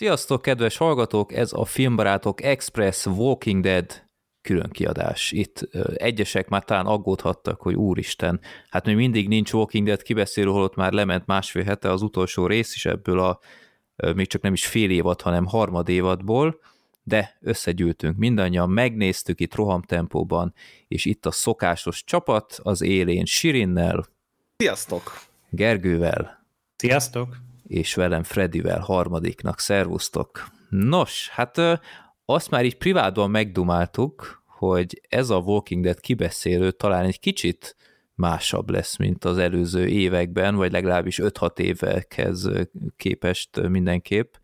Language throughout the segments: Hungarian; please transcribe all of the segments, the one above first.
Sziasztok, kedves hallgatók! Ez a Filmbarátok Express Walking Dead külön kiadás. Itt egyesek már talán aggódhattak, hogy úristen, hát még mindig nincs Walking Dead kibeszélő, holott már lement másfél hete az utolsó rész is ebből a még csak nem is fél évad, hanem harmad évadból, de összegyűltünk mindannyian, megnéztük itt rohamtempóban, és itt a szokásos csapat az élén Sirinnel, Sziasztok! Gergővel, Sziasztok! És velem Fredivel harmadiknak. Szervusztok! Nos, hát azt már így privátban megdumáltuk, hogy ez a Walking Dead kibeszélő talán egy kicsit másabb lesz, mint az előző években, vagy legalábbis 5-6 évekhez képest mindenképp.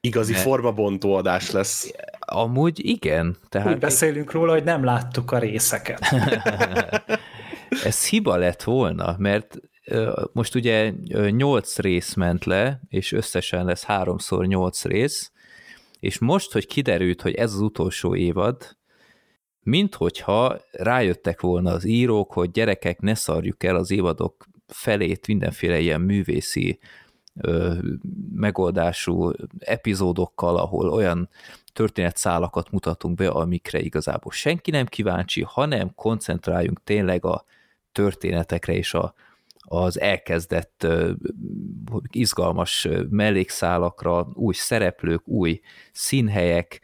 Igazi Ne. formabontó adás lesz. Amúgy igen, Úgy tehát beszélünk róla, hogy nem láttuk a részeket. ez hiba lett volna, mert most ugye 8 rész ment le, és összesen lesz háromszor 8 rész, és most, hogy kiderült, hogy ez az utolsó évad, mint hogyha rájöttek volna az írók, hogy gyerekek, ne szarjuk el az évadok felét mindenféle ilyen művészi ö, megoldású epizódokkal, ahol olyan történetszálakat mutatunk be, amikre igazából senki nem kíváncsi, hanem koncentráljunk tényleg a történetekre és a, az elkezdett izgalmas mellékszálakra, új szereplők, új színhelyek,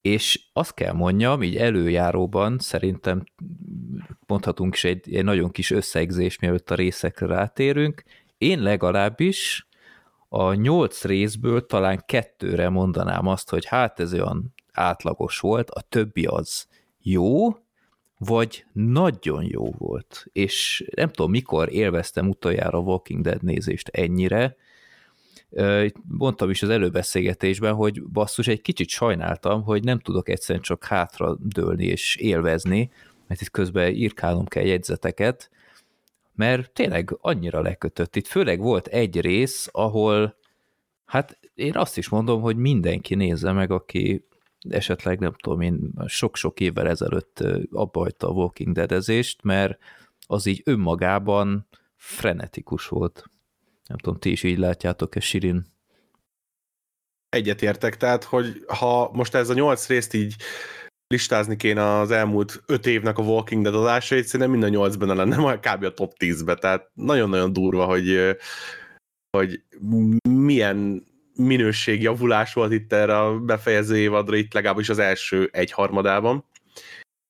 és azt kell mondjam, így előjáróban szerintem mondhatunk is egy, egy nagyon kis összegzés, mielőtt a részekre rátérünk. Én legalábbis a nyolc részből talán kettőre mondanám azt, hogy hát ez olyan átlagos volt, a többi az jó, vagy nagyon jó volt. És nem tudom, mikor élveztem utoljára Walking Dead nézést ennyire. Mondtam is az előbeszélgetésben, hogy basszus, egy kicsit sajnáltam, hogy nem tudok egyszerűen csak hátra dőlni és élvezni, mert itt közben írkálnom kell jegyzeteket, mert tényleg annyira lekötött. Itt főleg volt egy rész, ahol hát én azt is mondom, hogy mindenki nézze meg, aki esetleg nem tudom én sok-sok évvel ezelőtt ö, abba hagyta a Walking Dead-ezést, mert az így önmagában frenetikus volt. Nem tudom, ti is így látjátok-e, Sirin? Egyetértek, tehát, hogy ha most ez a nyolc részt így listázni kéne az elmúlt öt évnek a Walking Dead adásait, szerintem mind a nyolc benne lenne, majd kb. a top 10-be, tehát nagyon-nagyon durva, hogy, hogy milyen minőségjavulás volt itt erre a befejező évadra, itt legalábbis az első egyharmadában,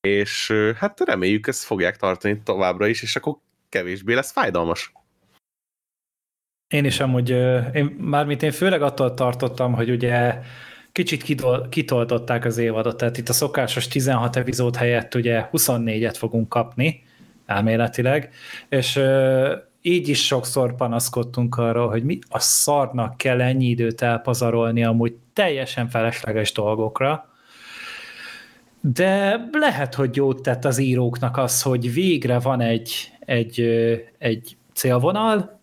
és hát reméljük ezt fogják tartani továbbra is, és akkor kevésbé lesz fájdalmas. Én is amúgy, én, mármint én főleg attól tartottam, hogy ugye kicsit kitol, kitoltották az évadot, tehát itt a szokásos 16 epizód helyett ugye 24-et fogunk kapni, elméletileg, és így is sokszor panaszkodtunk arról, hogy mi a szarnak kell ennyi időt elpazarolni amúgy teljesen felesleges dolgokra, de lehet, hogy jót tett az íróknak az, hogy végre van egy, egy, egy célvonal,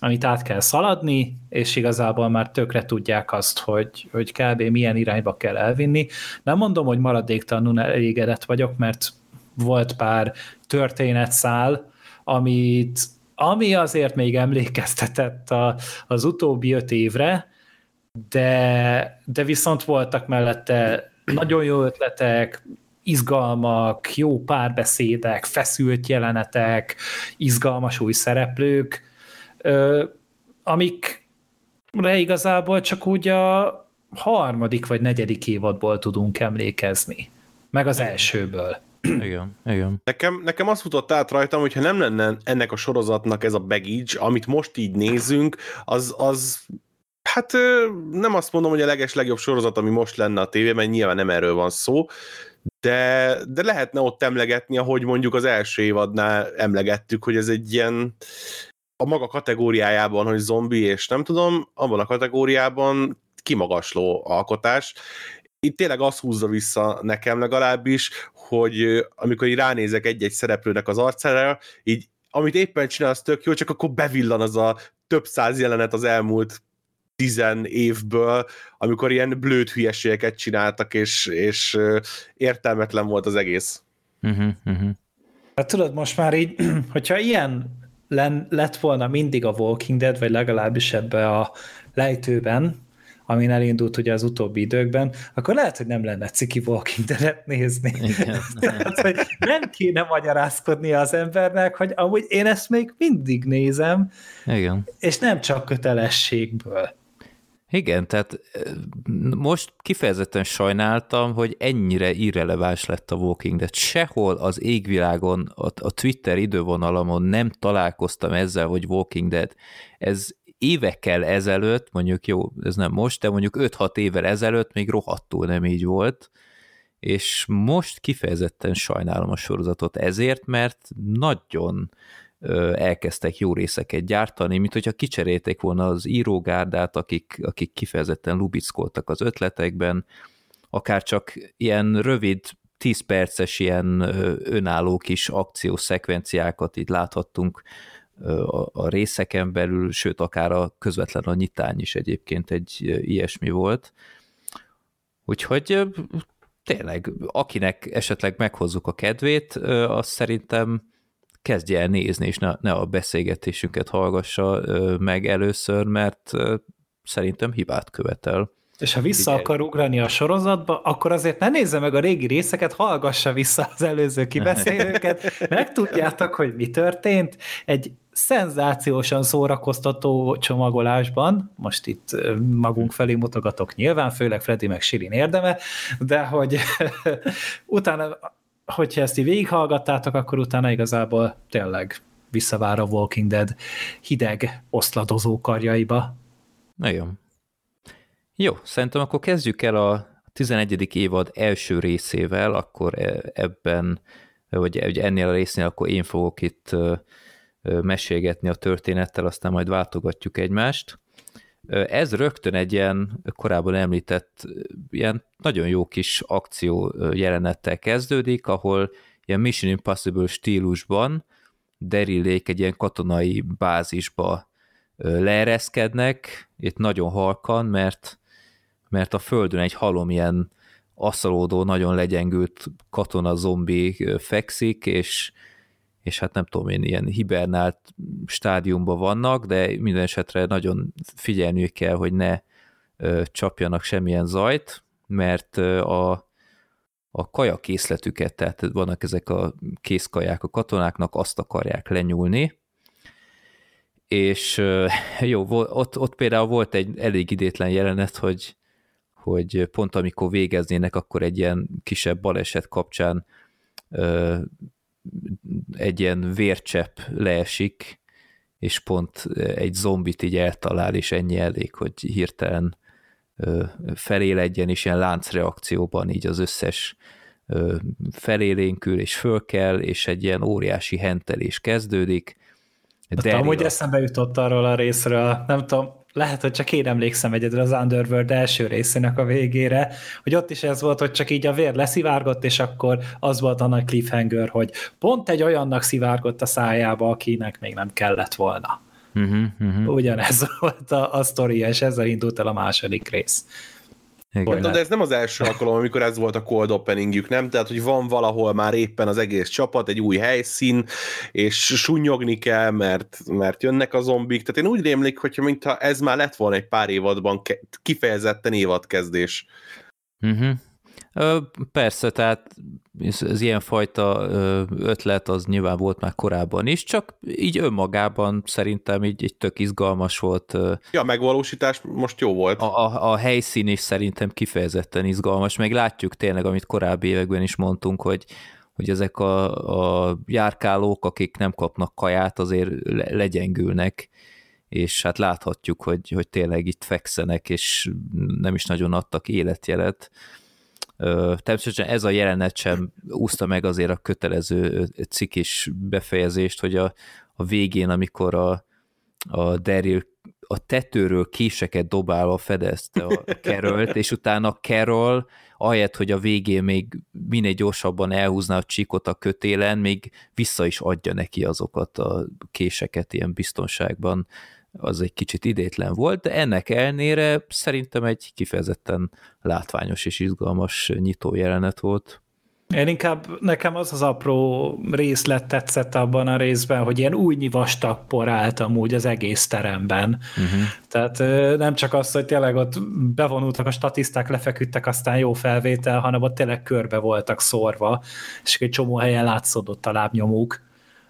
amit át kell szaladni, és igazából már tökre tudják azt, hogy, hogy kb. milyen irányba kell elvinni. Nem mondom, hogy maradéktalanul elégedett vagyok, mert volt pár történetszál, amit, ami azért még emlékeztetett a, az utóbbi öt évre, de, de viszont voltak mellette nagyon jó ötletek, izgalmak, jó párbeszédek, feszült jelenetek, izgalmas új szereplők, amikre igazából csak úgy a harmadik vagy negyedik évadból tudunk emlékezni. Meg az elsőből. Igen, igen. Nekem, nekem azt futott át rajtam, hogyha nem lenne ennek a sorozatnak ez a baggage, amit most így nézünk, az, az hát nem azt mondom, hogy a leges legjobb sorozat, ami most lenne a tévében, nyilván nem erről van szó, de, de lehetne ott emlegetni, ahogy mondjuk az első évadnál emlegettük, hogy ez egy ilyen a maga kategóriájában, hogy zombi, és nem tudom, abban a kategóriában kimagasló alkotás. Itt tényleg az húzza vissza nekem legalábbis, hogy amikor így ránézek egy-egy szereplőnek az arcára, így amit éppen csinál, az tök jó, csak akkor bevillan az a több száz jelenet az elmúlt tizen évből, amikor ilyen blőd hülyeségeket csináltak, és, és értelmetlen volt az egész. Uh-huh, uh-huh. Hát tudod, most már így, hogyha ilyen len, lett volna mindig a Walking Dead, vagy legalábbis ebbe a lejtőben, amin elindult ugye az utóbbi időkben, akkor lehet, hogy nem lenne ciki Walking Dead nézni. Igen. Tehát, hogy nem kéne magyarázkodni az embernek, hogy amúgy én ezt még mindig nézem, Igen. és nem csak kötelességből. Igen, tehát most kifejezetten sajnáltam, hogy ennyire irreleváns lett a Walking Dead. Sehol az égvilágon, a, a Twitter idővonalamon nem találkoztam ezzel, hogy Walking Dead. Ez évekkel ezelőtt, mondjuk jó, ez nem most, de mondjuk 5-6 évvel ezelőtt még rohadtul nem így volt, és most kifejezetten sajnálom a sorozatot ezért, mert nagyon elkezdtek jó részeket gyártani, mint hogyha kicserélték volna az írógárdát, akik, akik kifejezetten lubickoltak az ötletekben, akár csak ilyen rövid 10 perces ilyen önálló kis akciós szekvenciákat itt láthattunk a, a részeken belül, sőt, akár a közvetlen a nyitány is egyébként egy ilyesmi volt. Úgyhogy tényleg, akinek esetleg meghozzuk a kedvét, az szerintem kezdje el nézni, és ne, ne a beszélgetésünket hallgassa meg először, mert szerintem hibát követel. És ha vissza Igen. akar ugrani a sorozatba, akkor azért ne nézze meg a régi részeket, hallgassa vissza az előző kibeszélőket, megtudjátok, hogy mi történt. Egy szenzációsan szórakoztató csomagolásban, most itt magunk felé mutogatok nyilván, főleg Freddy meg Sirin érdeme, de hogy utána, hogyha ezt így végighallgattátok, akkor utána igazából tényleg visszavár a Walking Dead hideg oszladozó karjaiba. Nagyon. Jó, szerintem akkor kezdjük el a 11. évad első részével, akkor e, ebben, vagy ennél a résznél akkor én fogok itt mesélgetni a történettel, aztán majd váltogatjuk egymást. Ez rögtön egy ilyen korábban említett, ilyen nagyon jó kis akció jelenettel kezdődik, ahol ilyen Mission Impossible stílusban Derillék egy ilyen katonai bázisba leereszkednek, itt nagyon halkan, mert mert a földön egy halom ilyen asszalódó, nagyon legyengült katona zombi fekszik, és, és hát nem tudom én, ilyen hibernált stádiumban vannak, de minden esetre nagyon figyelniük kell, hogy ne ö, csapjanak semmilyen zajt, mert ö, a, a kajakészletüket, tehát vannak ezek a készkaják a katonáknak, azt akarják lenyúlni, és jó, ott, ott például volt egy elég idétlen jelenet, hogy hogy pont amikor végeznének, akkor egy ilyen kisebb baleset kapcsán ö, egy ilyen vércsepp leesik, és pont egy zombit így eltalál, és ennyi elég, hogy hirtelen ö, feléledjen, és ilyen láncreakcióban így az összes felélénkül, és fölkel, és egy ilyen óriási hentelés kezdődik. De amúgy eszembe jutott arról a részről, nem tudom, lehet, hogy csak én emlékszem egyedül az Underworld első részének a végére, hogy ott is ez volt, hogy csak így a vér leszivárgott, és akkor az volt a nagy cliffhanger, hogy pont egy olyannak szivárgott a szájába, akinek még nem kellett volna. Uh-huh, uh-huh. Ugyanez volt a, a sztori, és ezzel indult el a második rész. Igen. De ez nem az első alkalom, amikor ez volt a cold openingjük, nem? Tehát, hogy van valahol már éppen az egész csapat, egy új helyszín, és sunyogni kell, mert, mert jönnek a zombik. Tehát én úgy rémlik, hogyha mintha ez már lett volna egy pár évadban kifejezetten évadkezdés. Uh-huh. Persze, tehát ez, ez ilyenfajta ötlet az nyilván volt már korábban is, csak így önmagában szerintem így, így tök izgalmas volt. Ja, a megvalósítás most jó volt. A, a, a helyszín is szerintem kifejezetten izgalmas, meg látjuk tényleg, amit korábbi években is mondtunk, hogy hogy ezek a, a járkálók, akik nem kapnak kaját, azért legyengülnek, és hát láthatjuk, hogy, hogy tényleg itt fekszenek, és nem is nagyon adtak életjelet Természetesen ez a jelenet sem úszta meg azért a kötelező cikis befejezést, hogy a, a végén, amikor a, a Daryl a tetőről késeket dobálva fedezte a Carol-t, és utána Carol, ahelyett, hogy a végén még minél gyorsabban elhúzná a csíkot a kötélen, még vissza is adja neki azokat a késeket ilyen biztonságban az egy kicsit idétlen volt, de ennek elnére szerintem egy kifejezetten látványos és izgalmas nyitó jelenet volt. Én inkább, nekem az az apró részlet tetszett abban a részben, hogy ilyen újnyi vastag por állt amúgy az egész teremben. Uh-huh. Tehát nem csak az, hogy tényleg ott bevonultak a statiszták, lefeküdtek, aztán jó felvétel, hanem ott tényleg körbe voltak szórva, és egy csomó helyen látszódott a lábnyomuk.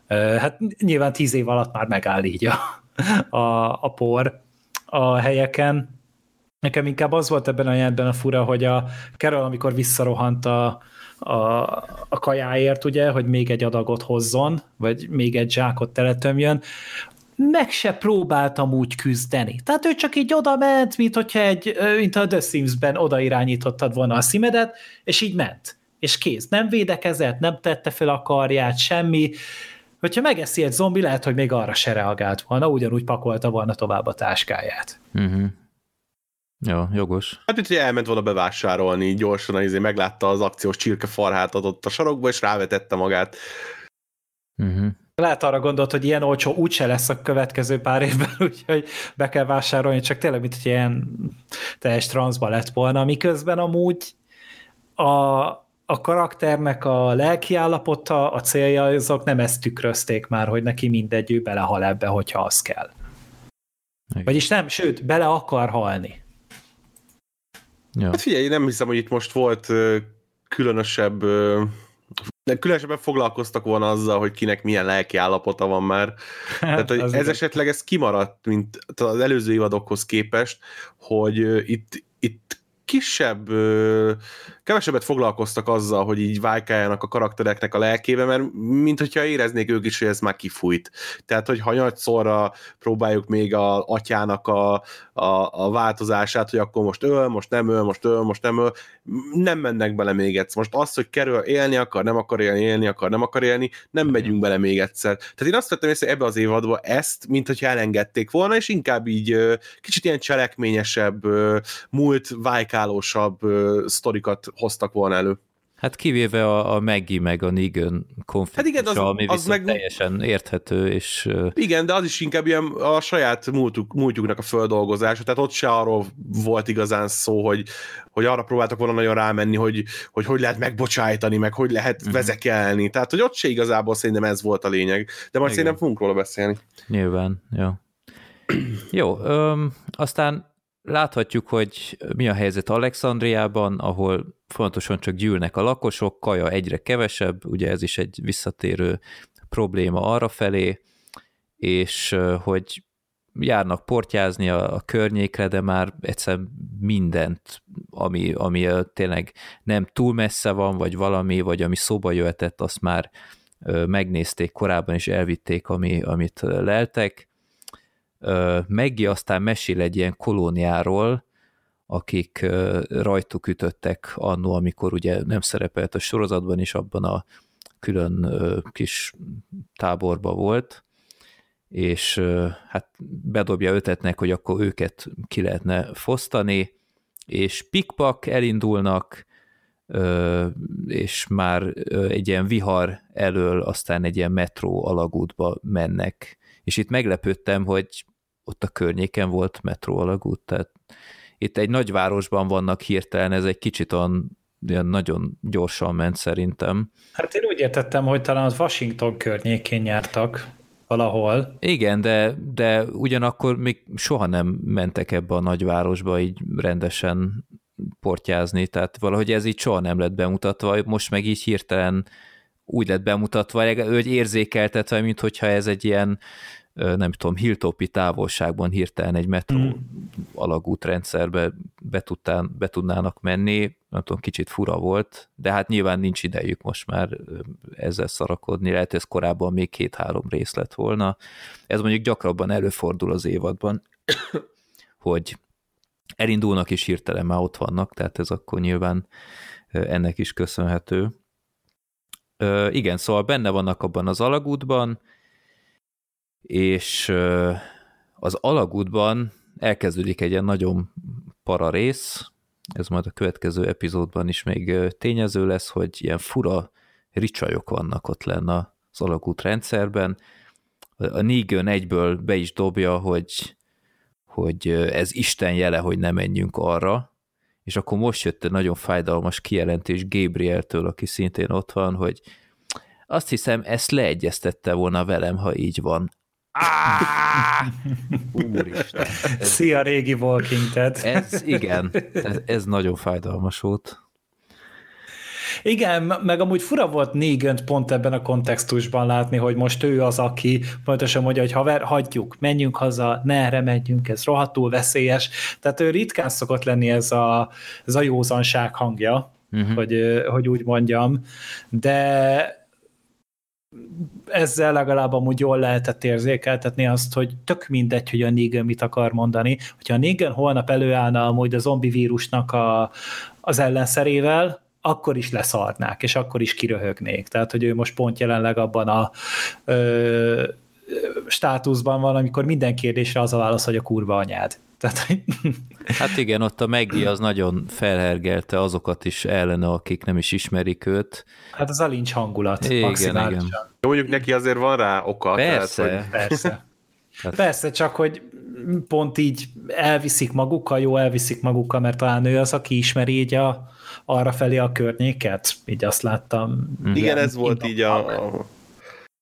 Hát nyilván tíz év alatt már megáll így a, a, a por a helyeken. Nekem inkább az volt ebben a jelentben a fura, hogy a Carol, amikor visszarohant a, a, a kajáért, ugye, hogy még egy adagot hozzon, vagy még egy zsákot teletömjön, meg se próbáltam úgy küzdeni. Tehát ő csak így oda ment, mint hogyha egy, mint a The Sims-ben oda irányítottad volna a szimedet, és így ment. És kész. Nem védekezett, nem tette fel a karját, semmi. Hogyha megeszi egy zombi, lehet, hogy még arra se reagált volna, ugyanúgy pakolta volna tovább a táskáját. Uh-huh. Ja, jogos. Hát itt elment volna bevásárolni, gyorsan izé, meglátta az akciós csirkefarhátat ott a sarokba, és rávetette magát. Uh-huh. Lehet arra gondolt, hogy ilyen olcsó úgyse lesz a következő pár évben, úgyhogy be kell vásárolni, csak tényleg, mint hogy ilyen teljes transzba lett volna, miközben amúgy a, a karakternek a lelkiállapota, a célja, azok nem ezt tükrözték már, hogy neki mindegy, ő belehal ebbe, hogyha az kell. Igen. Vagyis nem, sőt, bele akar halni. Ja. Hát figyelj, nem hiszem, hogy itt most volt különösebb de különösebben foglalkoztak volna azzal, hogy kinek milyen lelki állapota van már. Tehát, hogy ez igen. esetleg ez kimaradt, mint az előző évadokhoz képest, hogy itt, itt kisebb, kevesebbet foglalkoztak azzal, hogy így válkáljanak a karaktereknek a lelkébe, mert mint hogyha éreznék ők is, hogy ez már kifújt. Tehát, hogy hanyatszorra próbáljuk még a atyának a, a, a változását, hogy akkor most öl, most nem öl, most öl, most nem öl, nem mennek bele még egyszer. Most az, hogy kerül élni akar, nem akar élni, élni akar, nem akar élni, nem megyünk bele még egyszer. Tehát én azt vettem észre ebbe az évadba ezt, mint hogyha elengedték volna, és inkább így kicsit ilyen cselekményesebb, múlt vájkálósabb sztorikat hoztak volna elő. Hát kivéve a, a Maggie meg a Negan konfliktusa, hát igen, az, ami az meg... teljesen érthető, és... Igen, de az is inkább ilyen a saját múltuk, múltjuknak a földolgozása, tehát ott se arról volt igazán szó, hogy, hogy arra próbáltak volna nagyon rámenni, hogy hogy, hogy lehet megbocsájtani, meg hogy lehet uh-huh. vezekelni, tehát hogy ott se igazából szerintem ez volt a lényeg, de majd igen. szerintem fogunk róla beszélni. Nyilván, jó. jó, öm, aztán Láthatjuk, hogy mi a helyzet Alexandriában, ahol fontosan csak gyűlnek a lakosok, kaja egyre kevesebb, ugye ez is egy visszatérő probléma arra felé, és hogy járnak portyázni a, a környékre, de már egyszer mindent, ami, ami tényleg nem túl messze van, vagy valami, vagy ami szóba jöhetett, azt már megnézték korábban, és elvitték, ami, amit leltek, Meggi aztán mesél egy ilyen kolóniáról, akik rajtuk ütöttek annó, amikor ugye nem szerepelt a sorozatban is, abban a külön kis táborba volt, és hát bedobja ötetnek, hogy akkor őket ki lehetne fosztani, és pikpak elindulnak, és már egy ilyen vihar elől aztán egy ilyen metró alagútba mennek. És itt meglepődtem, hogy ott a környéken volt metró alagút, tehát itt egy nagyvárosban vannak hirtelen, ez egy kicsit olyan, olyan nagyon gyorsan ment szerintem. Hát én úgy értettem, hogy talán az Washington környékén jártak valahol. Igen, de, de ugyanakkor még soha nem mentek ebbe a nagyvárosba így rendesen portyázni, tehát valahogy ez így soha nem lett bemutatva, most meg így hirtelen úgy lett bemutatva, hogy érzékeltetve, mint hogyha ez egy ilyen nem tudom, hilltopi távolságban hirtelen egy metró mm. alagútrendszerbe be, tudtán, be tudnának menni, nem tudom, kicsit fura volt, de hát nyilván nincs idejük most már ezzel szarakodni, lehet ez korábban még két-három rész lett volna. Ez mondjuk gyakrabban előfordul az évadban, hogy elindulnak és hirtelen már ott vannak, tehát ez akkor nyilván ennek is köszönhető. Igen, szóval benne vannak abban az alagútban, és az alagútban elkezdődik egy ilyen nagyon para rész, ez majd a következő epizódban is még tényező lesz, hogy ilyen fura ricsajok vannak ott lenne az alagút rendszerben. A Negan egyből be is dobja, hogy, hogy ez Isten jele, hogy ne menjünk arra, és akkor most jött egy nagyon fájdalmas kijelentés Gabrieltől, aki szintén ott van, hogy azt hiszem, ezt leegyeztette volna velem, ha így van. Úristen. Ez, Szia, régi Walking Dead. Ez, igen, ez, ez nagyon fájdalmas volt. Igen, meg amúgy fura volt Négönt pont ebben a kontextusban látni, hogy most ő az, aki pontosan mondja, hogy haver, hagyjuk, menjünk haza, ne erre menjünk, ez rohadtul veszélyes. Tehát ő ritkán szokott lenni ez a, ez a józanság hangja, uh-huh. hogy, hogy úgy mondjam, de ezzel legalább amúgy jól lehetett érzékeltetni azt, hogy tök mindegy, hogy a Negan mit akar mondani. Hogyha a Negan holnap előállna amúgy a zombi vírusnak a, az ellenszerével, akkor is leszarnák, és akkor is kiröhögnék. Tehát, hogy ő most pont jelenleg abban a ö, státuszban van, amikor minden kérdésre az a válasz, hogy a kurva anyád. Tehát, hát igen, ott a Meggi az nagyon felhergelte azokat is ellene, akik nem is ismerik őt. Hát az a lincs hangulat. Igen, igen. Jó, mondjuk neki azért van rá oka. Persze. Tehát, hogy... Persze. Hát... Persze, csak hogy pont így elviszik magukkal, jó elviszik magukkal, mert talán ő az, aki ismeri így a, arra felé a környéket, így azt láttam. Igen, ez volt így a, a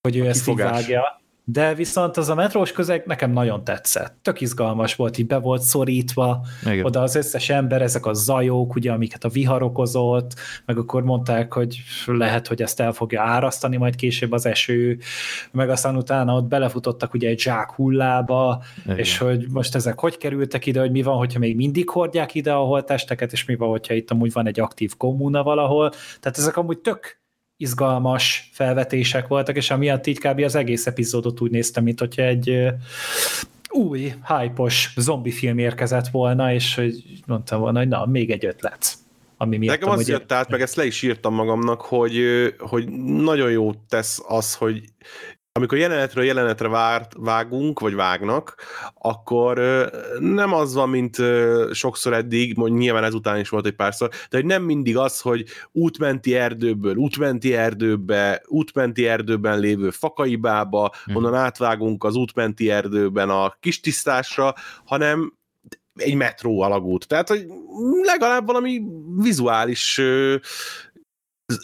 hogy ő ezt így vágja. De viszont az a metrós közeg nekem nagyon tetszett. Tök izgalmas volt, így be volt szorítva, Igen. oda az összes ember, ezek a zajok, ugye, amiket a vihar okozott, meg akkor mondták, hogy lehet, hogy ezt el fogja árasztani majd később az eső, meg aztán utána ott belefutottak ugye egy zsák hullába, Igen. és hogy most ezek hogy kerültek ide, hogy mi van, hogyha még mindig hordják ide a holtesteket, és mi van, hogyha itt amúgy van egy aktív kommuna valahol. Tehát ezek amúgy tök izgalmas felvetések voltak, és amiatt így kb. az egész epizódot úgy néztem, mint hogyha egy új, hype zombi film érkezett volna, és hogy mondtam volna, hogy na, még egy ötlet. Ami miatt Nekem az jött át, meg ezt le is írtam magamnak, hogy, hogy nagyon jó tesz az, hogy amikor jelenetről jelenetre várt, vágunk, vagy vágnak, akkor nem az van, mint sokszor eddig, mondjuk nyilván ezután is volt egy párszor, de hogy nem mindig az, hogy útmenti erdőből, útmenti erdőbe, útmenti erdőben lévő fakaibába, hmm. onnan átvágunk az útmenti erdőben a kis tisztásra, hanem egy metró alagút. Tehát, hogy legalább valami vizuális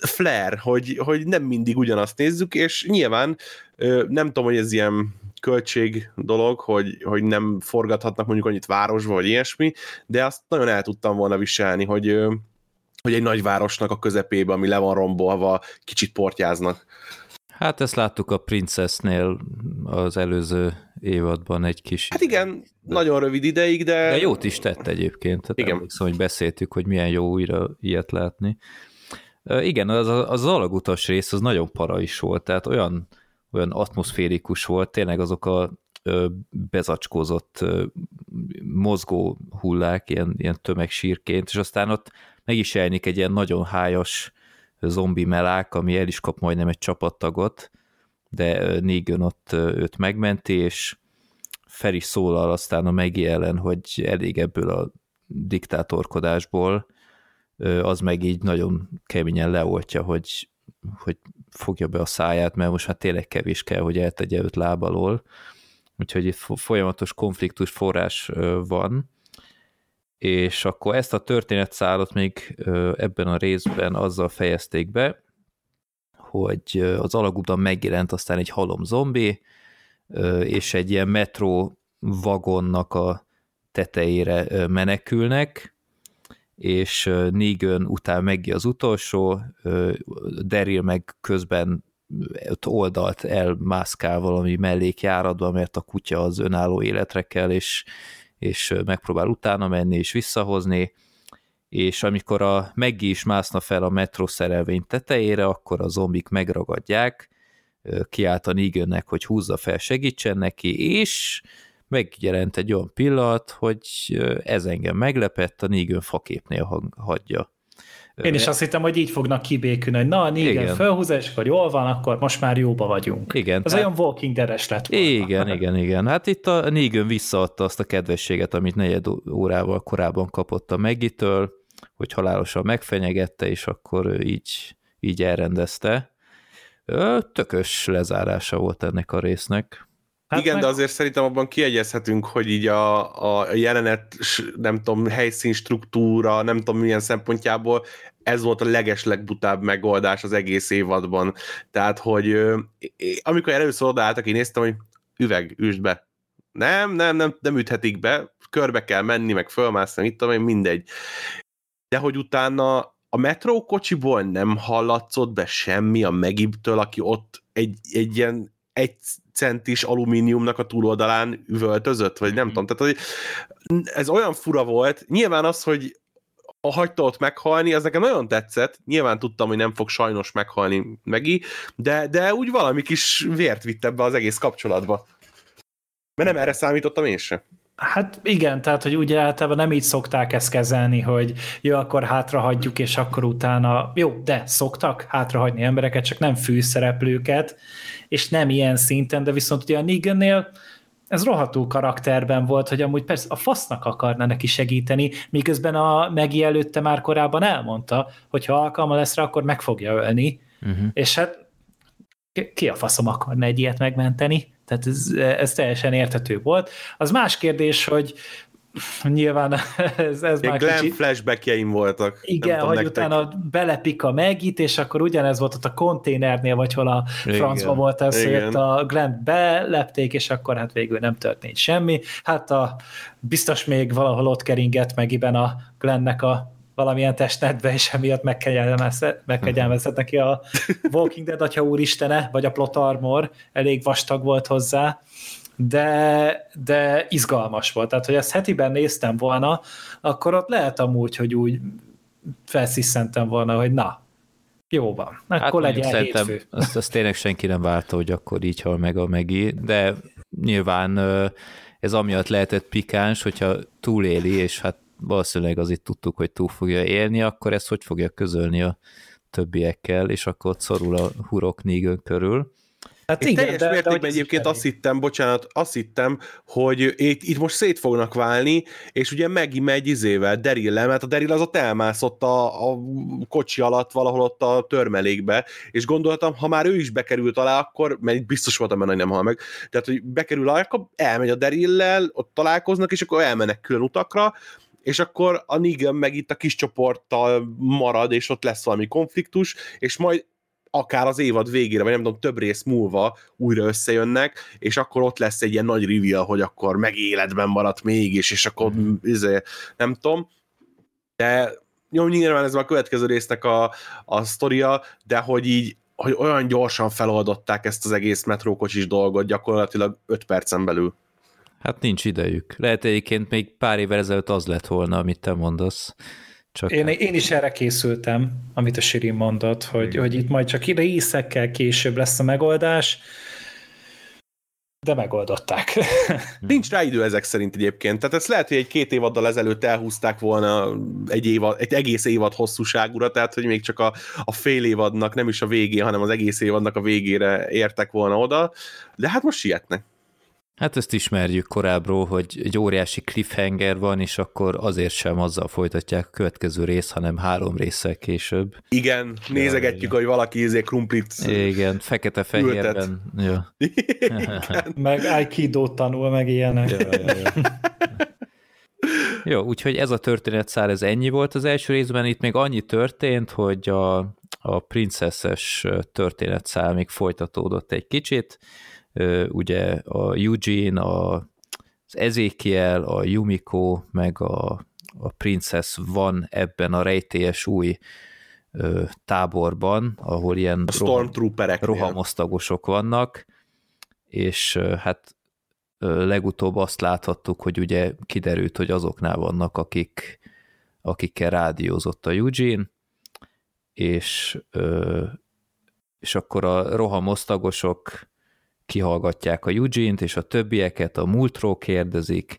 flair, hogy, hogy nem mindig ugyanazt nézzük, és nyilván nem tudom, hogy ez ilyen költség dolog, hogy, hogy nem forgathatnak mondjuk annyit városba, vagy ilyesmi, de azt nagyon el tudtam volna viselni, hogy, hogy egy nagy városnak a közepébe, ami le van rombolva, kicsit portyáznak. Hát ezt láttuk a Princessnél az előző évadban egy kis... Hát igen, nagyon rövid ideig, de... De jót is tett egyébként. Tehát igen. Emlékszem, hogy beszéltük, hogy milyen jó újra ilyet látni. Igen, az, az alagutas rész az nagyon para is volt, tehát olyan, olyan atmoszférikus volt, tényleg azok a bezacskózott mozgó hullák, ilyen, ilyen tömegsírként, és aztán ott meg is jelenik egy ilyen nagyon hájas zombi melák, ami el is kap majdnem egy csapattagot, de Negan ott őt megmenti, és fel is szólal aztán a Megi hogy elég ebből a diktátorkodásból, az meg így nagyon keményen leoltja, hogy, hogy fogja be a száját, mert most hát tényleg kevés kell, hogy eltegye őt lábalól, úgyhogy itt folyamatos konfliktus forrás van, és akkor ezt a történetszállot még ebben a részben azzal fejezték be, hogy az alagútban megjelent aztán egy halom zombi, és egy ilyen metró vagonnak a tetejére menekülnek, és Negan után meggi az utolsó, Daryl meg közben ott oldalt elmászkál valami mellékjáratba, mert a kutya az önálló életre kell, és, és megpróbál utána menni és visszahozni, és amikor a Meggi is mászna fel a metró szerelvény tetejére, akkor a zombik megragadják, kiállt a Negannek, hogy húzza fel, segítsen neki, és megjelent egy olyan pillanat, hogy ez engem meglepett, a Negan faképnél hagyja. Én is azt hittem, hogy így fognak kibékülni, hogy na, Negan felhúzza, és akkor jól van, akkor most már jóba vagyunk. Igen. Ez tehát... olyan Walking Dead-es lett volna. Igen, igen, igen. Hát itt a Negan visszaadta azt a kedvességet, amit negyed órával korábban kapott a Megitől, hogy halálosan megfenyegette, és akkor így, így elrendezte. Tökös lezárása volt ennek a résznek. Hát Igen, meg... de azért szerintem abban kiegyezhetünk, hogy így a, a jelenet, nem tudom, helyszín struktúra, nem tudom milyen szempontjából ez volt a legeslegbutább megoldás az egész évadban. Tehát, hogy amikor először odaálltak, én néztem, hogy üveg, üsd be. Nem, nem, nem, nem üthetik be, körbe kell menni, meg fölmászni, mit tudom én, mindegy. De hogy utána a metrókocsiból nem hallatszott be semmi a Megibtől, aki ott egy, egy ilyen egy centis alumíniumnak a túloldalán üvöltözött, vagy nem mm-hmm. tudom. Tehát ez olyan fura volt. Nyilván az, hogy a hagyta ott meghalni, az nekem nagyon tetszett. Nyilván tudtam, hogy nem fog sajnos meghalni Megi, de, de úgy valami kis vért vitt ebbe az egész kapcsolatba. Mert nem erre számítottam én sem. Hát igen, tehát, hogy ugye általában nem így szokták ezt kezelni, hogy jó, akkor hátrahagyjuk, és akkor utána, jó, de szoktak hátrahagyni embereket, csak nem fűszereplőket, és nem ilyen szinten, de viszont ugye a Negannél ez rohadtul karakterben volt, hogy amúgy persze a fasznak akarna neki segíteni, miközben a Megi előtte már korábban elmondta, hogy ha alkalma lesz rá, akkor meg fogja ölni, uh-huh. és hát ki a faszom akarna egy ilyet megmenteni? Tehát ez, ez teljesen érthető volt. Az más kérdés, hogy nyilván ez, ez már Glenn kicsit... flashbackjeim voltak. Igen, hogy nektek. utána belepik a megit, és akkor ugyanez volt ott a konténernél, vagy hol a francba volt ez, Igen. hogy a Glenn belepték, és akkor hát végül nem történt semmi. Hát a, biztos még valahol ott keringett megiben a Glennnek a valamilyen testnetbe, és emiatt megkegyelmezett neki a Walking Dead atya úristene, vagy a plot armor, elég vastag volt hozzá, de, de izgalmas volt. Tehát, hogy ezt hetiben néztem volna, akkor ott lehet amúgy, hogy úgy felsziszentem volna, hogy na, jó van, akkor hát legyen hétfő. Azt, azt tényleg senki nem várta, hogy akkor így hal meg a megi, de nyilván ez amiatt lehetett pikáns, hogyha túléli, és hát valószínűleg azért tudtuk, hogy túl fogja élni, akkor ezt hogy fogja közölni a többiekkel, és akkor ott szorul a hurok Negan körül. Hát Én igen, teljes de, mértékben de egyébként azt hittem, bocsánat, azt hittem, hogy itt, itt most szét fognak válni, és ugye Megi megy izével, daryl mert a Daryl az ott elmászott a, a kocsi alatt valahol ott a törmelékbe, és gondoltam, ha már ő is bekerült alá, akkor, mert biztos voltam benne, hogy nem hal meg, tehát, hogy bekerül alá, akkor elmegy a daryl ott találkoznak, és akkor elmennek külön utakra, és akkor a Negan meg itt a kis csoporttal marad, és ott lesz valami konfliktus, és majd akár az évad végére, vagy nem tudom, több rész múlva újra összejönnek, és akkor ott lesz egy ilyen nagy reveal, hogy akkor megéletben maradt mégis, és akkor mm. izé, nem tudom, de jó, nyilván ez a következő résznek a, a sztoria, de hogy így hogy olyan gyorsan feloldották ezt az egész metrókocsis dolgot gyakorlatilag 5 percen belül. Hát nincs idejük. Lehet egyébként még pár évvel ezelőtt az lett volna, amit te mondasz. Csak én, hát... én is erre készültem, amit a Sirin mondott, hogy, hogy itt majd csak részekkel később lesz a megoldás, de megoldották. Nincs rá idő ezek szerint egyébként. Tehát ezt lehet, hogy egy két évaddal ezelőtt elhúzták volna egy, évad, egy egész évad hosszúságúra, tehát hogy még csak a, a fél évadnak, nem is a végén, hanem az egész évadnak a végére értek volna oda, de hát most sietnek. Hát ezt ismerjük korábbról, hogy egy óriási cliffhanger van, és akkor azért sem azzal folytatják a következő rész, hanem három résszel később. Igen, nézegetjük, ja, hogy valaki izé krumplit Igen, fekete-fehérben. Ja. meg aikido tanul, meg ilyenek. Ja, ja, ja. Jó, úgyhogy ez a történetszár, ez ennyi volt az első részben, itt még annyi történt, hogy a, a princesses történetszár még folytatódott egy kicsit, ugye a Eugene, a, az Ezekiel, a Yumiko, meg a, a Princess van ebben a rejtélyes új ö, táborban, ahol ilyen roham, rohamosztagosok vannak, és ö, hát ö, legutóbb azt láthattuk, hogy ugye kiderült, hogy azoknál vannak, akik, akikkel rádiózott a Eugene, és, ö, és akkor a rohamosztagosok kihallgatják a Eugene-t, és a többieket a múltról kérdezik,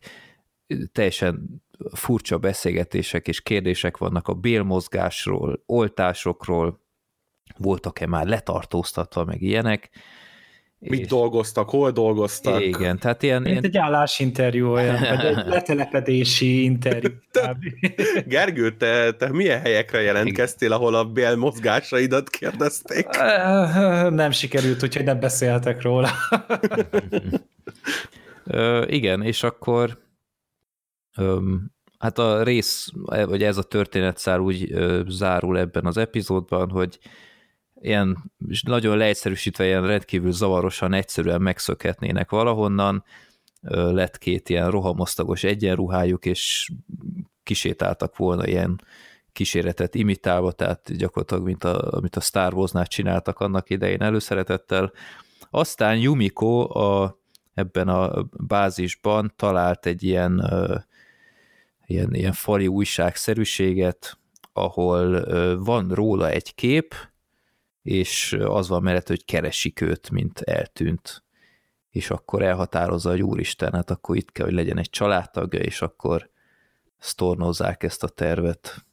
teljesen furcsa beszélgetések és kérdések vannak a bélmozgásról, oltásokról, voltak-e már letartóztatva, meg ilyenek, Mit dolgoztak, hol dolgoztak. Igen, tehát ilyen... Mint ilyen... egy állásinterjú olyan, vagy egy letelepedési interjú. Gergő, te, te milyen helyekre jelentkeztél, ahol a bél mozgásaidat kérdezték? Nem sikerült, úgyhogy nem beszéltek róla. Ö, igen, és akkor öm, hát a rész, vagy ez a történetszár úgy ö, zárul ebben az epizódban, hogy ilyen nagyon leegyszerűsítve, ilyen rendkívül zavarosan, egyszerűen megszökhetnének valahonnan, lett két ilyen rohamosztagos egyenruhájuk, és kisétáltak volna ilyen kíséretet imitálva, tehát gyakorlatilag, mint a, amit a Star Wars-nál csináltak annak idején előszeretettel. Aztán Yumiko a, ebben a bázisban talált egy ilyen, ilyen, ilyen fali újságszerűséget, ahol van róla egy kép, és az van mellett, hogy keresik őt, mint eltűnt. És akkor elhatározza, hogy úristen, hát akkor itt kell, hogy legyen egy családtagja, és akkor sztornozzák ezt a tervet.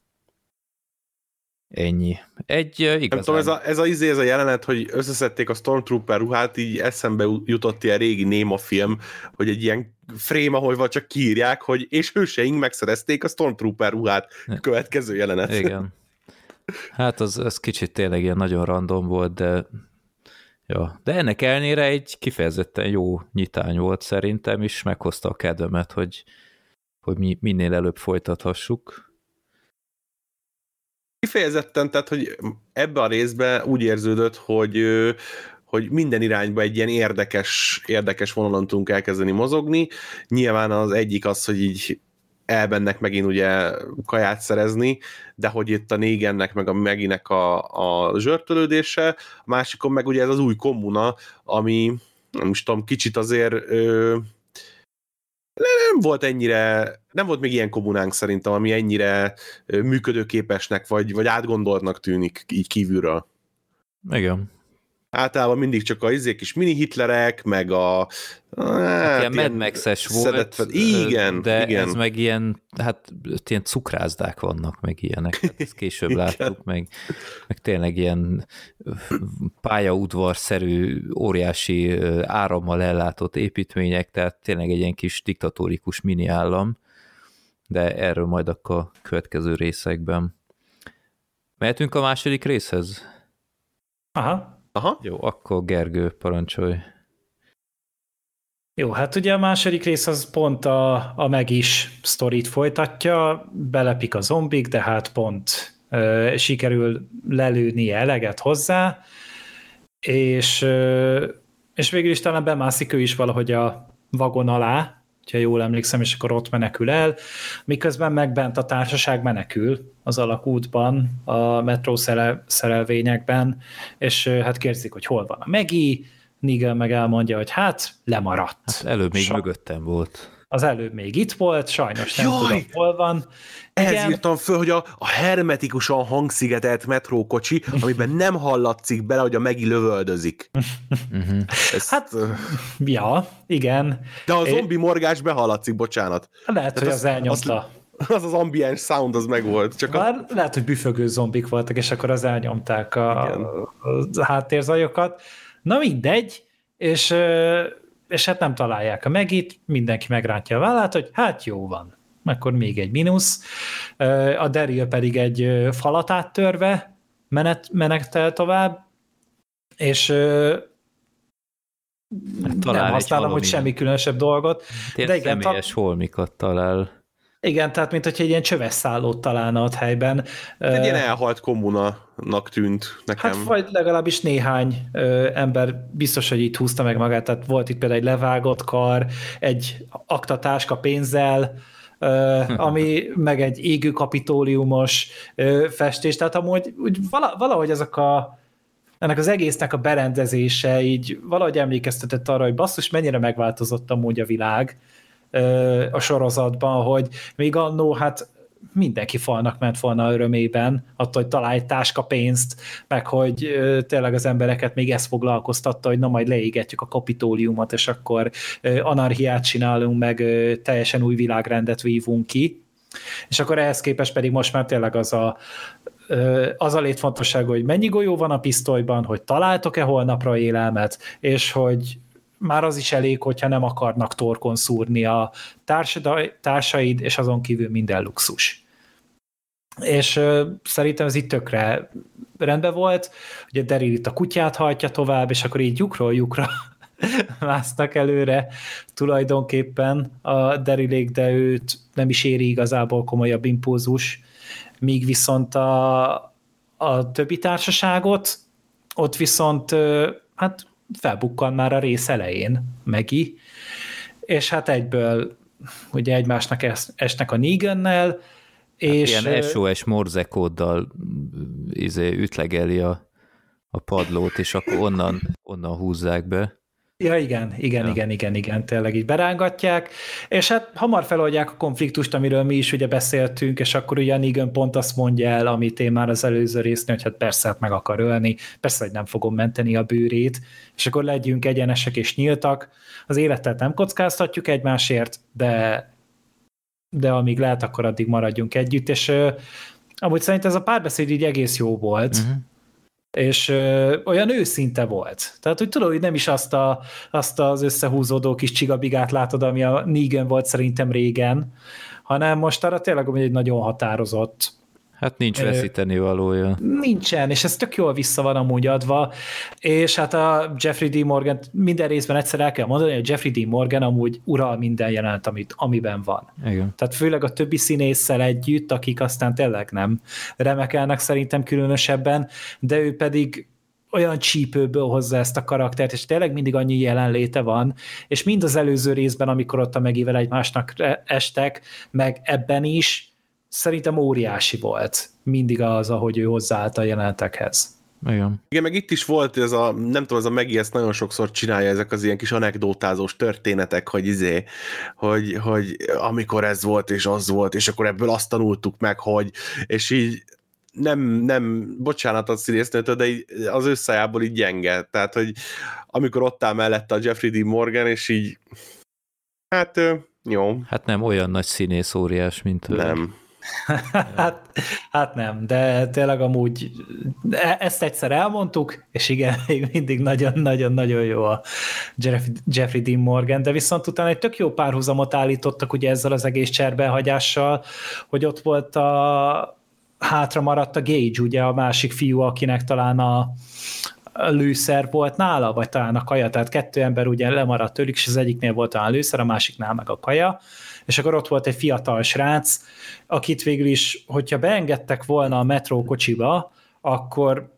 Ennyi. Egy igazán... Nem tudom, ez a, ez, a, izé, ez a jelenet, hogy összeszedték a Stormtrooper ruhát, így eszembe jutott ilyen régi Néma film, hogy egy ilyen frame, ahol csak kiírják, hogy és hőseink megszerezték a Stormtrooper ruhát. Következő jelenet. Igen. Hát az, az kicsit tényleg ilyen nagyon random volt, de ja. De ennek elnére egy kifejezetten jó nyitány volt szerintem, és meghozta a kedvemet, hogy, hogy mi, minél előbb folytathassuk. Kifejezetten, tehát, hogy ebbe a részbe úgy érződött, hogy hogy minden irányba egy ilyen érdekes, érdekes vonalon tudunk elkezdeni mozogni. Nyilván az egyik az, hogy így elbennek megint ugye kaját szerezni, de hogy itt a négennek meg a meginek a, a zsörtölődése, a másikon meg ugye ez az új kommuna, ami nem tudom, kicsit azért ö, nem volt ennyire, nem volt még ilyen kommunánk szerintem, ami ennyire működőképesnek, vagy, vagy átgondoltnak tűnik így kívülről. Igen általában mindig csak a izék is mini hitlerek, meg a... Hát, ilyen Mad Max-es volt, szedett, igen, de igen. ez meg ilyen, hát ilyen cukrázdák vannak, meg ilyenek, hát ezt később láttuk, meg, meg tényleg ilyen pályaudvarszerű, óriási árammal ellátott építmények, tehát tényleg egy ilyen kis diktatórikus mini állam, de erről majd akkor a következő részekben. Mehetünk a második részhez? Aha. Aha. Jó, akkor Gergő, parancsolj. Jó, hát ugye a második rész az pont a, a meg is sztorit folytatja, belepik a zombik, de hát pont ö, sikerül lelőni eleget hozzá, és, ö, és végül is talán bemászik ő is valahogy a vagon alá, ha jól emlékszem, és akkor ott menekül el, miközben meg bent a társaság menekül az alakútban, a metró szerelvényekben, és hát kérdezik, hogy hol van a Megi, Nigel meg elmondja, hogy hát lemaradt. Hát előbb még Sa- mögöttem volt. Az előbb még itt volt, sajnos nem Jaj! tudom, hol van. Ehhez Igen. írtam föl, hogy a, a hermetikusan hangszigetelt metrókocsi, amiben nem hallatszik bele, hogy a Megi lövöldözik. Ezt, hát, ja, igen. De a zombi morgás behallatszik, bocsánat. Lehet, Tehát hogy az, az elnyomta. Az, az az ambiens sound az megvolt. Csak Már a... lehet, hogy büfögő zombik voltak, és akkor az elnyomták a, a háttérzajokat. Na mindegy, és, és hát nem találják a megit, mindenki megrántja a vállát, hogy hát jó van akkor még egy mínusz. A Daryl pedig egy falat áttörve menet, menetel tovább, és talál nem használom, hogy semmi különösebb dolgot. Tényleg de igen, személyes ta... holmikat talál. Igen, tehát mint hogyha egy ilyen csöves szállót találna ott helyben. Egy ilyen elhalt kommunanak tűnt nekem. Hát vagy legalábbis néhány ö, ember biztos, hogy itt húzta meg magát, tehát volt itt például egy levágott kar, egy aktatáska pénzzel, ami meg egy égő kapitóliumos festés, tehát amúgy úgy valahogy ezek a ennek az egésznek a berendezése így valahogy emlékeztetett arra, hogy basszus, mennyire megváltozott amúgy a világ a sorozatban, hogy még annó, hát mindenki falnak ment volna örömében, attól, hogy találj táska pénzt, meg hogy tényleg az embereket még ezt foglalkoztatta, hogy na majd leégetjük a kapitóliumot, és akkor anarchiát csinálunk, meg teljesen új világrendet vívunk ki. És akkor ehhez képest pedig most már tényleg az a az a létfontosságú, hogy mennyi golyó van a pisztolyban, hogy találtok-e holnapra élelmet, és hogy már az is elég, hogyha nem akarnak torkon szúrni a társaid, és azon kívül minden luxus. És szerintem ez itt tökre rendben volt, ugye Daryl itt a kutyát hajtja tovább, és akkor így lyukról lyukra másznak előre tulajdonképpen a Derilék, de őt nem is éri igazából komolyabb impulzus, míg viszont a, a többi társaságot, ott viszont hát felbukkan már a rész elején Megi, és hát egyből ugye egymásnak esnek a Negannel, hát és... Ilyen SOS morzekóddal izé, ütlegeli a, a padlót, és akkor onnan, onnan húzzák be. Ja, igen, igen, ja. igen, igen, igen, tényleg így berángatják, és hát hamar feloldják a konfliktust, amiről mi is ugye beszéltünk, és akkor ugye Negan pont azt mondja el, amit én már az előző résznél, hogy hát persze hát meg akar ölni, persze, hogy nem fogom menteni a bőrét, és akkor legyünk egyenesek és nyíltak, az életet nem kockáztatjuk egymásért, de de amíg lehet, akkor addig maradjunk együtt, és amúgy szerintem ez a párbeszéd így egész jó volt, uh-huh és ö, olyan őszinte volt. Tehát, hogy tudod, hogy nem is azt, a, azt az összehúzódó kis csigabigát látod, ami a Negan volt szerintem régen, hanem most arra tényleg egy nagyon határozott, Hát nincs veszíteni valója. Nincsen, és ez tök jól vissza van amúgy adva, és hát a Jeffrey D. Morgan, minden részben egyszer el kell mondani, hogy Jeffrey D. Morgan amúgy ural minden jelent, amit, amiben van. Igen. Tehát főleg a többi színésszel együtt, akik aztán tényleg nem remekelnek szerintem különösebben, de ő pedig olyan csípőből hozza ezt a karaktert, és tényleg mindig annyi jelenléte van, és mind az előző részben, amikor ott a megével egymásnak estek, meg ebben is, szerintem óriási volt mindig az, ahogy ő hozzáállt a jelenetekhez. Igen. Igen, meg itt is volt ez a, nem tudom, ez a Megi ezt nagyon sokszor csinálja, ezek az ilyen kis anekdótázós történetek, hogy izé, hogy, hogy amikor ez volt, és az volt, és akkor ebből azt tanultuk meg, hogy, és így nem, nem, bocsánat a színésznőtől, de így az összejából így gyenge. Tehát, hogy amikor ott áll mellette a Jeffrey D. Morgan, és így hát jó. Hát nem olyan nagy színész óriás, mint ő. Nem. hát, hát nem, de tényleg amúgy e- ezt egyszer elmondtuk, és igen, még mindig nagyon-nagyon-nagyon jó a Jeffrey, Jeffrey Dean Morgan, de viszont utána egy tök jó párhuzamot állítottak ugye ezzel az egész cserbehagyással, hogy ott volt a hátra maradt a Gage, ugye a másik fiú, akinek talán a, lőszer volt nála, vagy talán a kaja, tehát kettő ember ugye lemaradt tőlük, és az egyiknél volt talán lőszer, a másiknál meg a kaja, és akkor ott volt egy fiatal srác, akit végül is, hogyha beengedtek volna a metró kocsiba, akkor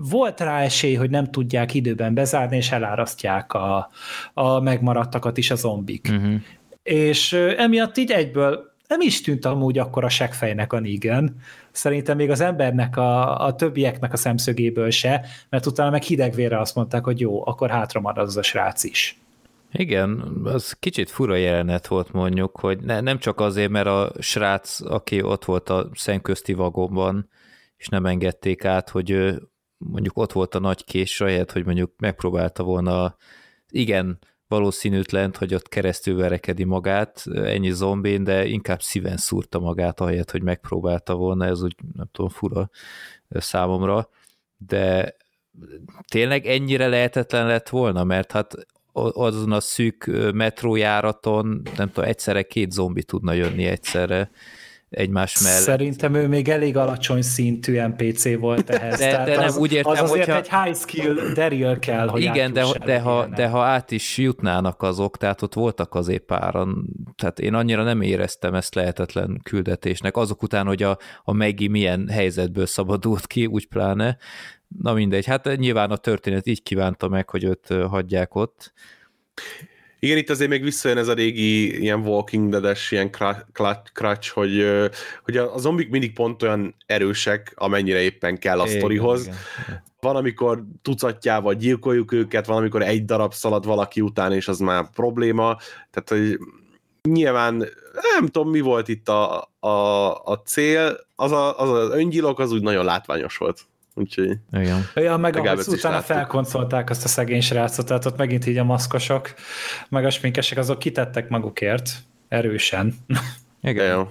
volt rá esély, hogy nem tudják időben bezárni, és elárasztják a, a megmaradtakat is a zombik. Uh-huh. És emiatt így egyből nem is tűnt amúgy akkor a seggfejnek a Negan. Szerintem még az embernek, a, a többieknek a szemszögéből se, mert utána meg hidegvére azt mondták, hogy jó, akkor hátra marad az a srác is. Igen, az kicsit fura jelenet volt mondjuk, hogy ne, nem csak azért, mert a srác, aki ott volt a szemközti vagomban, és nem engedték át, hogy ő mondjuk ott volt a nagy kés, ahelyett, hogy mondjuk megpróbálta volna igen valószínűtlent, hogy ott keresztül verekedi magát, ennyi zombén, de inkább szíven szúrta magát, ahelyett, hogy megpróbálta volna, ez úgy nem tudom, fura számomra, de tényleg ennyire lehetetlen lett volna, mert hát azon a szűk metrójáraton, nem tudom, egyszerre két zombi tudna jönni egyszerre egymás mellett. Szerintem ő még elég alacsony szintű NPC volt ehhez. De, Tehát de nem, az, úgy értem, az azért hogyha... egy high skill Daryl kell, hogy Igen, de, de, ha, de ha át is jutnának azok, tehát ott voltak az páran, tehát én annyira nem éreztem ezt lehetetlen küldetésnek, azok után, hogy a, a Maggie milyen helyzetből szabadult ki, úgy pláne, Na mindegy, hát nyilván a történet így kívánta meg, hogy őt hagyják ott. Igen, itt azért még visszajön ez a régi ilyen Walking Dead-es ilyen crutch, hogy, hogy a zombik mindig pont olyan erősek, amennyire éppen kell a sztorihoz. Van, amikor tucatjával gyilkoljuk őket, van, amikor egy darab szalad valaki után, és az már probléma. Tehát, hogy nyilván nem tudom, mi volt itt a, a, a cél, az, a, az az öngyilok, az úgy nagyon látványos volt. Úgyhogy Igen. Ja, meg ahogy utána felkoncolták azt a szegény srácot, tehát ott megint így a maszkosok, meg a sminkesek, azok kitettek magukért erősen. Igen. Igen.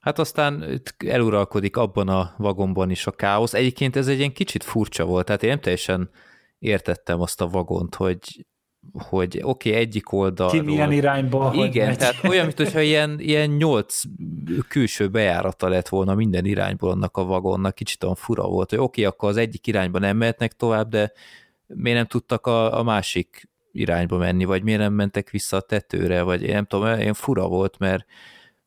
Hát aztán eluralkodik abban a vagonban is a káosz. Egyébként ez egy ilyen kicsit furcsa volt, tehát én nem teljesen értettem azt a vagont, hogy hogy oké, okay, egyik oldalról... Ki milyen irányba, Igen, megy. tehát olyan, mintha ilyen, ilyen nyolc külső bejárata lett volna minden irányból annak a vagonnak, kicsit olyan fura volt, hogy oké, okay, akkor az egyik irányba nem mehetnek tovább, de miért nem tudtak a, a másik irányba menni, vagy miért nem mentek vissza a tetőre, vagy én nem tudom, ilyen fura volt, mert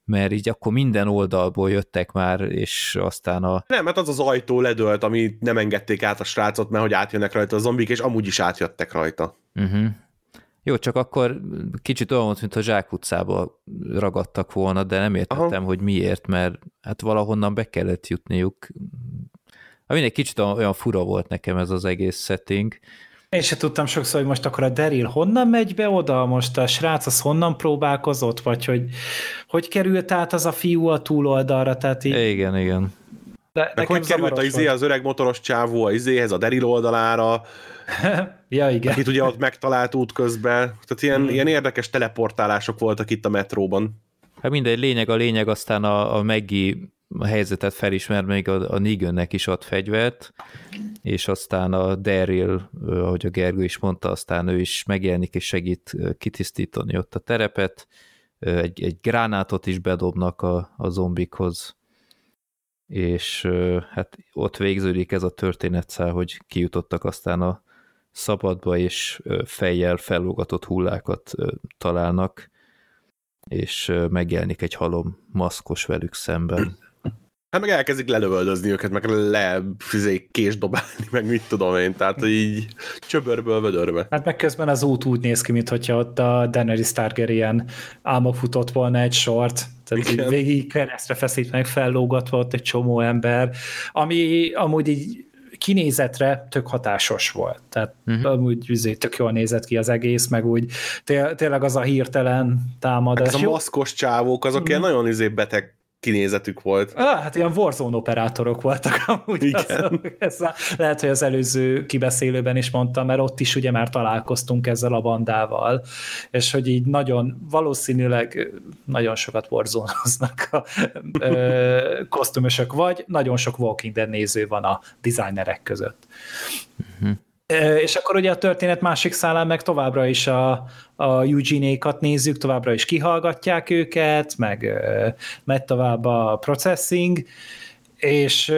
mert így akkor minden oldalból jöttek már, és aztán a... Nem, mert az az ajtó ledőlt, ami nem engedték át a srácot, mert hogy átjönnek rajta a zombik, és amúgy is átjöttek rajta. Uh-huh. Jó, csak akkor kicsit olyan volt, mint a zsákutcába ragadtak volna, de nem értettem, Aha. hogy miért, mert hát valahonnan be kellett jutniuk. Hát mindegy, kicsit olyan fura volt nekem ez az egész setting. Én se tudtam sokszor, hogy most akkor a Daryl honnan megy be oda, most a srác az honnan próbálkozott, vagy hogy hogy került át az a fiú a túloldalra, tehát így... Igen, igen. De Meg hogy került a izé, az öreg motoros csávó a izéhez, a Daryl oldalára, ja, igen. Akit ugye ott megtalált út közben. Tehát ilyen, mm. ilyen érdekes teleportálások voltak itt a metróban. Hát mindegy, lényeg a lényeg, aztán a, a Meggi a helyzetet felismer, még a, a Negannek is ad fegyvert, és aztán a Daryl, ahogy a Gergő is mondta, aztán ő is megjelenik és segít kitisztítani ott a terepet, egy, egy gránátot is bedobnak a, a zombikhoz, és hát ott végződik ez a történetszál, hogy kijutottak aztán a szabadba, és fejjel fellógatott hullákat találnak, és megjelenik egy halom maszkos velük szemben. Hát meg elkezdik lelövöldözni őket, meg le fizék kés dobálni, meg mit tudom én, tehát így csöbörből vödörbe. Hát meg közben az út úgy néz ki, mintha ott a Daenerys Targaryen álmok futott volna egy sort, tehát így végig keresztre feszítve, meg fellógatva ott egy csomó ember, ami amúgy így kinézetre tök hatásos volt. Tehát uh-huh. amúgy üzé, tök jól nézett ki az egész, meg úgy té- tényleg az a hirtelen támadás. Ez a maszkos csávók, azok uh-huh. ilyen nagyon izé beteg kinézetük volt. Ah, hát ilyen Warzone operátorok voltak amúgy. Igen. Azok, ez a, lehet, hogy az előző kibeszélőben is mondtam, mert ott is ugye már találkoztunk ezzel a bandával, és hogy így nagyon, valószínűleg nagyon sokat warzone a ö, kosztümösök, vagy nagyon sok Walking Dead néző van a designerek között. Uh-huh. És akkor ugye a történet másik szállán meg továbbra is a, a Eugene-ékat nézzük, továbbra is kihallgatják őket, meg megy tovább a processing, és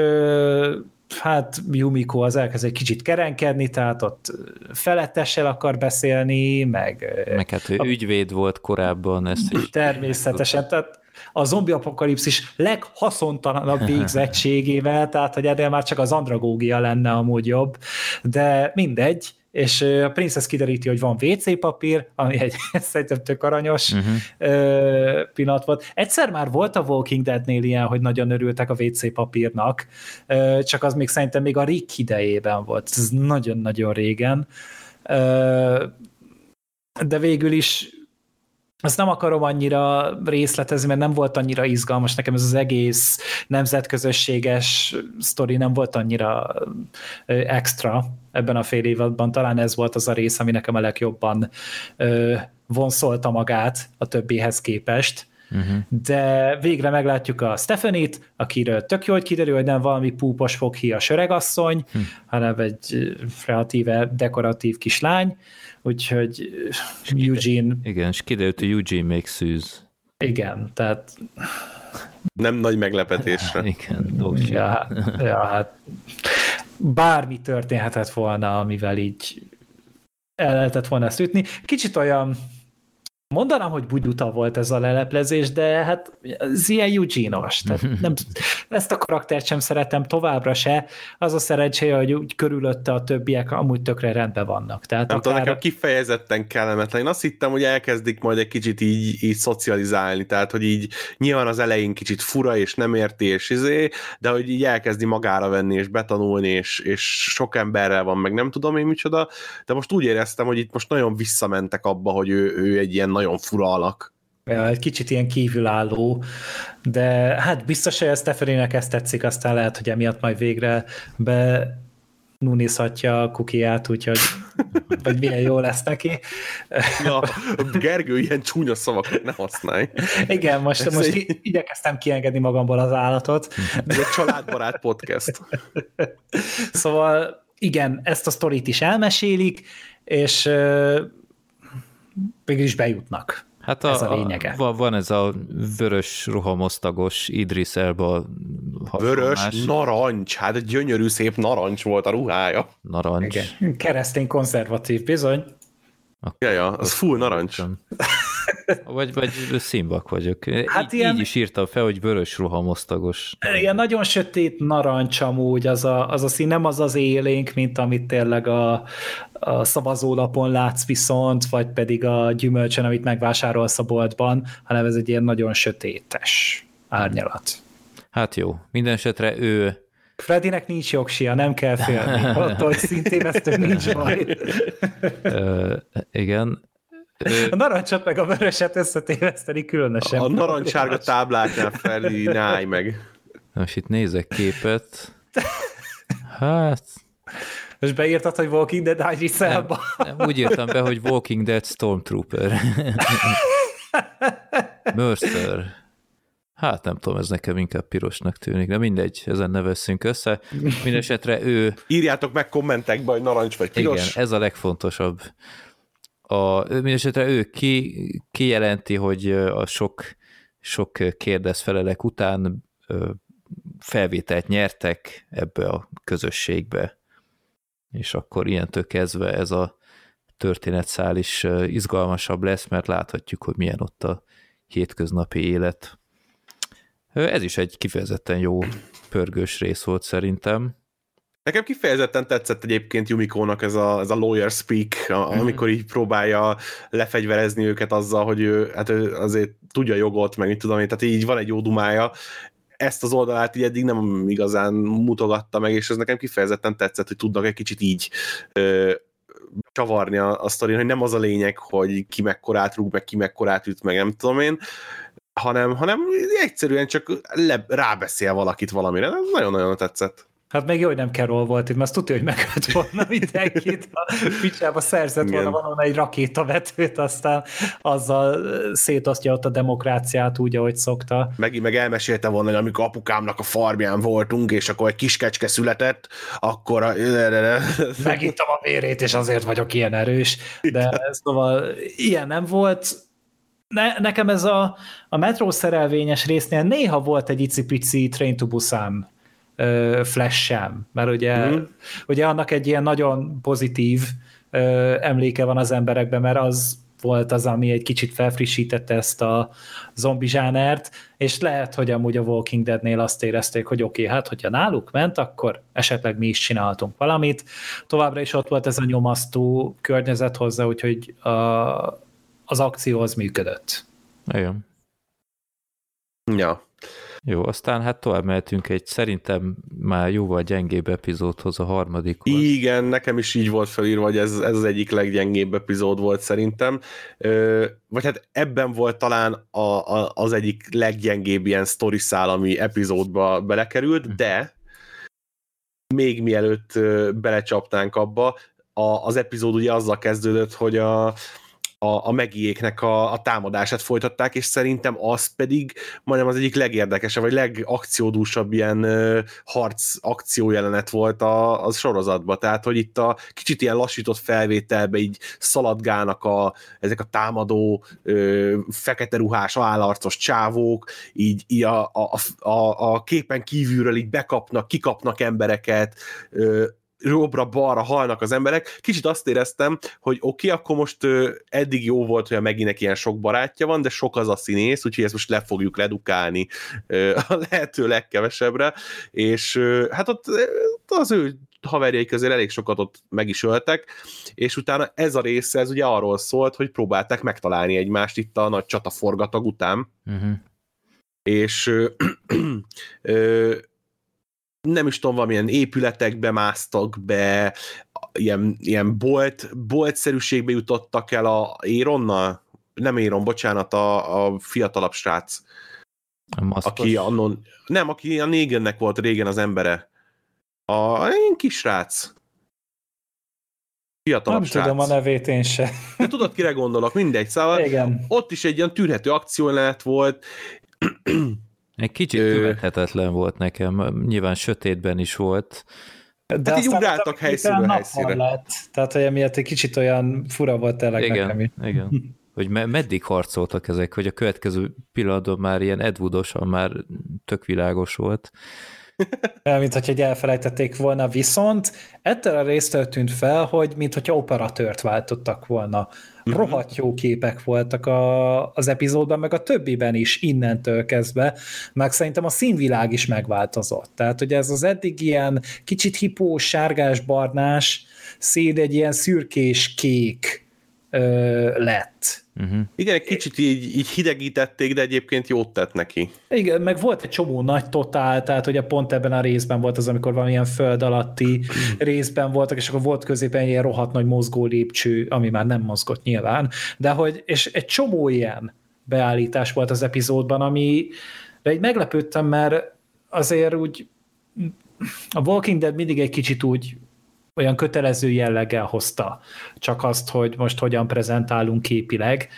hát Yumiko az elkezd egy kicsit kerenkedni, tehát ott felettessel akar beszélni, meg... Meg hát ő a, ügyvéd volt korábban, ezt is... Természetesen, tehát a zombi apokalipszis leghaszontalanabb végzettségével, tehát hogy ennél már csak az andragógia lenne amúgy jobb, de mindegy, és a Princess kideríti, hogy van WC papír, ami egy szerintem tök aranyos uh-huh. pillanat volt. Egyszer már volt a Walking Dead-nél ilyen, hogy nagyon örültek a WC papírnak, csak az még szerintem még a Rick idejében volt, ez nagyon-nagyon régen. De végül is azt nem akarom annyira részletezni, mert nem volt annyira izgalmas. Nekem ez az egész nemzetközösséges sztori nem volt annyira extra ebben a fél évadban. Talán ez volt az a rész, ami nekem a legjobban vonszolta magát a többihez képest. Uh-huh. De végre meglátjuk a Stephanie-t, akiről tök jól kiderül, hogy nem valami púpos foghíjas öregasszony, uh-huh. hanem egy relatíve dekoratív kislány, úgyhogy Eugene... Igen, és kiderült, hogy Eugene még szűz. Igen, tehát... Nem nagy meglepetésre. Igen, ja, ja, hát bármi történhetett volna, amivel így el lehetett volna ezt ütni. Kicsit olyan Mondanám, hogy bugyuta volt ez a leleplezés, de hát ez ilyen Eugene-os. Tehát nem, ezt a karaktert sem szeretem továbbra se. Az a szerencséje, hogy úgy körülötte a többiek amúgy tökre rendben vannak. Tehát nem akár... tudom, nekem kifejezetten kellemetlen. Én azt hittem, hogy elkezdik majd egy kicsit így, így szocializálni, tehát hogy így nyilván az elején kicsit fura és nem érti és izé, de hogy így elkezdi magára venni és betanulni, és, és sok emberrel van, meg nem tudom én micsoda, de most úgy éreztem, hogy itt most nagyon visszamentek abba, hogy ő, ő egy ilyen nagyon fura alak. Ja, egy kicsit ilyen kívülálló, de hát biztos, hogy a Stephanie-nek ezt tetszik, aztán lehet, hogy emiatt majd végre be nunizhatja a kukiát, úgyhogy vagy milyen jó lesz neki. Ja, Gergő ilyen csúnya szavakat ne használj. Igen, most, Ez most egy- igyekeztem kiengedni magamból az állatot. Ez egy családbarát podcast. Szóval igen, ezt a sztorit is elmesélik, és végül is bejutnak. Hát Ez a lényege. Van, van ez a vörös rohamosztagos Idris Elba Vörös, narancs, hát gyönyörű szép narancs volt a ruhája. narancs. Igen. Keresztény konzervatív, bizony. Ja, ja, az full narancs. Vagy, vagy színbak vagyok. Hát így, ilyen- így is írtam fel, hogy vörös rohamosztagos. Igen, nagyon sötét narancs amúgy, az a, az a szín nem az az élénk, mint amit tényleg a, a szavazólapon látsz viszont, vagy pedig a gyümölcsön, amit megvásárolsz a boltban, hanem ez egy ilyen nagyon sötétes árnyalat. Hát jó, minden esetre ő Fredinek nincs jogsia, nem kell félni. Attól, hogy szintévesztő nincs baj. ö, igen, A narancsot meg a vöröset összetéveszteni különösen. A narancssárga tábláknál felé, ne állj meg. most itt nézek képet. Hát, Most beírtad, hogy Walking Dead nem, Elba. nem, úgy írtam be, hogy Walking Dead Stormtrooper. Mercer. Hát nem tudom, ez nekem inkább pirosnak tűnik, de mindegy, ezen ne veszünk össze. Mindenesetre ő, Írjátok meg kommentekbe, hogy narancs vagy piros. igen, ez a legfontosabb. A, mindenesetre ő ki, kijelenti, hogy a sok, sok kérdezfelelek után felvételt nyertek ebbe a közösségbe. És akkor ilyentől kezdve ez a történetszál is izgalmasabb lesz, mert láthatjuk, hogy milyen ott a hétköznapi élet. Ez is egy kifejezetten jó pörgős rész volt szerintem. Nekem kifejezetten tetszett egyébként Yumikónak ez a, ez a lawyer speak, a, Mhm. amikor így próbálja lefegyverezni őket azzal, hogy ő, hát ő azért tudja jogot, meg mit tudom én, tehát így van egy jó dumája. Ezt az oldalát így eddig nem igazán mutogatta meg, és ez nekem kifejezetten tetszett, hogy tudnak egy kicsit így ö, csavarni a, a sztorin, hogy nem az a lényeg, hogy ki mekkorát rúg, meg ki mekkorát üt, meg nem tudom én, hanem, hanem egyszerűen csak le, rábeszél valakit valamire. Ez nagyon-nagyon tetszett. Hát még jó, hogy nem Carol volt itt, mert azt tudja, hogy megölt volna mindenkit. A picsába szerzett Igen. volna valahol egy rakétavetőt, aztán azzal szétosztja ott a demokráciát úgy, ahogy szokta. Megint meg elmesélte volna, hogy amikor apukámnak a farmján voltunk, és akkor egy kis kecske született, akkor a... Megittam a vérét, és azért vagyok ilyen erős. De szóval ilyen nem volt. Ne, nekem ez a, a metró szerelvényes résznél néha volt egy icipici Train to Busan ö, flash sem, mert ugye, mm. ugye annak egy ilyen nagyon pozitív ö, emléke van az emberekben, mert az volt az, ami egy kicsit felfrissítette ezt a zombi zsánert, és lehet, hogy amúgy a Walking Deadnél azt érezték, hogy oké, okay, hát hogyha náluk ment, akkor esetleg mi is csináltunk valamit. Továbbra is ott volt ez a nyomasztó környezet hozzá, úgyhogy a, az akció az működött. Igen. Ja. Jó, aztán hát tovább mehetünk egy szerintem már jóval gyengébb epizódhoz, a harmadikhoz. Igen, nekem is így volt felírva, hogy ez, ez az egyik leggyengébb epizód volt szerintem. Ö, vagy hát ebben volt talán a, a, az egyik leggyengébb ilyen sztoriszál, ami epizódba belekerült, de még mielőtt ö, belecsapnánk abba, a, az epizód ugye azzal kezdődött, hogy a, a, a megiéknek a, a támadását folytatták, és szerintem az pedig majdnem az egyik legérdekesebb, vagy legakciódúsabb ilyen ö, harc akciójelenet volt a, a sorozatban. Tehát, hogy itt a kicsit ilyen lassított felvételbe így szaladgálnak a, ezek a támadó ö, fekete ruhás állarcos csávók, így, így a, a, a, a képen kívülről így bekapnak, kikapnak embereket, ö, jobbra-balra halnak az emberek. Kicsit azt éreztem, hogy oké, okay, akkor most eddig jó volt, hogy a Meginek ilyen sok barátja van, de sok az a színész, úgyhogy ezt most le fogjuk redukálni ö, a lehető legkevesebbre, és ö, hát ott, az ő haverjai közül elég sokat ott meg is öltek, és utána ez a része, ez ugye arról szólt, hogy próbálták megtalálni egymást itt a nagy csataforgatag után, Uh-huh. és ö, ö, nem is tudom, valamilyen épületekbe másztak be, ilyen, ilyen bolt, boltszerűségbe jutottak el a Éronnal, nem Éron, bocsánat, a, a fiatalabb srác, A aki annon, nem, aki a Negannek volt régen az embere. A ilyen kis srác. fiatalabb Nem srác. tudom a nevét én se. De tudod, kire gondolok, mindegy. Szóval Igen. ott is egy ilyen tűrhető akciójelenet volt, Egy kicsit Ö- követhetetlen volt nekem, nyilván sötétben is volt. De Hát így ugráltak helyszínről helyszínre. Lett. Tehát olyan miatt egy kicsit olyan fura volt tényleg nekem is. Igen, igen. Hogy me- meddig harcoltak ezek, hogy a következő pillanatban már ilyen Ed Woodosan már tök világos volt. Mint hogy elfelejtették volna, viszont ettől a résztől tűnt fel, hogy mint hogyha operatőrt váltottak volna. Rohadt jó képek voltak a, az epizódban, meg a többiben is innentől kezdve, meg szerintem a színvilág is megváltozott. Tehát, hogy ez az eddig ilyen kicsit hipós, sárgás, barnás szín egy ilyen szürkés kék ö, lett. Uh-huh. Igen, egy kicsit így, így hidegítették, de egyébként jót tett neki. Igen, meg volt egy csomó nagy totál, tehát ugye pont ebben a részben volt az, amikor valamilyen föld alatti részben voltak, és akkor volt középen ilyen rohadt nagy mozgó lépcső, ami már nem mozgott nyilván, de hogy, és egy csomó ilyen beállítás volt az epizódban, ami de egy meglepődtem, mert azért úgy a Walking Dead mindig egy kicsit úgy olyan kötelező jelleggel hozta, csak azt, hogy most hogyan prezentálunk képileg,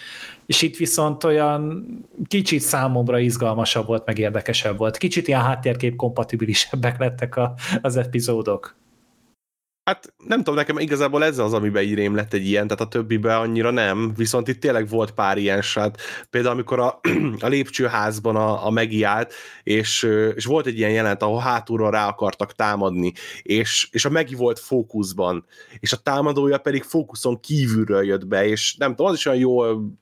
és itt viszont olyan kicsit számomra izgalmasabb volt, meg érdekesebb volt. Kicsit ilyen háttérkép kompatibilisebbek lettek a, az epizódok. Hát nem tudom, nekem igazából ez az, amiben így rém lett egy ilyen, tehát a többiben annyira nem, viszont itt tényleg volt pár ilyen sát. Például amikor a, a lépcsőházban a, a Megi állt, és, és volt egy ilyen jelent, ahol hátulról rá akartak támadni, és, és a Megi volt fókuszban, és a támadója pedig fókuszon kívülről jött be, és nem tudom, az is olyan jól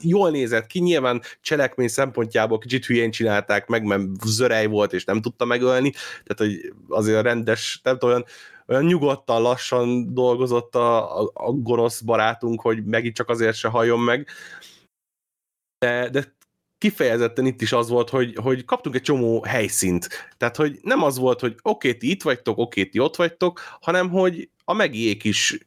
jól nézett ki, nyilván cselekmény szempontjából kicsit hülyén csinálták meg, mert zörej volt, és nem tudta megölni, tehát hogy azért rendes, nem tudom, olyan, olyan nyugodtan, lassan dolgozott a, a, a gonosz barátunk, hogy megint csak azért se halljon meg. De, de kifejezetten itt is az volt, hogy, hogy kaptunk egy csomó helyszínt. Tehát, hogy nem az volt, hogy oké, ti itt vagytok, oké, ti ott vagytok, hanem, hogy a megiék is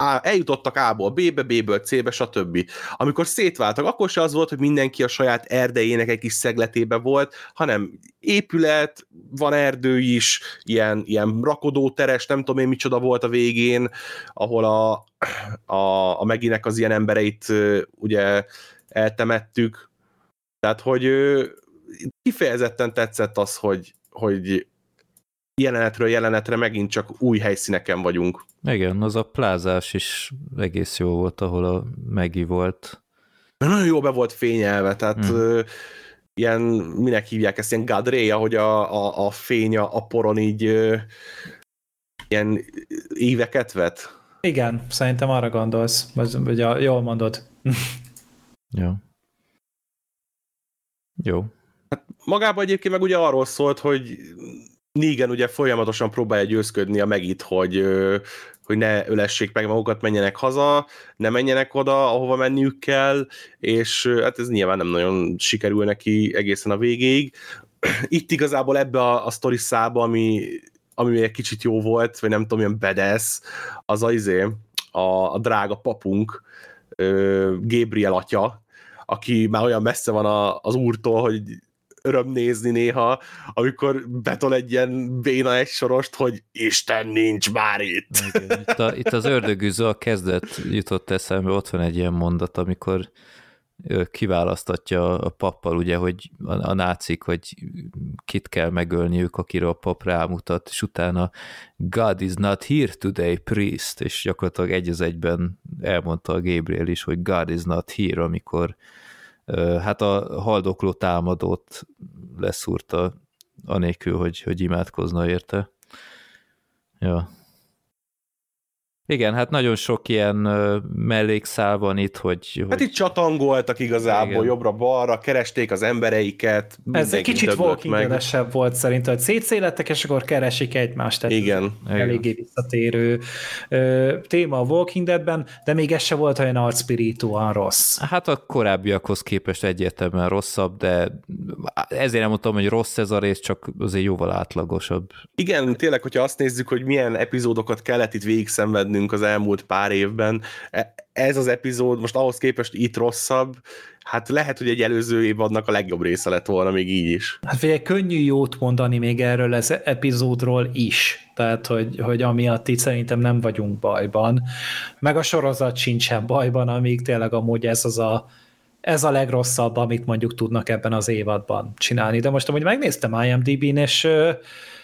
A, eljutottak A-ból B-be, B-ből C-be, stb. Amikor szétváltak, akkor se az volt, hogy mindenki a saját erdejének egy kis szegletébe volt, hanem épület, van erdő is, ilyen, ilyen rakodóteres, nem tudom én micsoda volt a végén, ahol a, a, a Meginek az ilyen embereit ugye eltemettük. Tehát, hogy kifejezetten tetszett az, hogy, hogy jelenetről jelenetre megint csak új helyszíneken vagyunk. Igen, az a plázás is egész jó volt, ahol a Megi volt. Nagyon jó be volt fényelve, tehát hmm. ilyen, minek hívják ezt, ilyen gadré, ahogy a, a, a fény a poron így ilyen éveket vet. Igen, szerintem arra gondolsz, vagy a, jól mondod. jó. Jó. Hát magában egyébként meg ugye arról szólt, hogy Negan ugye folyamatosan próbálja győzködni a megit, hogy, hogy ne ölessék meg magukat, menjenek haza, ne menjenek oda, ahova menniük kell, és hát ez nyilván nem nagyon sikerül neki egészen a végéig. Itt igazából ebbe a, a sztori szába, ami, ami még egy kicsit jó volt, vagy nem tudom, ilyen bedesz, az a, izé, a, a drága papunk, Gabriel atya, aki már olyan messze van a, az úrtól, hogy öröm nézni néha, amikor betol egy ilyen béna egy sorost, hogy Isten nincs már itt. Igen, itt, a, itt az ördögűző a kezdet jutott eszembe, ott van egy ilyen mondat, amikor kiválasztatja a pappal, ugye, hogy a, a nácik, hogy kit kell megölniük, akiről a pap rámutat, és utána God is not here today, priest, és gyakorlatilag egy az egyben elmondta a Gabriel is, hogy God is not here, amikor hát a haldokló támadót leszúrta anélkül, hogy, hogy imádkozna érte. Ja. Igen, hát nagyon sok ilyen mellékszál van itt, hogy... Hát hogy... itt csatangoltak igazából Igen. jobbra-balra, keresték az embereiket. Ez egy kicsit walking volt szerintem, hogy szétszélettek, és akkor keresik egymást. Tehát Igen. Eléggé visszatérő ö, téma a Walking Deadben, de még ez se volt olyan arcspirituan rossz. Hát a korábbiakhoz képest egyértelműen rosszabb, de ezért nem mondtam, hogy rossz ez a rész, csak azért jóval átlagosabb. Igen, tényleg, hogyha azt nézzük, hogy milyen epizódokat kellett itt végig szenvedni az elmúlt pár évben. Ez az epizód most ahhoz képest itt rosszabb, hát lehet, hogy egy előző évadnak a legjobb része lett volna még így is. Hát figyelj, könnyű jót mondani még erről az epizódról is. Tehát, hogy, hogy amiatt itt szerintem nem vagyunk bajban. Meg a sorozat sincsen bajban, amíg tényleg amúgy ez az a, ez a legrosszabb, amit mondjuk tudnak ebben az évadban csinálni. De most amúgy megnéztem IMDb-n, és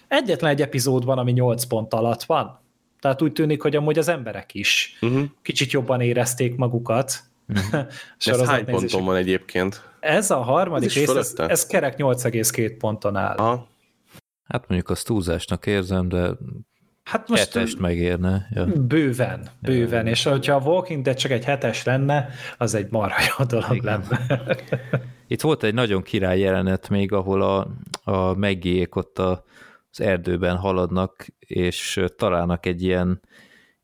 egyetlen egy epizód van, ami 8 pont alatt van. Tehát úgy tűnik, hogy amúgy az emberek is uh-huh. kicsit jobban érezték magukat. Uh-huh. ez hány ponton van egyébként? Ez a harmadik ez rész, ez, ez kerek 8,2 ponton áll. Aha. Hát mondjuk azt túlzásnak érzem, de Hát most hetest megérne. Ja. Bőven, bőven, ja. és hogyha a Walking Dead csak egy hetes lenne, az egy marha jó dolog Igen. lenne. Itt volt egy nagyon király jelenet még, ahol a, a megjék ott a, az erdőben haladnak, és találnak egy ilyen,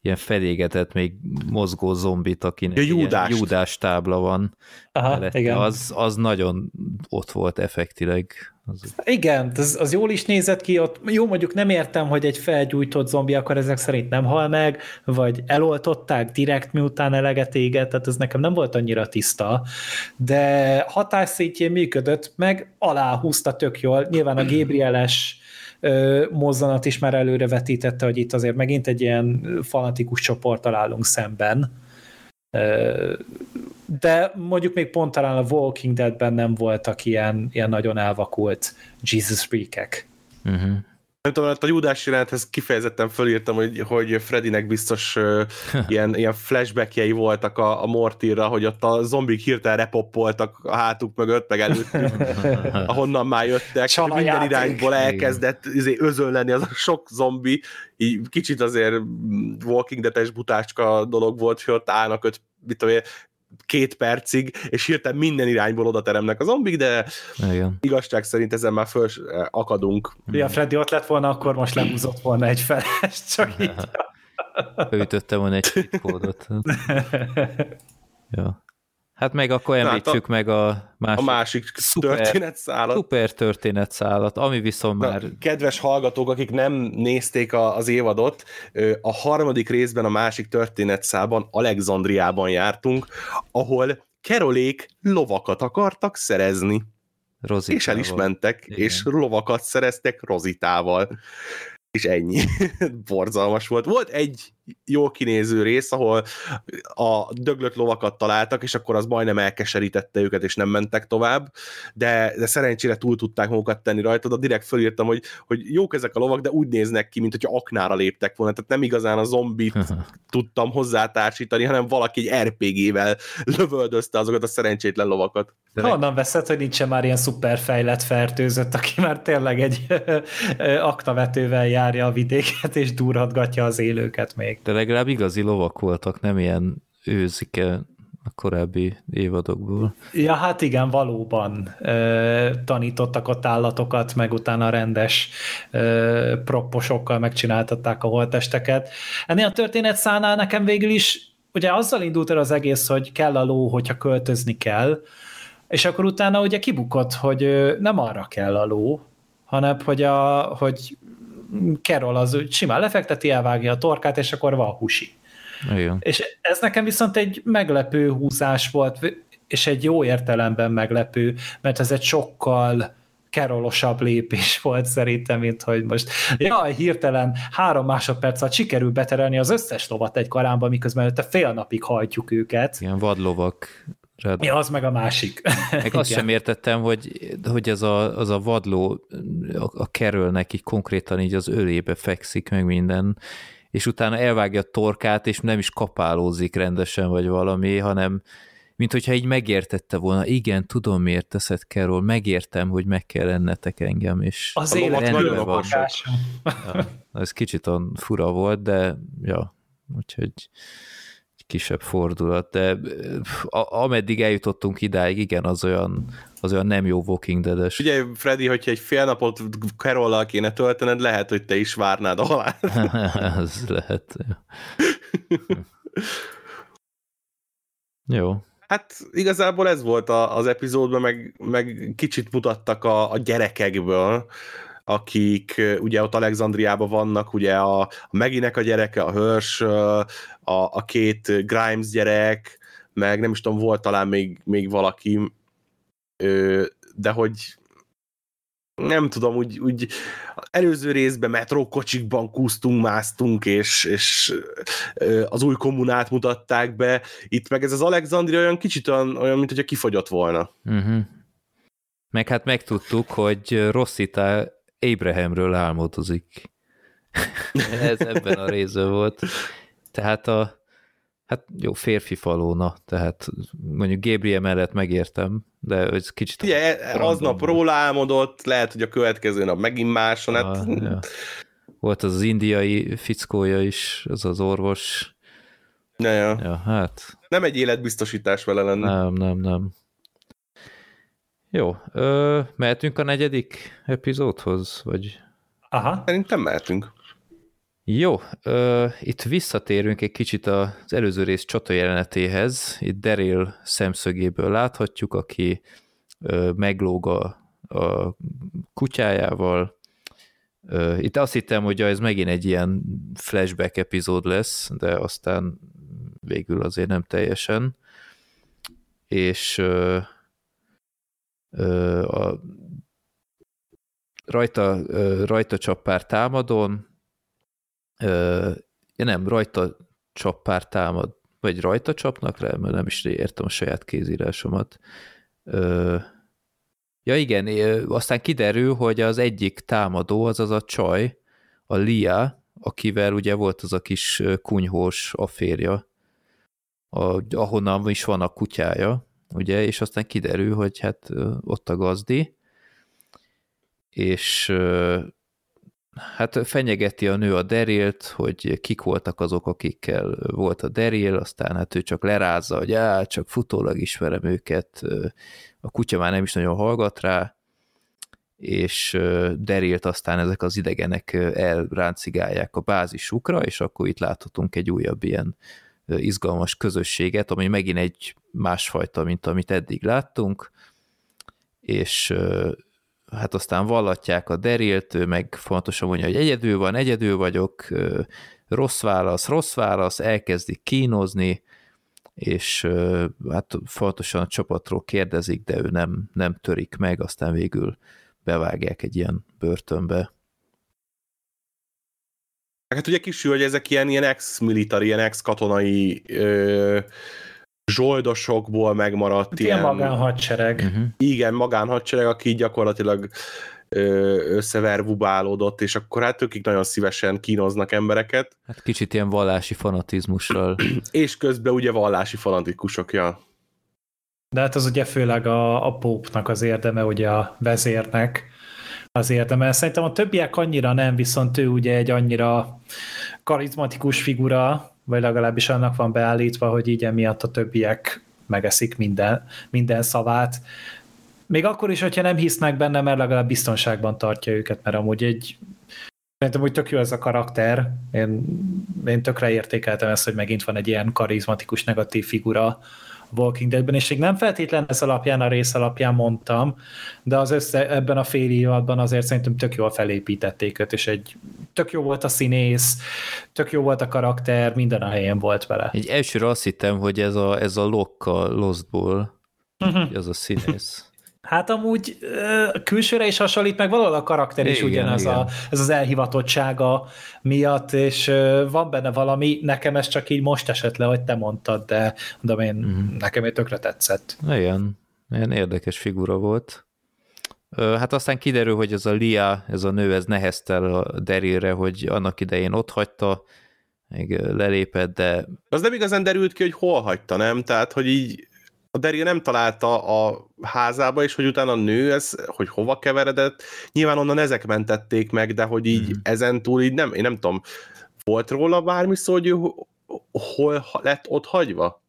ilyen felégetett, még mozgó zombit, akinek ja, júdást. júdás tábla van. Aha, igen. Az, az nagyon ott volt effektileg. Az... Igen, az, az jól is nézett ki, ott jó mondjuk nem értem, hogy egy felgyújtott zombi akkor ezek szerint nem hal meg, vagy eloltották direkt miután eleget éget, tehát ez nekem nem volt annyira tiszta, de hatásszétjén működött, meg alá húzta tök jól, nyilván a Gabrieles mozzanat is már előre vetítette, hogy itt azért megint egy ilyen fanatikus csoport találunk szemben, de mondjuk még pont talán a Walking Deadben nem voltak ilyen, ilyen nagyon elvakult Jesus freakek. Uh-huh nem tudom, hát a Judás jelenthez kifejezetten fölírtam, hogy, hogy Freddynek biztos uh, ilyen, ilyen flashbackjei voltak a, a Mortirra, hogy ott a zombik hirtelen repoppoltak a hátuk mögött, meg előttük, ahonnan már jöttek, Csala minden játék. irányból elkezdett izé, özönleni az a sok zombi, így kicsit azért Walking Dead-es butácska dolog volt, hogy ott állnak öt, mit tudom én, két percig, és hirtelen minden irányból oda teremnek a zombik, de Igen. igazság szerint ezen már föl akadunk. Ja, Freddy ott lett volna, akkor most lehúzott volna egy feles, csak így. Beütötte volna egy kódot. ja. Hát meg akkor említsük hát a, meg a másik, a másik szuper, történetszálat. Szuper történetszálat, ami viszont Na, már... Kedves hallgatók, akik nem nézték a, az évadot, a harmadik részben a másik történetszálban Alexandriában jártunk, ahol Kerolék lovakat akartak szerezni. Rozitával. És el is mentek, Igen. és lovakat szereztek Rozitával és ennyi. Borzalmas volt. Volt egy jó kinéző rész, ahol a döglött lovakat találtak, és akkor az majdnem elkeserítette őket, és nem mentek tovább, de, de szerencsére túl tudták magukat tenni rajta, de direkt fölírtam, hogy, hogy jók ezek a lovak, de úgy néznek ki, mint hogyha aknára léptek volna, tehát nem igazán a zombit tudtam hozzátársítani, hanem valaki egy RPG-vel lövöldözte azokat a szerencsétlen lovakat. De Honnan veszed, hogy nincsen már ilyen szuperfejlett fertőzött, aki már tényleg egy aktavetővel járja a vidéket, és durhatgatja az élőket még. De legalább igazi lovak voltak, nem ilyen őzike a korábbi évadokból. Ja, hát igen, valóban ö, tanítottak ott állatokat, meg utána rendes ö, propposokkal megcsináltatták a holtesteket. Ennél a történet szánál nekem végül is, ugye azzal indult el az egész, hogy kell a ló, hogyha költözni kell, és akkor utána ugye kibukott, hogy nem arra kell a ló, hanem hogy, a, hogy Carol az simán lefekteti, elvágja a torkát, és akkor van husi. Igen. És ez nekem viszont egy meglepő húzás volt, és egy jó értelemben meglepő, mert ez egy sokkal kerolosabb lépés volt szerintem, mint hogy most jaj, hirtelen három másodperc alatt sikerül beterelni az összes lovat egy karámba, miközben előtte fél napig hajtjuk őket. Ilyen vadlovak Rád... Ja, az meg a másik. Meg azt sem értettem, hogy, hogy ez a, az a vadló a, a kerülnek így konkrétan így az ölébe fekszik, meg minden, és utána elvágja a torkát, és nem is kapálózik rendesen, vagy valami, hanem mint hogyha így megértette volna, igen, tudom, miért teszed, Carol, megértem, hogy meg kell ennetek engem, és az élet nagyon van. Ja, ez kicsit olyan fura volt, de ja, úgyhogy kisebb fordulat, de a, ameddig eljutottunk idáig, igen, az olyan, az olyan nem jó Walking Dead-es. Ugye, Freddy, hogyha egy fél napot carol kéne töltened, lehet, hogy te is várnád a halált. Ez lehet. jó. Hát igazából ez volt a, az epizódban, meg, meg kicsit mutattak a, a gyerekekből, akik ugye ott Alexandriában vannak, ugye a, a Meginek a gyereke, a Hörs, a, a két Grimes gyerek, meg nem is tudom, volt talán még, még valaki, de hogy nem tudom, úgy, úgy előző részben metrókocsikban kúztunk, másztunk, és, és az új kommunát mutatták be. Itt meg ez az Alexandria olyan kicsit olyan, olyan mint hogyha kifogyott volna. Uh-huh. Meg hát megtudtuk, hogy Rossita Abrahamről álmodozik. ez ebben a részben volt. Tehát a Hát jó, férfi falóna, tehát mondjuk Gabriel mellett megértem, de ez kicsit... Ugye, aznap róla álmodott, lehet, hogy a következő nap megint máson, hát... Ah, ja. Volt az, az indiai fickója is, az az orvos. Ja, ja. ja, hát... Nem egy életbiztosítás vele lenni. Nem, nem, nem. Jó, ö, mehetünk a negyedik epizódhoz, vagy... Aha. Szerintem mehetünk. Jó, ö, itt visszatérünk egy kicsit az előző rész csata jelenetéhez. Itt Daryl szemszögéből láthatjuk, aki ö, meglóg a, a kutyájával. Ö, itt azt hittem, hogy ez megint egy ilyen flashback epizód lesz, de aztán végül azért nem teljesen. És ö, ö, a, rajta, rajta csap pár támadón, Ö, nem, rajta csap pár támad, vagy rajta csapnak rá, mert nem is értem a saját kézírásomat. Ö, ja igen, aztán kiderül, hogy az egyik támadó, az az a csaj, a Lia, akivel ugye volt az a kis kunyhós aférja, a, ahonnan is van a kutyája, ugye, és aztán kiderül, hogy hát ott a gazdi, és hát fenyegeti a nő a Derilt, hogy kik voltak azok, akikkel volt a Deril, aztán hát ő csak lerázza, hogy á, csak futólag ismerem őket, a kutya már nem is nagyon hallgat rá, és Derilt aztán ezek az idegenek elráncigálják a bázisukra, és akkor itt láthatunk egy újabb ilyen izgalmas közösséget, ami megint egy másfajta, mint amit eddig láttunk, és hát aztán vallatják a derilt, ő meg fontosan mondja, hogy egyedül van, egyedül vagyok, rossz válasz, rossz válasz, elkezdik kínozni, és hát fontosan a csapatról kérdezik, de ő nem, nem törik meg, aztán végül bevágják egy ilyen börtönbe. Hát ugye kisül, hogy ezek ilyen, ilyen ex-militari, ilyen ex-katonai ö, zsoldosokból megmaradt hát ilyen... Ilyen magánhadsereg. Uh-huh. Igen, magánhadsereg, aki gyakorlatilag összevervubálódott, és akkor hát ők nagyon szívesen kínoznak embereket. Hát kicsit ilyen vallási fanatizmussal. és közben ugye vallási fanatikusok, ja. De hát az ugye főleg a, a pópnak az érdeme, ugye a vezérnek az érdeme. Szerintem a többiek annyira nem, viszont ő ugye egy annyira karizmatikus figura, vagy legalábbis annak van beállítva, hogy így emiatt a többiek megeszik minden, minden szavát. Még akkor is, hogyha nem hisznek benne, mert legalább biztonságban tartja őket, mert amúgy egy Szerintem úgy tök jó ez a karakter. Én, én tökre értékeltem ezt, hogy megint van egy ilyen karizmatikus negatív figura, Walking Deadben, és még nem feltétlen ez alapján, a rész alapján mondtam, de az össze, ebben a fél évadban azért szerintem tök jól felépítették őt, és egy tök jó volt a színész, tök jó volt a karakter, minden a helyén volt vele. Egy elsőre azt hittem, hogy ez a, ez a Locke a Lostból, uh-huh. ez a színész. Hát amúgy külsőre is hasonlít, meg valahol a karakter is igen, ugyanaz igen. A, ez az elhivatottsága miatt, és van benne valami, nekem ez csak így most esett le, hogy te mondtad, de, de én, uh-huh. nekem egy tökre tetszett. Igen, ilyen érdekes figura volt. Hát aztán kiderül, hogy ez a Lia, ez a nő, ez neheztel a Derire, hogy annak idején ott hagyta, még lelépett, de... Az nem igazán derült ki, hogy hol hagyta, nem? Tehát, hogy így a Daryl nem találta a házába, és hogy utána a nő, ez, hogy hova keveredett, nyilván onnan ezek mentették meg, de hogy így mm. ezen túl így nem, én nem tudom, volt róla bármi szó, hogy ő hol lett ott hagyva?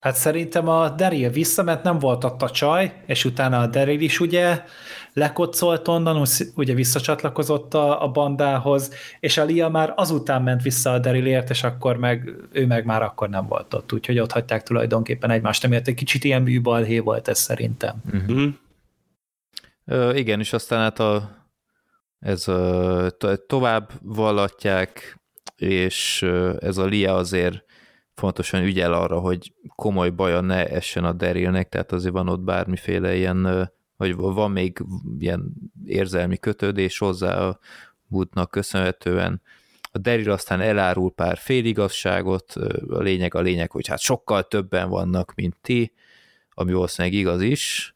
Hát szerintem a Daryl visszament, nem volt ott a csaj, és utána a Daryl is ugye lekocolt onnan, ugye visszacsatlakozott a, a bandához, és a Lia már azután ment vissza a Darylért, és akkor meg, ő meg már akkor nem volt ott, úgyhogy ott hagyták tulajdonképpen egymást, emiatt egy kicsit ilyen műbalhé volt ez szerintem. Uh-huh. Ö, igen, és aztán hát a, ez a, tovább vallatják, és ez a Lia azért fontosan ügyel arra, hogy komoly baja ne essen a Darylnek, tehát azért van ott bármiféle ilyen vagy van még ilyen érzelmi kötődés hozzá a Woodnak köszönhetően. A Daryl aztán elárul pár féligazságot, a lényeg a lényeg, hogy hát sokkal többen vannak, mint ti, ami valószínűleg igaz is,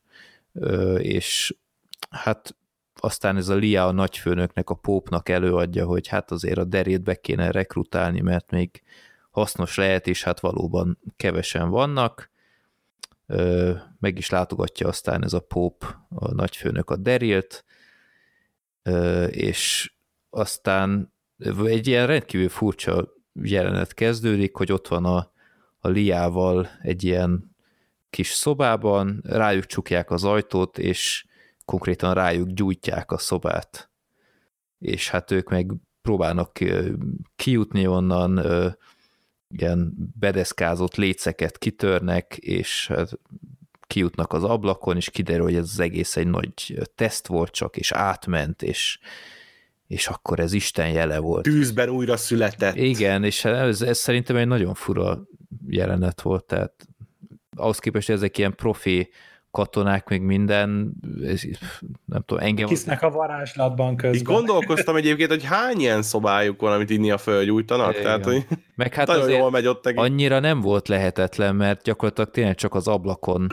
és hát aztán ez a Lia a nagyfőnöknek, a pópnak előadja, hogy hát azért a derét be kéne rekrutálni, mert még hasznos lehet, és hát valóban kevesen vannak. Meg is látogatja aztán ez a pop, a nagyfőnök a Derilt, és aztán egy ilyen rendkívül furcsa jelenet kezdődik, hogy ott van a, a Liával egy ilyen kis szobában, rájuk csukják az ajtót, és konkrétan rájuk gyújtják a szobát. És hát ők meg próbálnak kijutni onnan, ilyen bedeszkázott léceket kitörnek, és hát kijutnak az ablakon, és kiderül, hogy ez az egész egy nagy teszt volt csak, és átment, és, és akkor ez Isten jele volt. Tűzben újra született. Igen, és ez, ez szerintem egy nagyon fura jelenet volt, tehát ahhoz képest, hogy ezek ilyen profi katonák, még minden, nem tudom, engem... Hisznek a varázslatban közben. Így gondolkoztam egyébként, hogy hány ilyen szobájuk van, amit inni a fölgyújtanak, tehát hogy meg hát nagyon jól megy ott egész. Annyira nem volt lehetetlen, mert gyakorlatilag tényleg csak az ablakon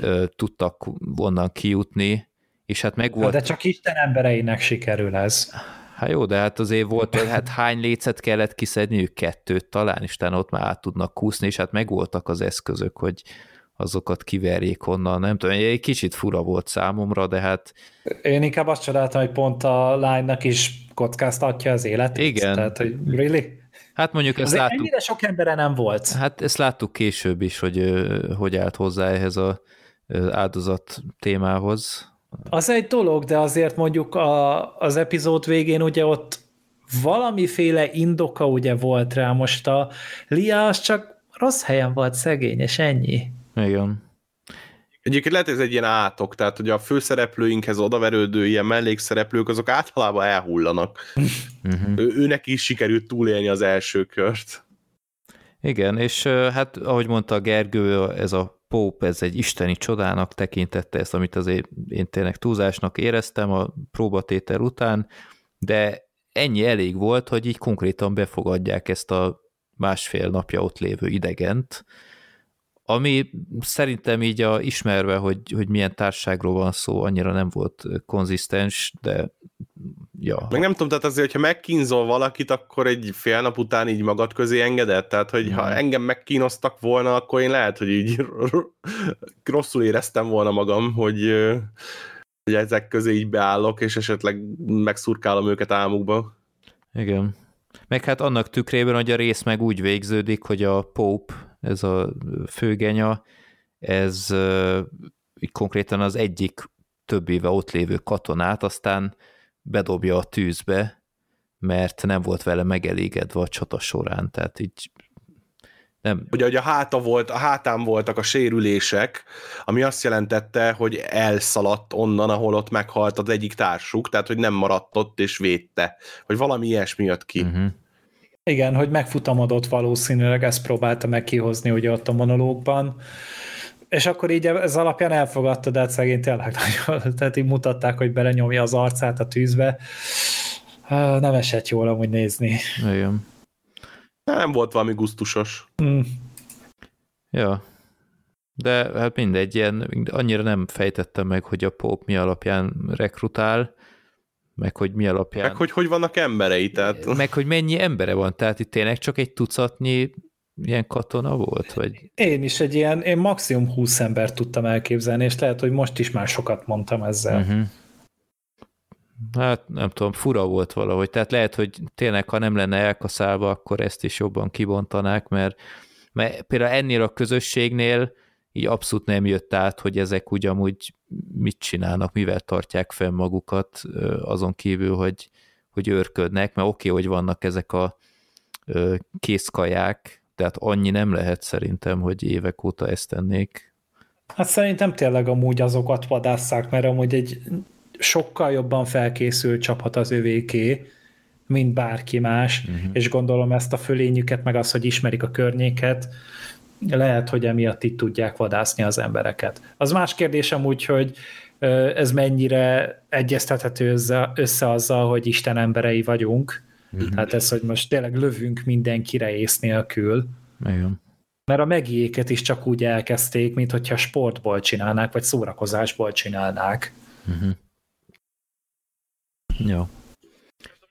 ö, tudtak onnan kijutni, és hát meg volt... De csak Isten embereinek sikerül ez. Hát jó, de hát azért volt, hogy hát hány lécet kellett kiszedniük? Kettőt talán, és ott már át tudnak kúszni, és hát megvoltak az eszközök, hogy azokat kiverjék onnan, nem tudom, egy kicsit fura volt számomra, de hát... Én inkább azt csodáltam, hogy pont a lánynak is kockáztatja az életét. Igen. Tehát, hogy really? Hát mondjuk ezt Azért láttuk... Ennyire sok embere nem volt. Hát ezt láttuk később is, hogy hogy állt hozzá ehhez a áldozat témához. Az egy dolog, de azért mondjuk a, az epizód végén ugye ott valamiféle indoka ugye volt rá, most a Lia az csak rossz helyen volt szegény, és ennyi. Igen. Egyébként lehet, hogy ez egy ilyen átok, tehát hogy a főszereplőinkhez odaverődő ilyen mellékszereplők, azok általában elhullanak. Uh-huh. Ő, őnek is sikerült túlélni az első kört. Igen, és hát ahogy mondta Gergő, ez a Pope, ez egy isteni csodának tekintette ezt, amit azért én tényleg túlzásnak éreztem a próbatétel után, de ennyi elég volt, hogy így konkrétan befogadják ezt a másfél napja ott lévő idegent, ami szerintem így a, ismerve, hogy, hogy milyen társágról van szó, annyira nem volt konzisztens, de ja. Meg nem tudom, tehát azért, hogyha megkínzol valakit, akkor egy fél nap után így magad közé engedett, tehát hogy hmm. ha engem megkínoztak volna, akkor én lehet, hogy így rosszul éreztem volna magam, hogy, hogy ezek közé így beállok, és esetleg megszurkálom őket álmukba. Igen. Meg hát annak tükrében, hogy a rész meg úgy végződik, hogy a Pope ez a főgenya, ez konkrétan az egyik több éve ott lévő katonát, aztán bedobja a tűzbe, mert nem volt vele megelégedve a csata során, tehát így nem. Ugye, hogy a háta volt, a hátán voltak a sérülések, ami azt jelentette, hogy elszaladt onnan, ahol ott meghalt az egyik társuk, tehát hogy nem maradt ott és védte, hogy valami ilyesmi jött ki. Uh-huh. Igen, hogy megfutamodott valószínűleg, ezt próbálta meg kihozni ugye ott a monológban, és akkor így ez alapján elfogadta, de hát szegény tényleg nagyon, tehát így mutatták, hogy belenyomja az arcát a tűzbe. Nem esett jól amúgy nézni. Igen. Nem volt valami gusztusos. Mm. Ja. De hát mindegy, ilyen, annyira nem fejtettem meg, hogy a pop mi alapján rekrutál, meg hogy mi alapján... Meg hogy hogy vannak emberei, tehát... Meg hogy mennyi embere van, tehát itt tényleg csak egy tucatnyi ilyen katona volt? Vagy? Én is egy ilyen, én maximum 20 ember tudtam elképzelni, és lehet, hogy most is már sokat mondtam ezzel. Uh-huh. Hát nem tudom, fura volt valahogy. Tehát lehet, hogy tényleg, ha nem lenne elkaszálva, akkor ezt is jobban kibontanák, mert, mert például ennél a közösségnél így abszolút nem jött át, hogy ezek ugyanúgy mit csinálnak, mivel tartják fenn magukat, azon kívül, hogy, hogy őrködnek, mert oké, okay, hogy vannak ezek a készkaják, tehát annyi nem lehet szerintem, hogy évek óta ezt tennék. Hát szerintem tényleg amúgy azokat vadásszák, mert amúgy egy sokkal jobban felkészült csapat az övéké, mint bárki más, uh-huh. és gondolom ezt a fölényüket, meg az, hogy ismerik a környéket, lehet, hogy emiatt itt tudják vadászni az embereket. Az más kérdésem úgy, hogy ez mennyire egyeztethető össze, azzal, hogy Isten emberei vagyunk. Mm-hmm. Tehát ez, hogy most tényleg lövünk mindenkire ész nélkül. Igen. Mert a megiéket is csak úgy elkezdték, mint hogyha sportból csinálnák, vagy szórakozásból csinálnák. Mm-hmm. Jó.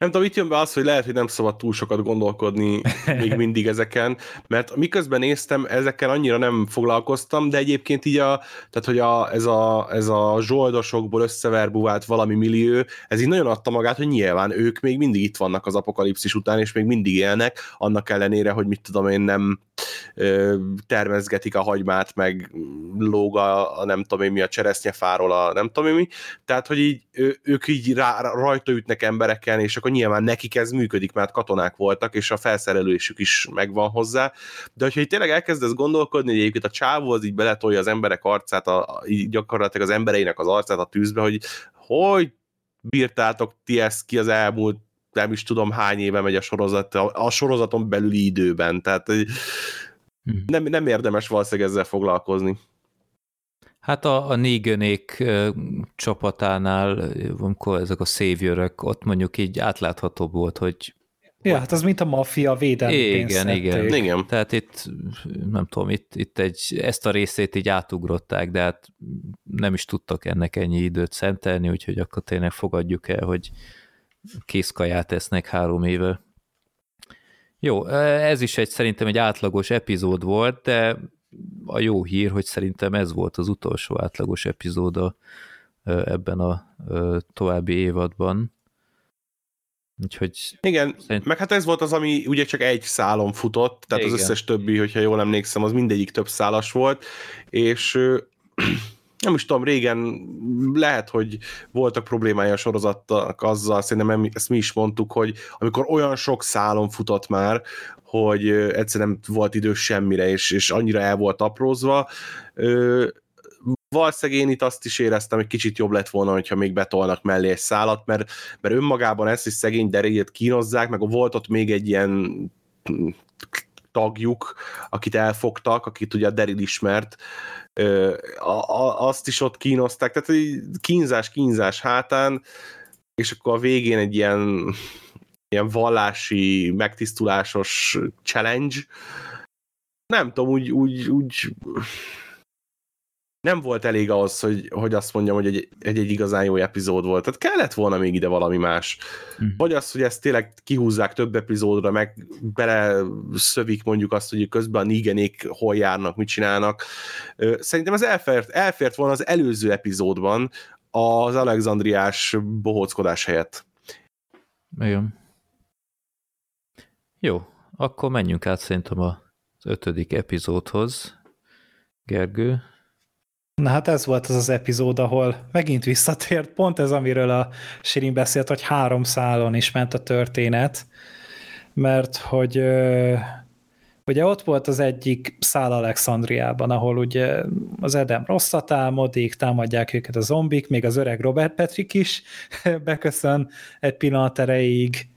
Nem tudom, itt jön be az, hogy lehet, hogy nem szabad túl sokat gondolkodni még mindig ezeken, mert miközben néztem, ezekkel annyira nem foglalkoztam, de egyébként így a, tehát hogy a, ez, a, ez a zsoldosokból összeverbuvált valami millió, ez így nagyon adta magát, hogy nyilván ők még mindig itt vannak az apokalipszis után, és még mindig élnek, annak ellenére, hogy mit tudom én nem ö, termezgetik a hagymát, meg lóg a, a nem tudom én mi, a cseresznyefáról a nem tudom én mi, tehát hogy így ő, ők így rá, rajta ütnek embereken, és akkor nyilván nekik ez működik, mert katonák voltak, és a felszerelésük is megvan hozzá, de hogyha így tényleg elkezdesz gondolkodni, hogy egyébként a csávó az így beletolja az emberek arcát, a, így gyakorlatilag az embereinek az arcát a tűzbe, hogy hogy bírtátok ti ezt ki az elmúlt nem is tudom hány éve megy a sorozat, a, a sorozaton belüli időben, tehát mhm. nem, nem érdemes valószínűleg ezzel foglalkozni. Hát a, a Neganék csapatánál, amikor ezek a szévjörök, ott mondjuk így átláthatóbb volt, hogy Ja, hát az mint a maffia védelmi Igen, igen. igen. Tehát itt, nem tudom, itt, itt egy, ezt a részét így átugrották, de hát nem is tudtak ennek ennyi időt szentelni, úgyhogy akkor tényleg fogadjuk el, hogy készkaját esznek három éve. Jó, ez is egy szerintem egy átlagos epizód volt, de a jó hír, hogy szerintem ez volt az utolsó átlagos epizóda ebben a további évadban. Úgyhogy Igen, szerint... meg hát ez volt az, ami ugye csak egy szálon futott, tehát Igen. az összes többi, hogyha jól emlékszem, az mindegyik több szálas volt, és nem is tudom, régen lehet, hogy voltak problémája a sorozattak azzal, szerintem ezt mi is mondtuk, hogy amikor olyan sok szálon futott már, hogy egyszerűen nem volt idő semmire, és, és annyira el volt aprózva. Valószínűleg én itt azt is éreztem, hogy kicsit jobb lett volna, hogyha még betolnak mellé egy szálat, mert, mert önmagában ezt is szegény Darylt kínozzák, meg volt ott még egy ilyen tagjuk, akit elfogtak, akit ugye a Daryl ismert, azt is ott kínozták, tehát kínzás, kínzás hátán, és akkor a végén egy ilyen ilyen vallási, megtisztulásos challenge. Nem tudom, úgy, úgy, úgy nem volt elég az, hogy, hogy azt mondjam, hogy egy, egy, egy igazán jó epizód volt. Tehát kellett volna még ide valami más. Mm. Vagy az, hogy ezt tényleg kihúzzák több epizódra, meg bele szövik mondjuk azt, hogy közben a nígenék hol járnak, mit csinálnak. Szerintem ez elfért, elfért volna az előző epizódban az Alexandriás bohóckodás helyett. Igen. Jó, akkor menjünk át szerintem az ötödik epizódhoz. Gergő? Na hát ez volt az az epizód, ahol megint visszatért, pont ez, amiről a Sirin beszélt, hogy három szálon is ment a történet, mert hogy ugye ott volt az egyik szál Alexandriában, ahol ugye az Edem rosszat álmodik, támadják őket a zombik, még az öreg Robert Patrick is beköszön egy pillanat erejéig,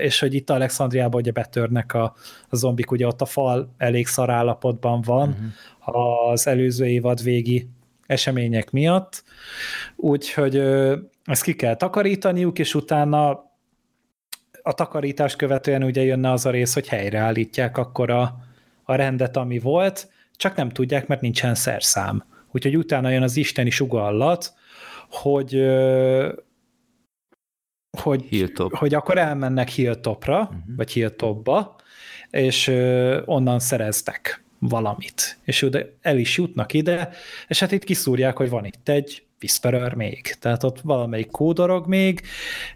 és hogy itt Alexandriában ugye betörnek a, a zombik, ugye ott a fal elég szar állapotban van uh-huh. Az előző évad végi események miatt, úgyhogy ezt ki kell takarítaniuk, és utána a takarítást követően ugye jönne az a rész, hogy helyreállítják akkor a, a rendet, ami volt, csak nem tudják, mert nincsen szerszám. Úgyhogy utána jön az isteni sugallat, hogy hogy, Hilltop. hogy akkor elmennek Hilltopra, uh-huh. vagy Hilltopba, és onnan szereztek valamit. És oda el is jutnak ide, és hát itt kiszúrják, hogy van itt egy Whisperer még. Tehát ott valamelyik kódorog még,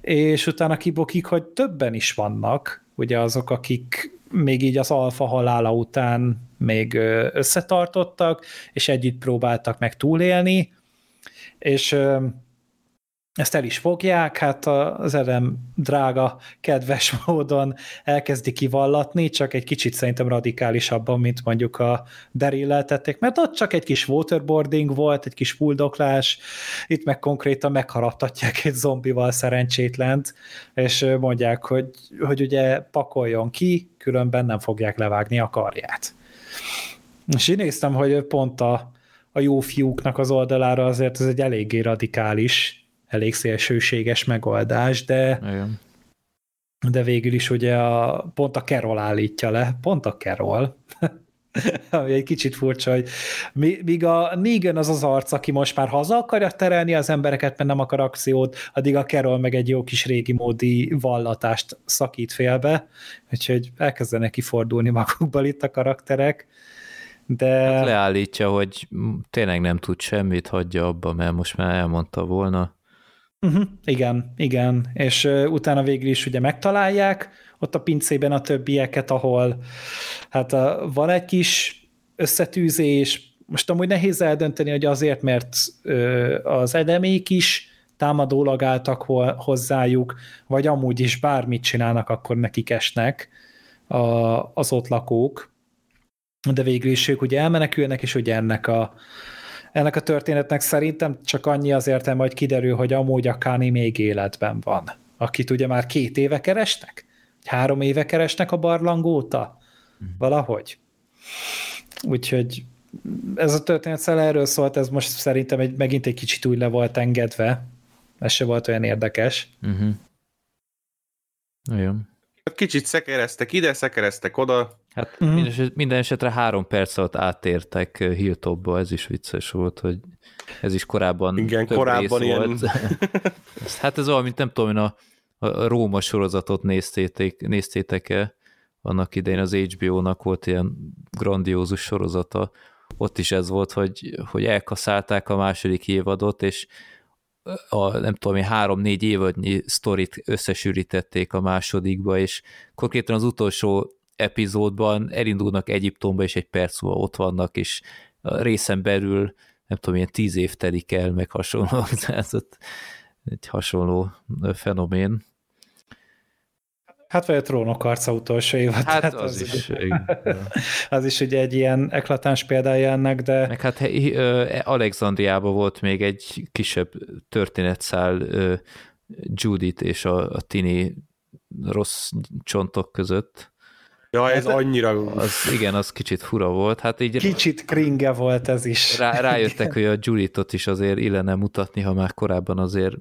és utána kibokik, hogy többen is vannak, ugye azok, akik még így az alfa halála után még összetartottak, és együtt próbáltak meg túlélni, és ezt el is fogják, hát az Edem drága, kedves módon elkezdi kivallatni, csak egy kicsit szerintem radikálisabban, mint mondjuk a daryl tették, mert ott csak egy kis waterboarding volt, egy kis fuldoklás, itt meg konkrétan megharaptatják egy zombival szerencsétlent, és mondják, hogy, hogy ugye pakoljon ki, különben nem fogják levágni a karját. És én néztem, hogy pont a, a jó fiúknak az oldalára azért ez egy eléggé radikális, elég szélsőséges megoldás, de, Igen. de végül is ugye a, pont a Carol állítja le, pont a Carol, ami egy kicsit furcsa, hogy míg a Negan az az arc, aki most már haza akarja terelni az embereket, mert nem akar akciót, addig a Carol meg egy jó kis régi módi vallatást szakít félbe, úgyhogy elkezdenek kifordulni magukból itt a karakterek, de... Hát leállítja, hogy tényleg nem tud semmit, hagyja abba, mert most már elmondta volna. Uh-huh, igen, igen, és uh, utána végül is ugye megtalálják, ott a pincében a többieket, ahol hát a, van egy kis összetűzés, most amúgy nehéz eldönteni, hogy azért, mert ö, az edemék is támadólag álltak hozzájuk, vagy amúgy is bármit csinálnak, akkor nekik esnek a, az ott lakók, de végül is ők ugye elmenekülnek, és ugye ennek a, ennek a történetnek szerintem csak annyi az értelme, hogy kiderül, hogy amúgy a Kani még életben van, akit ugye már két éve kerestek? három éve keresnek a barlang óta? Mhm. Valahogy. Úgyhogy ez a történet szel erről szólt, ez most szerintem egy, megint egy kicsit úgy le volt engedve. Ez se volt olyan érdekes. Uh-huh. Olyan. Kicsit szekereztek ide, szekereztek oda. Hát uh-huh. minden, eset, minden esetre három perc alatt átértek Hilltopba, ez is vicces volt, hogy ez is korábban Igen, korábban ilyen... volt. hát ez olyan, mint nem tudom, én a a Róma sorozatot néztétek, néztétek-e? Annak idején az HBO-nak volt ilyen grandiózus sorozata, ott is ez volt, hogy, hogy elkaszálták a második évadot, és a nem tudom, három-négy évadnyi sztorit összesűrítették a másodikba, és konkrétan az utolsó epizódban elindulnak Egyiptomba, és egy perc múlva ott vannak, és a részen belül nem tudom, ilyen tíz év telik el, meg hasonló. Tehát egy hasonló fenomén. Hát vagy a trónok arca utolsó évad. Hát, hát az, az is. az is ugye egy ilyen eklatáns példája ennek, de... Meg hát Alexandriában volt még egy kisebb történetszál Judith és a, a tini rossz csontok között. Ja, ez hát, annyira... Az, igen, az kicsit fura volt. Hát így kicsit kringe volt ez is. Rá, rájöttek, hogy a Judithot is azért illene mutatni, ha már korábban azért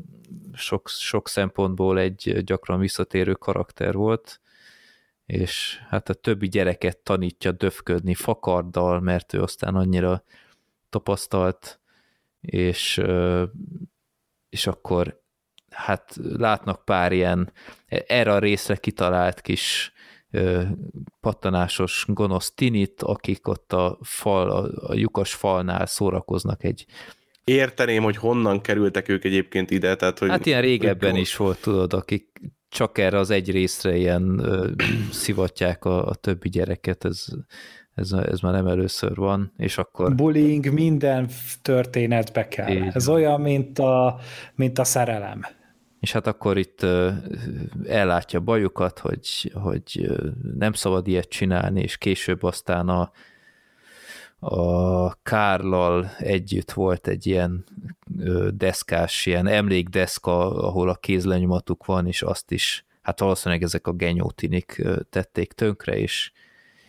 sok, sok szempontból egy gyakran visszatérő karakter volt, és hát a többi gyereket tanítja döfködni fakarddal, mert ő aztán annyira tapasztalt, és, és akkor hát látnak pár ilyen erre a részre kitalált kis pattanásos gonosz tinit, akik ott a fal, a, a lyukas falnál szórakoznak egy Érteném, hogy honnan kerültek ők egyébként ide. Tehát, hogy hát ilyen régebben is volt, tudod, akik csak erre az egy részre ilyen ö, szivatják a, a többi gyereket, ez, ez, ez már nem először van, és akkor... Bullying minden történetbe kell. Így. Ez olyan, mint a, mint a szerelem és hát akkor itt ellátja bajukat, hogy, hogy nem szabad ilyet csinálni, és később aztán a, a Kárlal együtt volt egy ilyen deszkás, ilyen emlékdeszka, ahol a kézlenyomatuk van, és azt is, hát valószínűleg ezek a genyótinik tették tönkre, és,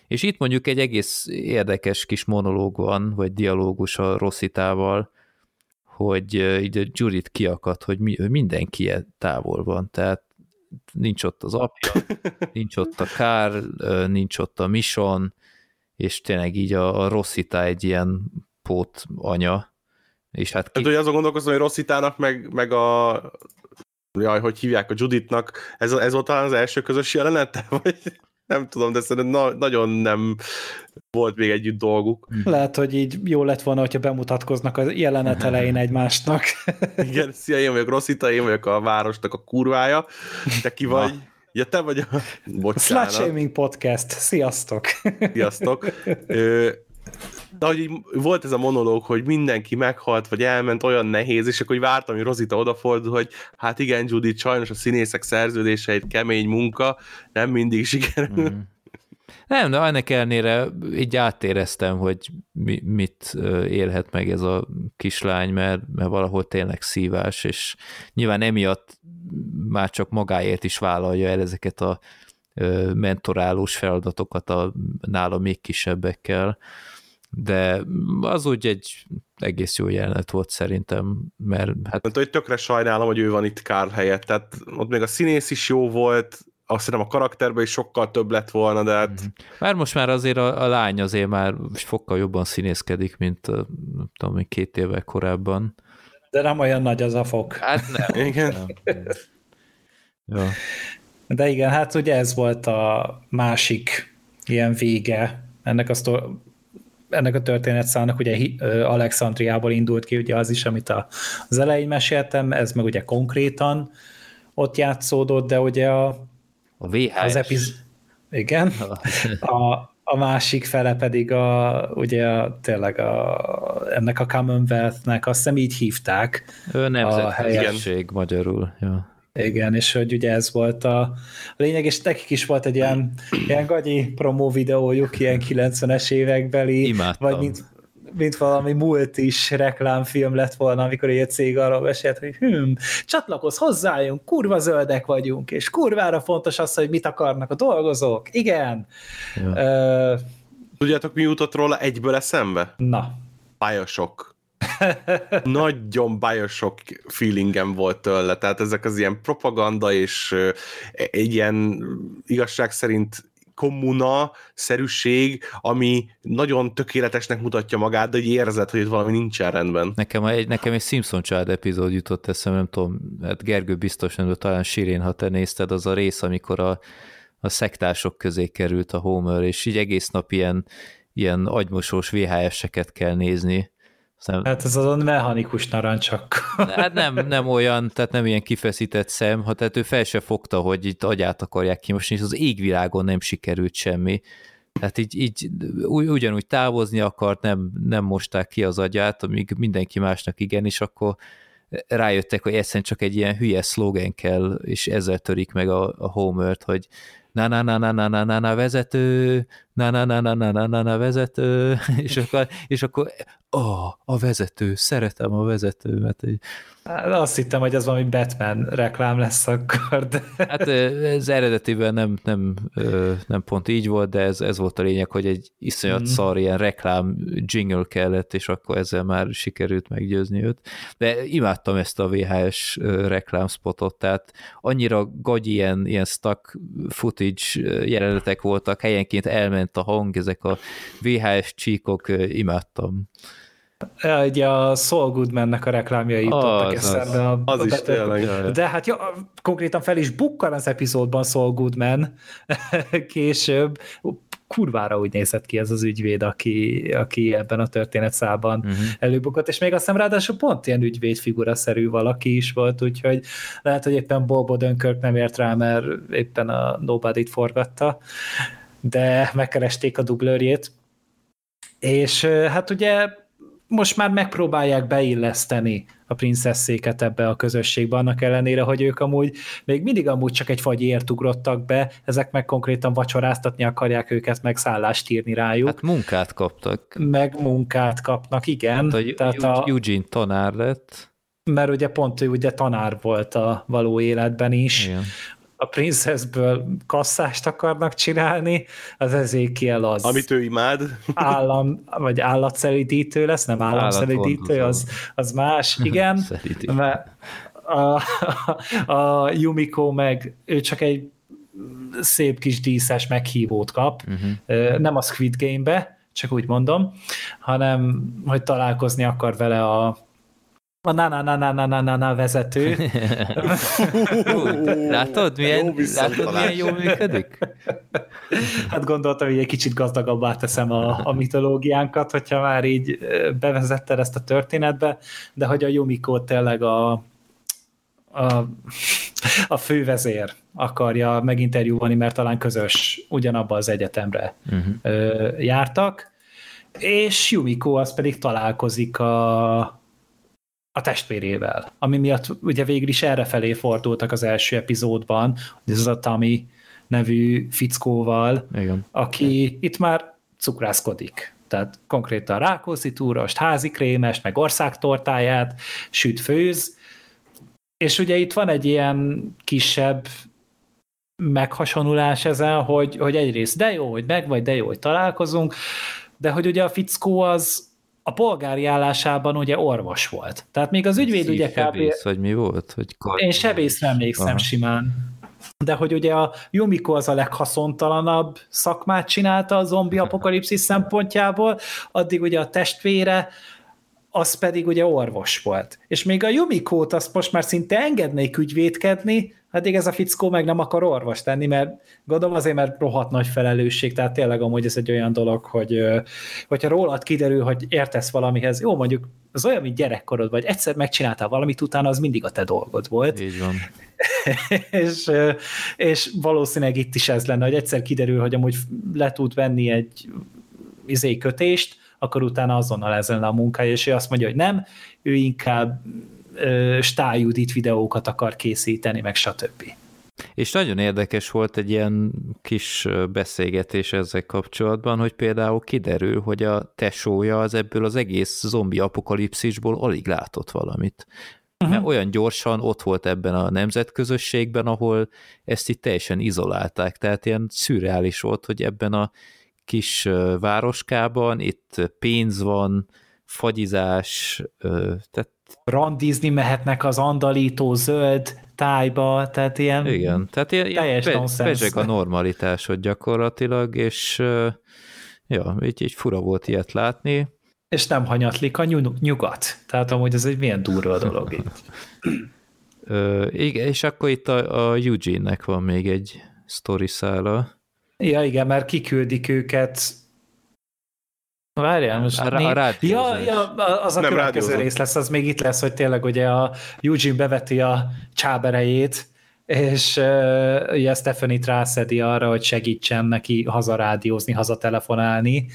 és itt mondjuk egy egész érdekes kis monológ van, vagy dialógus a Rosszitával, hogy így a Judith kiakadt, hogy, mi, hogy mindenki távol van, tehát nincs ott az apja, nincs ott a Kár, nincs ott a Mission, és tényleg így a, a Rosszita egy ilyen pót anya, és hát ki... Hát, hogy azon gondolkozom, hogy Rosszitának meg, meg a jaj, hogy hívják a Juditnak, ez, ez volt talán az első közös jelenete, vagy nem tudom, de szerintem na, nagyon nem volt még együtt dolguk. Lehet, hogy így jó lett volna, hogyha bemutatkoznak a jelenet elején egymásnak. Igen, szia, én vagyok Rosszita, én vagyok a városnak a kurvája, te ki vagy? Na. Ja, te vagy a... Bocsánat. Slut Shaming Podcast. Sziasztok! Sziasztok! Ö, de hogy volt ez a monológ, hogy mindenki meghalt, vagy elment, olyan nehéz, és akkor hogy vártam, hogy Rozita odafordul, hogy hát igen, Judith, sajnos a színészek szerződése egy kemény munka, nem mindig sikerül. Mm. Nem, de ennek ellenére így átéreztem, hogy mi, mit élhet meg ez a kislány, mert, mert valahol tényleg szívás, és nyilván emiatt már csak magáért is vállalja el ezeket a mentorálós feladatokat a nála még kisebbekkel, de az úgy egy egész jó jelenet volt szerintem, mert hát... Mert hogy tökre sajnálom, hogy ő van itt Karl helyett, tehát ott még a színész is jó volt, azt hiszem a karakterben is sokkal több lett volna, de hát... Mhm. Már most már azért a, a lány azért már fokkal jobban színészkedik, mint nem tudom, két évvel korábban. De nem olyan nagy az a fok. Hát nem. Igen. Nem. Ja. De igen, hát ugye ez volt a másik ilyen vége ennek a, sztor- ennek a történetszának, ugye Alexandriából indult ki ugye az is, amit a, az elején meséltem, ez meg ugye konkrétan ott játszódott, de ugye a, A VHS. az epiz... Igen, a, a másik fele pedig a, ugye a, tényleg a, ennek a Commonwealth-nek, azt hiszem így hívták. Ő nemzetség magyarul. Ja. Igen, és hogy ugye ez volt a lényeg, és nekik is volt egy ilyen, ilyen gagyi promó videójuk, ilyen 90-es évekbeli, Imádtam. vagy mint, mint valami múlt is reklámfilm lett volna, amikor egy cég arról mesélt, hogy hm, csatlakozz hozzájunk, kurva zöldek vagyunk, és kurvára fontos az, hogy mit akarnak a dolgozók. Igen. Ja. Ö, Tudjátok, mi jutott róla egyből eszembe? na, Bioshock. Nagyon Bioshock feelingem volt tőle, tehát ezek az ilyen propaganda és egy ilyen igazság szerint kommuna szerűség, ami nagyon tökéletesnek mutatja magát, de érzed, hogy itt valami nincsen rendben. Nekem egy, nekem egy Simpson család epizód jutott eszembe, nem tudom, hát Gergő biztos nem, de talán Sirén, ha te nézted, az a rész, amikor a, a szektások közé került a Homer, és így egész nap ilyen, ilyen agymosós VHS-eket kell nézni. Aztán, hát ez azon mechanikus narancsak. hát nem, nem olyan, tehát nem ilyen kifeszített szem, ha tehát ő fel se fogta, hogy itt agyát akarják kimosni, és az égvilágon nem sikerült semmi. Tehát így, így ugy- ugyanúgy távozni akart, nem, nem mosták ki az agyát, amíg mindenki másnak igen, és akkor rájöttek, hogy egyszerűen csak egy ilyen hülye szlogen kell, és ezzel törik meg a, a Homert, hogy na na na na na na na na vezető, na na na na na na na, na vezető, és akkor, és akkor a, a vezető, szeretem a vezetőmet. Hát azt hittem, hogy ez valami Batman reklám lesz akkor. De... Hát ez eredetiben nem, nem, nem pont így volt, de ez, ez volt a lényeg, hogy egy iszonyat mm. szar ilyen reklám jingle kellett, és akkor ezzel már sikerült meggyőzni őt. De imádtam ezt a VHS reklámspotot, tehát annyira gagy ilyen, ilyen stuck footage jelenetek voltak, helyenként elment a hang, ezek a VHS csíkok, imádtam. Ja, Ugye a Saul Goodmannek a reklámjai jutottak Az, eszembe. A, Az a is tényleg. De hát ja, konkrétan fel is bukkan az epizódban Saul Goodman később. Kurvára úgy nézett ki ez az ügyvéd, aki, aki ebben a történetszában Uh-huh. előbukott, és még azt hiszem ráadásul pont ilyen ügyvédfigura-szerű valaki is volt, úgyhogy lehet, hogy éppen Bob Odenkirk nem ért rá, mert éppen a Nobody-t forgatta, de megkeresték a dublőrjét, és hát ugye most már megpróbálják beilleszteni a princesszéket ebbe a közösségbe, annak ellenére, hogy ők amúgy még mindig amúgy csak egy fagyért ugrottak be, ezek meg konkrétan vacsoráztatni akarják őket, meg szállást írni rájuk, Hát munkát kaptak. meg munkát kapnak, igen. Hát a, tehát a, Eugene tanár lett. mert ugye pont ő ugye tanár volt a való életben is. Igen. A Princessből kasszást akarnak csinálni, az Ezekiel az Amit ő imád. állam, vagy állatszelidítő lesz, nem Állatvonzó. az, az más, igen. Mert a, a Yumiko meg, ő csak egy szép kis díszes meghívót kap, Uh-huh. Nem a Squid Game-be, csak úgy mondom, hanem hogy találkozni akar vele a a na na na na na na na, na vezető. látod, milyen jó, látod, milyen jól működik? Hát gondoltam, hogy egy kicsit gazdagabbá teszem a, a mitológiánkat, hogyha már így bevezetted ezt a történetbe, de hogy a Yumiko tényleg a, a, a fővezér akarja meginterjúolni, mert talán közös ugyanabba az egyetemre uh-huh. jártak, és Jumikó az pedig találkozik a a testvérével, ami miatt ugye végül is errefelé fordultak az első epizódban, hogy ez a Tami nevű fickóval, Igen. aki itt már cukrászkodik. Tehát konkrétan rákószi túrost, házi krémest, meg országtortáját, süt, főz, és ugye itt van egy ilyen kisebb meghasonulás ezen, hogy, hogy egyrészt de jó, hogy meg vagy, de jó, hogy találkozunk, de hogy ugye a fickó az a polgári állásában ugye orvos volt. Tehát még az ügyvéd ugye kb. Vagy mi volt? Hogy Én sebészre emlékszem Aha. simán. De hogy ugye a Yumiko az a leghaszontalanabb szakmát csinálta a zombi apokalipszis szempontjából, addig ugye a testvére, az pedig ugye orvos volt. És még a Yumikót azt most már szinte engednék ügyvédkedni, addig ez a fickó meg nem akar orvos tenni, mert gondolom azért, mert rohadt nagy felelősség, tehát tényleg amúgy ez egy olyan dolog, hogy hogyha rólad kiderül, hogy értesz valamihez, jó, mondjuk az olyan, mint gyerekkorod, vagy egyszer megcsináltál valamit, utána az mindig a te dolgod volt. Így van. és, és valószínűleg itt is ez lenne, hogy egyszer kiderül, hogy amúgy le tud venni egy izé kötést, akkor utána azonnal ez lenne a munkája, és ő azt mondja, hogy nem, ő inkább stájudit videókat akar készíteni, meg stb. És nagyon érdekes volt egy ilyen kis beszélgetés ezzel kapcsolatban, hogy például kiderül, hogy a tesója az ebből az egész zombi apokalipszisból alig látott valamit. Uh-huh. Mert olyan gyorsan ott volt ebben a nemzetközösségben, ahol ezt itt teljesen izolálták. Tehát ilyen szürreális volt, hogy ebben a kis városkában itt pénz van, fagyizás, tehát randizni mehetnek az andalító zöld tájba, tehát ilyen Igen, tehát ilyen, ilyen be, a normalitásod gyakorlatilag, és ja, így, így fura volt ilyet látni. És nem hanyatlik a nyugat. Tehát amúgy ez egy milyen durva dolog itt. Ö, igen, és akkor itt a, a Eugene-nek van még egy sztori szála. Ja, igen, mert kiküldik őket Várjál, most a, a ja, ja, az a Nem következő rádiózom. rész lesz, az még itt lesz, hogy tényleg ugye a Eugene beveti a csáberejét, és uh, ugye Stephanie-t rászedi arra, hogy segítsen neki hazarádiózni, hazatelefonálni.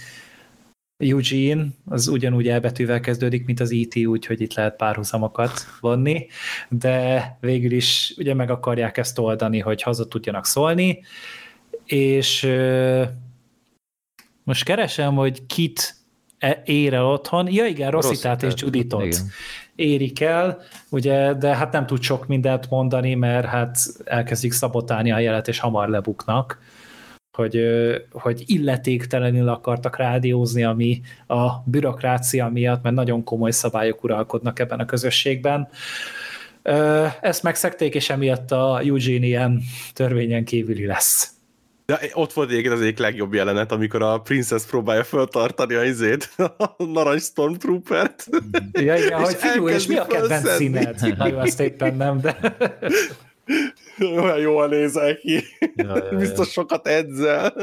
Eugene, az ugyanúgy elbetűvel kezdődik, mint az E.T., úgyhogy itt lehet párhuzamokat vonni, de végül is ugye meg akarják ezt oldani, hogy haza tudjanak szólni, és uh, most keresem, hogy kit e- ér el otthon. Ja igen, Rosszitát és Juditot érik el, ugye, de hát nem tud sok mindent mondani, mert hát elkezdik szabotálni a jelet, és hamar lebuknak hogy, hogy illetéktelenül akartak rádiózni, ami a bürokrácia miatt, mert nagyon komoly szabályok uralkodnak ebben a közösségben. Ezt megszekték, és emiatt a Eugene ilyen törvényen kívüli lesz. De ott volt egyébként az egyik legjobb jelenet, amikor a Princess próbálja föltartani a izét, a narancs Stormtrooper-t. Ja, igen, hogy figyelj, és mi a kedvenc színed? Nagyon azt éppen nem, de... Olyan jól nézel ki. Ja, ja, Biztos ja. sokat edzel.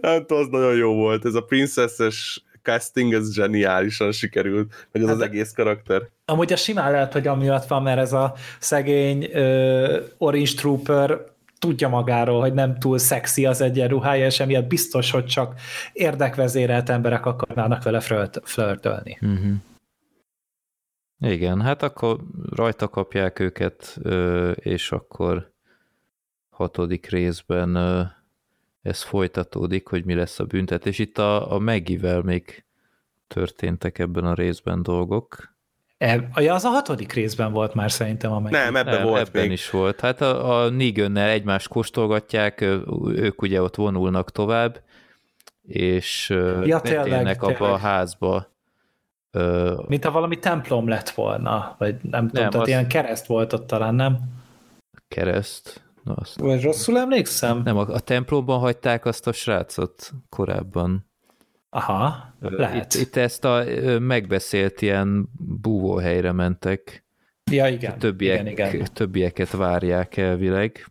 Nem tudom, az nagyon jó volt. Ez a princesses casting, ez zseniálisan sikerült, hogy az hát, az egész karakter. Amúgy a simán lehet, hogy amiatt van, mert ez a szegény uh, Orange Trooper tudja magáról, hogy nem túl szexi az egyenruhája, és emiatt biztos, hogy csak érdekvezérelt emberek akarnának vele flörtölni. Uh-huh. Igen, hát akkor rajta kapják őket, és akkor hatodik részben ez folytatódik, hogy mi lesz a büntetés. Itt a, a Megivel még történtek ebben a részben dolgok. E, ja, az a hatodik részben volt már szerintem. Amely... Nem, ebben Nem, volt ebben még. is volt. Hát a, a Nigönnel egymást kóstolgatják, ők ugye ott vonulnak tovább, és ja, betérnek abba a házba. Mint ha valami templom lett volna, vagy nem tudom, nem, tehát az... ilyen kereszt volt ott talán, nem? Kereszt? Na, azt vagy rosszul emlékszem? Nem, a, a templomban hagyták azt a srácot korábban. Aha, lehet. Itt, itt ezt a megbeszélt ilyen búvóhelyre mentek. Ja, igen. A többiek, igen, igen. Többieket várják elvileg.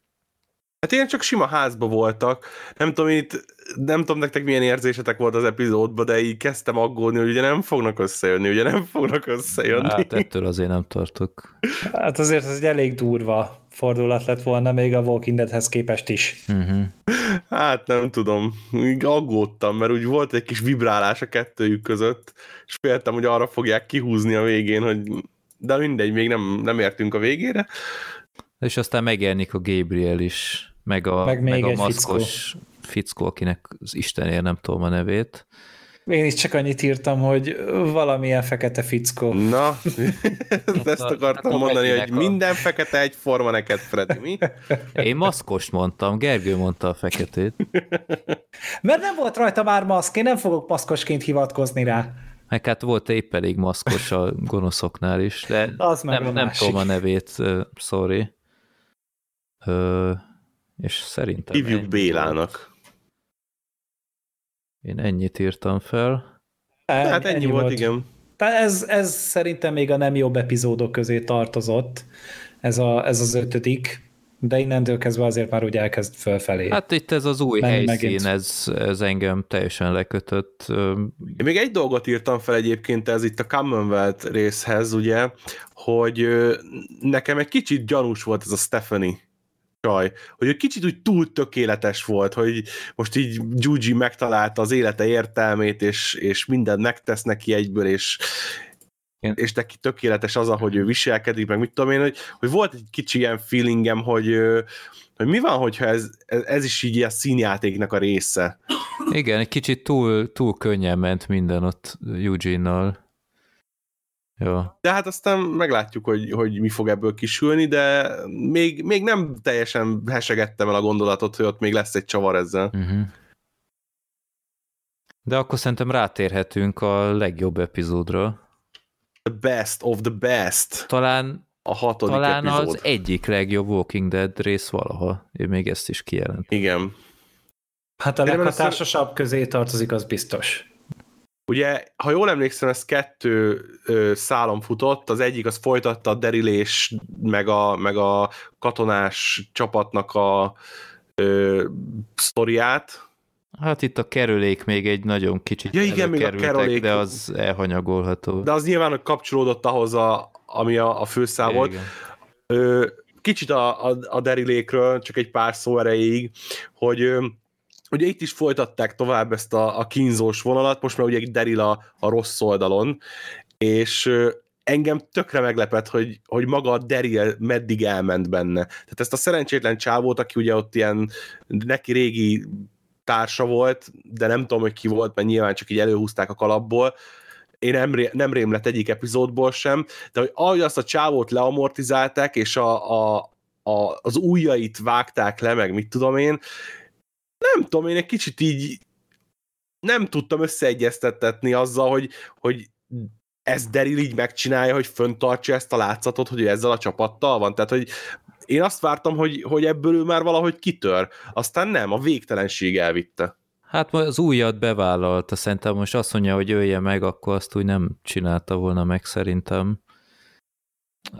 Hát ilyen csak sima házba voltak. Nem tudom, itt, nem tudom nektek milyen érzésetek volt az epizódban, de így kezdtem aggódni, hogy ugye nem fognak összejönni, ugye nem fognak összejönni. Hát ettől azért nem tartok. Hát azért ez egy elég durva fordulat lett volna még a Walking Deadhez képest is. Uh-huh. Hát nem tudom, így aggódtam, mert úgy volt egy kis vibrálás a kettőjük között, és féltem, hogy arra fogják kihúzni a végén, hogy de mindegy, még nem, nem értünk a végére. És aztán megjelenik a Gabriel is, meg a, meg, meg a maszkos fickó. fickó, akinek az Istenért nem tudom a nevét. Én is csak annyit írtam, hogy valamilyen fekete fickó. Na, ezt akartam Akkor mondani, hogy a- minden fekete egyforma neked, Freddy, mi? Én maszkost mondtam, Gergő mondta a feketét. Mert nem volt rajta már maszk, én nem fogok maszkosként hivatkozni rá. Meg hát volt épp elég maszkos a gonoszoknál is, de Az nem, a nem tudom a nevét, sorry. Ö, és szerintem Hívjuk Bélának. volt. Én ennyit írtam fel. Hát ennyi, volt, igen. Tehát ez, ez szerintem még a nem jobb epizódok közé tartozott, ez, a, ez az ötödik, de innentől kezdve azért már úgy elkezd fölfelé. Hát itt ez az új Menni helyszín, megint. ez, ez engem teljesen lekötött. Én még egy dolgot írtam fel egyébként, ez itt a Commonwealth részhez, ugye, hogy nekem egy kicsit gyanús volt ez a Stephanie csaj, hogy egy kicsit úgy túl tökéletes volt, hogy most így Juji megtalálta az élete értelmét, és, és mindent megtesz neki egyből, és, Igen. és neki tökéletes az, ahogy ő viselkedik, meg mit tudom én, hogy, hogy volt egy kicsi ilyen feelingem, hogy, hogy mi van, hogyha ez, ez, ez is így ilyen színjátéknak a része. igen, egy kicsit túl, túl könnyen ment minden ott Eugene-nal. Ja. De hát aztán meglátjuk, hogy, hogy mi fog ebből kisülni, de még, még nem teljesen hesegettem el a gondolatot, hogy ott még lesz egy csavar ezzel. Uh-huh. De akkor szerintem rátérhetünk a legjobb epizódra. The best of the best. Talán, A hatodik talán epizód. az egyik legjobb Walking Dead rész valaha. Én még ezt is kijelent. Igen. Hát a Én leghatásosabb közé tartozik, az biztos. Ugye, ha jól emlékszem, ez kettő ö, szálon futott, az egyik az folytatta a derilés, meg a, meg a katonás csapatnak a ö, sztoriát, Hát itt a kerülék még egy nagyon kicsit Ja, igen, még a kerülék. de az elhanyagolható. de az nyilván hogy kapcsolódott ahhoz, a, ami a, a főszál volt. Ö, kicsit a, a, a derilékről, csak egy pár szó erejéig, hogy ugye itt is folytatták tovább ezt a, a kínzós vonalat, most már ugye deril a, a rossz oldalon, és engem tökre meglepett, hogy, hogy maga a Daryl meddig elment benne. Tehát ezt a szerencsétlen csávót, aki ugye ott ilyen neki régi társa volt, de nem tudom, hogy ki volt, mert nyilván csak így előhúzták a kalapból, én nem, ré, nem rém lett egyik epizódból sem, de hogy ahogy azt a csávót leamortizálták, és a, a, a, az ujjait vágták le, meg mit tudom én, nem tudom, én egy kicsit így nem tudtam összeegyeztettetni azzal, hogy, hogy ez Daryl így megcsinálja, hogy föntartsa ezt a látszatot, hogy ezzel a csapattal van. Tehát, hogy én azt vártam, hogy, hogy ebből ő már valahogy kitör. Aztán nem, a végtelenség elvitte. Hát az újat bevállalta, szerintem most azt mondja, hogy ölje meg, akkor azt úgy nem csinálta volna meg szerintem.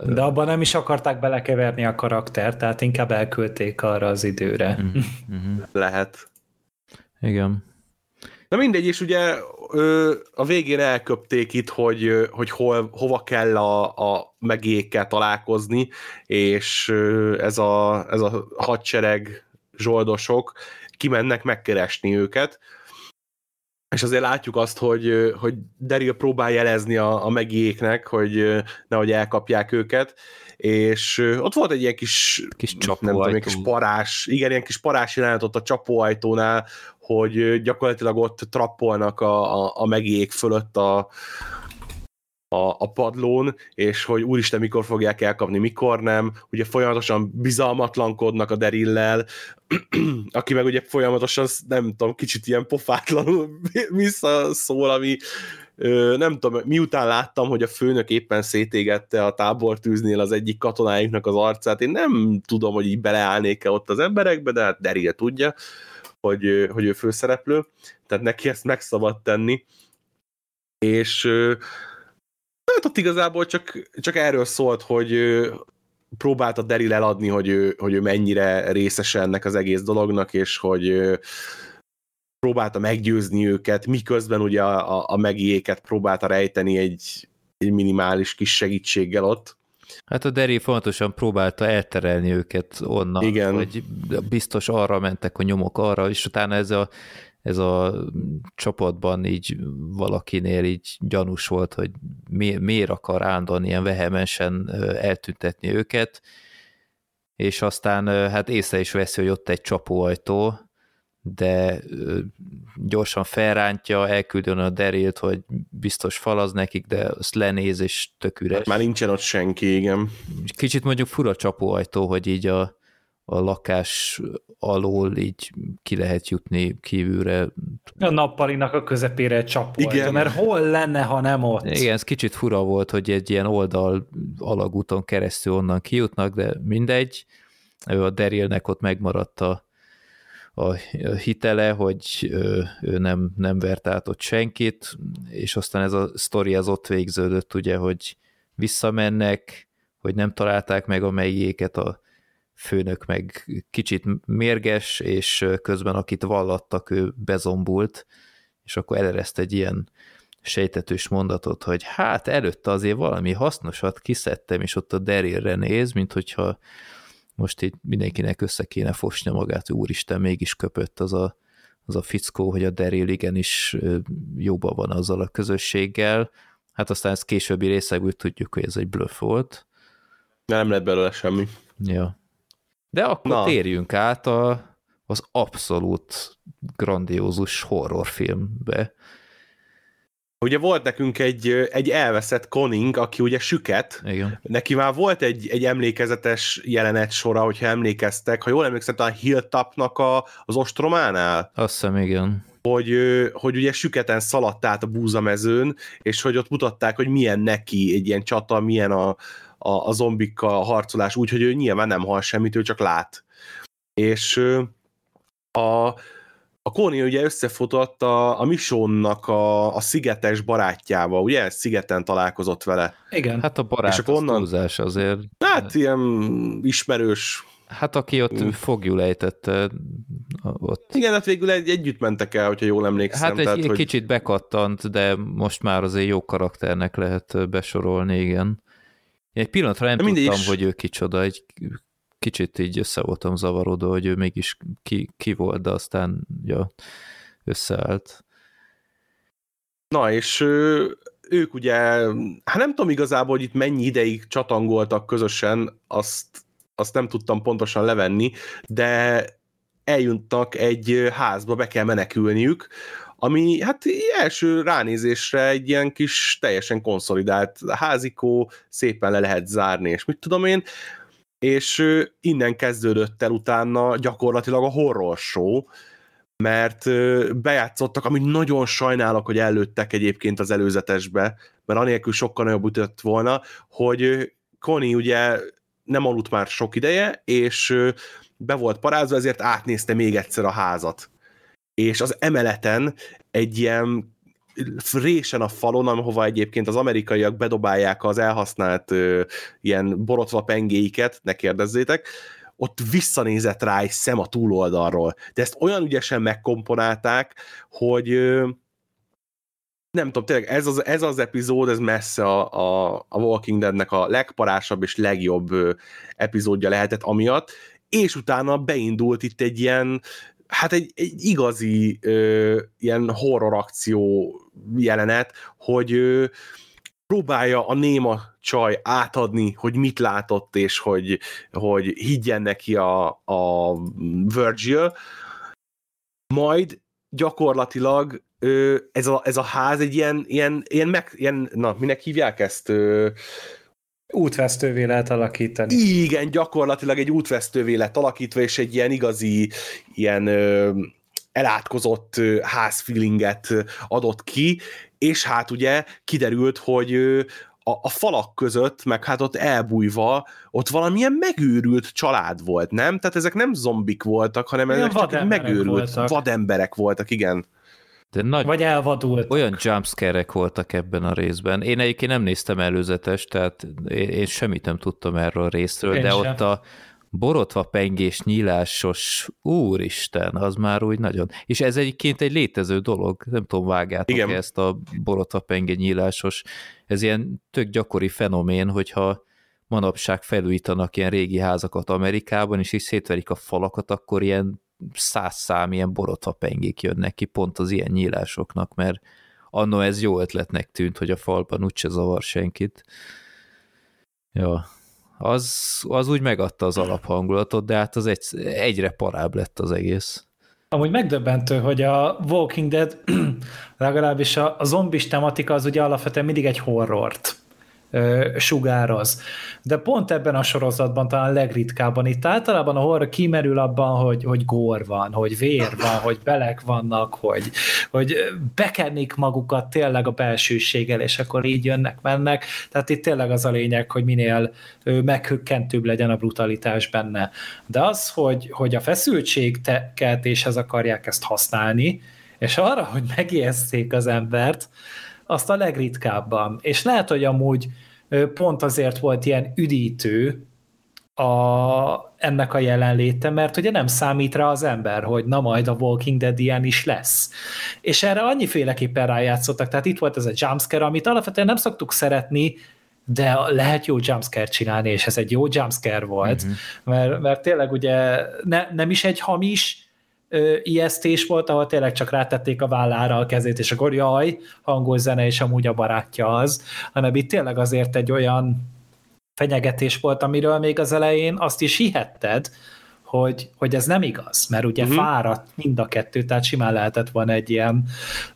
De abban nem is akarták belekeverni a karaktert, tehát inkább elküldték arra az időre. Uh-huh. Uh-huh. Lehet. Igen. Na mindegy, és ugye ö, a végén elköpték itt, hogy, hogy hol, hova kell a, a megékkel találkozni, és ö, ez a, ez a hadsereg zsoldosok kimennek megkeresni őket, és azért látjuk azt, hogy, hogy Daryl próbál jelezni a, a megéknek, hogy nehogy elkapják őket, és ott volt egy ilyen kis, Kis nem tudom, egy kis parás, igen, ilyen kis parás jelenet a csapóajtónál, hogy gyakorlatilag ott trappolnak a, a, a megék fölött a, a, a padlón, és hogy úristen, mikor fogják elkapni, mikor nem. Ugye folyamatosan bizalmatlankodnak a Derillel, aki meg ugye folyamatosan, nem tudom, kicsit ilyen pofátlanul visszaszól, ami nem tudom, miután láttam, hogy a főnök éppen szétégette a tábortűznél az egyik katonáiknak az arcát, én nem tudom, hogy így beleállnék-e ott az emberekbe, de hát Daryl tudja, hogy, hogy ő főszereplő, tehát neki ezt meg szabad tenni, és hát ott igazából csak, csak erről szólt, hogy próbálta Daryl eladni, hogy ő, hogy ő mennyire részese ennek az egész dolognak, és hogy próbálta meggyőzni őket, miközben ugye a, a, a megiéket próbálta rejteni egy, egy minimális kis segítséggel ott. Hát a Derry fontosan próbálta elterelni őket onnan, Igen. hogy biztos arra mentek a nyomok arra, és utána ez a, ez a csapatban így valakinél így gyanús volt, hogy mi, miért akar állandóan ilyen vehemensen eltüntetni őket, és aztán hát észre is veszi, hogy ott egy csapóajtó, de gyorsan felrántja, elküldi a derilt, hogy biztos falaz nekik, de azt lenéz, és tök üres. Már nincsen ott senki, igen. Kicsit mondjuk fura csapóajtó, hogy így a, a lakás alól így ki lehet jutni kívülre. A nappalinak a közepére csapó. Igen. Mert hol lenne, ha nem ott? Igen, ez kicsit fura volt, hogy egy ilyen oldal alagúton keresztül onnan kijutnak, de mindegy. A Derilnek ott megmaradt a, a hitele, hogy ő nem, nem vert át ott senkit, és aztán ez a sztori az ott végződött, ugye, hogy visszamennek, hogy nem találták meg a melyéket a főnök meg kicsit mérges, és közben akit vallattak, ő bezombult, és akkor elereszt egy ilyen sejtetős mondatot, hogy hát előtte azért valami hasznosat kiszedtem, és ott a derélre néz, mint hogyha most itt mindenkinek össze kéne fosni magát, úristen, mégis köpött az a, az a fickó, hogy a Daryl igenis jóban van azzal a közösséggel. Hát aztán ezt későbbi részekből tudjuk, hogy ez egy bluff volt. Nem lett belőle semmi. Ja. De akkor Na. térjünk át a, az abszolút grandiózus horrorfilmbe. Ugye volt nekünk egy, egy elveszett Conning, aki ugye süket. Igen. Neki már volt egy, egy emlékezetes jelenet sora, hogyha emlékeztek. Ha jól emlékszem, a Hilltopnak a, az ostrománál. Azt hiszem, igen. Hogy, hogy ugye süketen szaladt át a búzamezőn, és hogy ott mutatták, hogy milyen neki egy ilyen csata, milyen a, a, a zombikkal a harcolás, úgyhogy ő nyilván nem hal semmit, ő csak lát. És a, a Kóni ugye összefutott a, a Misonnak a, a szigetes barátjával, ugye? Szigeten találkozott vele. Igen. Hát a barát és akkor onnan, túlzás azért. Hát ilyen ismerős. Hát aki ott mm. fogjul ejtette, ott. Igen, hát végül egy, együtt mentek el, hogyha jól emlékszem. Hát egy tehát, hogy... kicsit bekattant, de most már azért jó karakternek lehet besorolni, igen. Egy pillanatra nem tudtam, is... hogy ő kicsoda, egy kicsit így össze voltam zavarodva, hogy ő mégis ki, ki volt, de aztán ja, összeállt. Na, és ők ugye, hát nem tudom igazából, hogy itt mennyi ideig csatangoltak közösen, azt, azt nem tudtam pontosan levenni, de eljutnak egy házba, be kell menekülniük, ami hát első ránézésre egy ilyen kis teljesen konszolidált házikó, szépen le lehet zárni, és mit tudom én, és innen kezdődött el utána gyakorlatilag a horror show, mert bejátszottak, amit nagyon sajnálok, hogy előttek egyébként az előzetesbe, mert anélkül sokkal nagyobb ütött volna, hogy Connie ugye nem aludt már sok ideje, és be volt parázva, ezért átnézte még egyszer a házat és az emeleten egy ilyen résen a falon, ahova egyébként az amerikaiak bedobálják az elhasznált ö, ilyen borotva pengéiket, ne kérdezzétek, ott visszanézett rá egy szem a túloldalról. De ezt olyan ügyesen megkomponálták, hogy ö, nem tudom, tényleg ez az, ez az epizód, ez messze a, a, a Walking Deadnek a legparásabb és legjobb ö, epizódja lehetett amiatt, és utána beindult itt egy ilyen hát egy, egy igazi ö, ilyen horror akció jelenet, hogy ö, próbálja a néma csaj átadni, hogy mit látott, és hogy, hogy higgyen neki a, a Virgil, majd gyakorlatilag ö, ez, a, ez a ház egy ilyen, ilyen, ilyen, meg, ilyen na, minek hívják ezt? Ö, Útvesztővé lehet alakítani. Igen, gyakorlatilag egy útvesztővé lett alakítva, és egy ilyen igazi, ilyen ö, elátkozott ö, házfeelinget adott ki, és hát ugye kiderült, hogy ö, a, a falak között, meg hát ott elbújva, ott valamilyen megőrült család volt, nem? Tehát ezek nem zombik voltak, hanem ezek csak megőrült voltak. vademberek voltak, igen. De nagy, Vagy elvadult. Olyan jumpscare voltak ebben a részben. Én egyébként nem néztem előzetes, tehát én, én semmit nem tudtam erről a részről, én de sem. ott a borotva pengés nyílásos, úristen, az már úgy nagyon. És ez egyébként egy létező dolog, nem tudom, vágjátok Igen. ezt a borotva pengé nyílásos. Ez ilyen tök gyakori fenomén, hogyha manapság felújítanak ilyen régi házakat Amerikában, és így szétverik a falakat, akkor ilyen száz szám ilyen borotva pengék jönnek ki pont az ilyen nyílásoknak, mert annó ez jó ötletnek tűnt, hogy a falban úgyse zavar senkit. Ja, az, az úgy megadta az alaphangulatot, de hát az egy, egyre parább lett az egész. Amúgy megdöbbentő, hogy a Walking Dead legalábbis a, a zombis tematika az ugye alapvetően mindig egy horrort sugároz. De pont ebben a sorozatban talán legritkábban itt általában a horror kimerül abban, hogy, hogy gór van, hogy vér van, hogy belek vannak, hogy, hogy bekennik magukat tényleg a belsőséggel, és akkor így jönnek, mennek. Tehát itt tényleg az a lényeg, hogy minél meghökkentőbb legyen a brutalitás benne. De az, hogy, hogy a feszültségkeltéshez akarják ezt használni, és arra, hogy megijeszték az embert, azt a legritkábban. És lehet, hogy amúgy pont azért volt ilyen üdítő a, ennek a jelenléte, mert ugye nem számít rá az ember, hogy na majd a Walking Dead ilyen is lesz. És erre annyiféleképpen rájátszottak, tehát itt volt ez a jumpscare, amit alapvetően nem szoktuk szeretni, de lehet jó jumpscare csinálni, és ez egy jó jumpscare volt, uh-huh. mert, mert tényleg ugye ne, nem is egy hamis, ijesztés volt, ahol tényleg csak rátették a vállára a kezét, és akkor jaj, hangos zene, és amúgy a barátja az, hanem itt tényleg azért egy olyan fenyegetés volt, amiről még az elején azt is hihetted, hogy, hogy ez nem igaz, mert ugye uh-huh. fáradt mind a kettő, tehát simán lehetett volna egy ilyen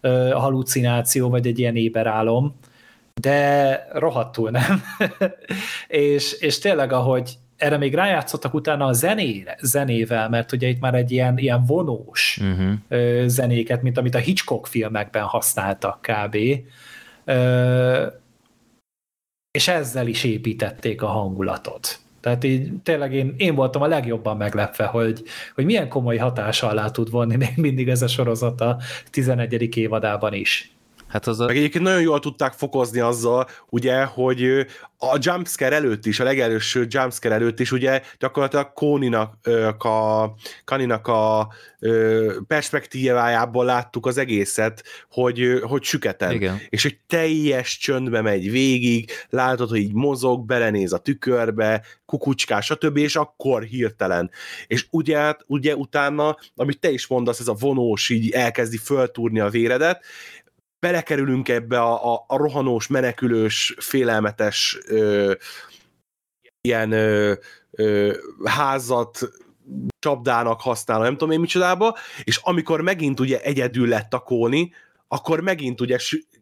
ö, halucináció, vagy egy ilyen éberálom, de rohadtul nem. és, és tényleg, ahogy erre még rájátszottak utána a zenére, zenével, mert ugye itt már egy ilyen, ilyen vonós uh-huh. zenéket, mint amit a Hitchcock filmekben használtak kb. És ezzel is építették a hangulatot. Tehát így tényleg én, én voltam a legjobban meglepve, hogy, hogy milyen komoly hatása alá tud vonni még mindig ez a sorozat a 11. évadában is. Hát az a... Meg egyébként nagyon jól tudták fokozni azzal, ugye, hogy a jumpscare előtt is, a legelőső jumpscare előtt is, ugye gyakorlatilag Kóninak, a, Kaninak a perspektívájából láttuk az egészet, hogy, hogy süketen. Igen. És hogy teljes csöndbe megy végig, látod, hogy így mozog, belenéz a tükörbe, kukucskás, stb., és akkor hirtelen. És ugye, ugye utána, amit te is mondasz, ez a vonós így elkezdi föltúrni a véredet, belekerülünk ebbe a, a, a rohanós, menekülős, félelmetes ö, ilyen ö, ö, házat csapdának használva, nem tudom én micsodába, és amikor megint ugye egyedül lett a Kóni, akkor megint ugye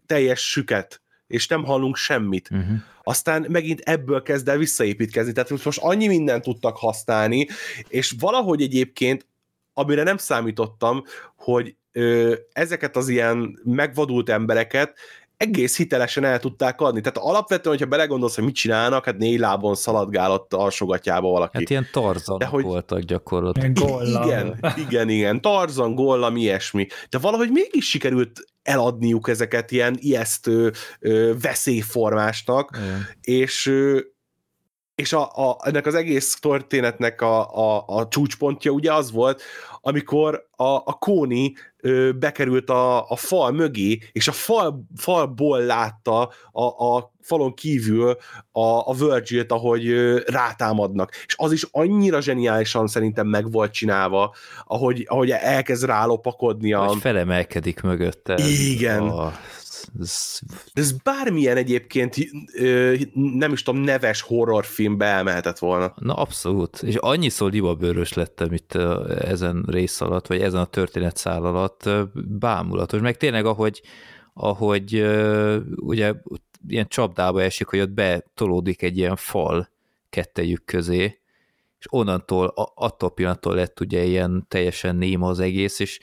teljes süket, és nem hallunk semmit. Uh-huh. Aztán megint ebből kezd el visszaépítkezni, tehát most annyi mindent tudtak használni, és valahogy egyébként, amire nem számítottam, hogy ö, ezeket az ilyen megvadult embereket egész hitelesen el tudták adni. Tehát alapvetően, hogyha belegondolsz, hogy mit csinálnak, hát négy lábon szaladgálott alsogatjába valaki. Hát ilyen tarzan De hogy... voltak gyakorlatilag. Igen, igen, igen, tarzan, gollam, ilyesmi. De valahogy mégis sikerült eladniuk ezeket ilyen ijesztő ö, veszélyformásnak, igen. és ö, és a, a, ennek az egész történetnek a, a, a csúcspontja ugye az volt, amikor a, a Kóni ö, bekerült a, a fal mögé, és a fal, falból látta a, a falon kívül a, a Virgil-t, ahogy ö, rátámadnak. És az is annyira zseniálisan szerintem meg volt csinálva, ahogy, ahogy elkezd rálopakodni a... Hogy felemelkedik mögötte. Igen. Oh ez... Ez bármilyen egyébként nem is tudom, neves horrorfilmbe elmehetett volna. Na abszolút. És annyiszor libabőrös lettem itt ezen rész alatt, vagy ezen a történet szál alatt, bámulatos. Meg tényleg, ahogy, ahogy ugye ilyen csapdába esik, hogy ott betolódik egy ilyen fal kettejük közé, és onnantól, attól pillanattól lett ugye ilyen teljesen néma az egész, és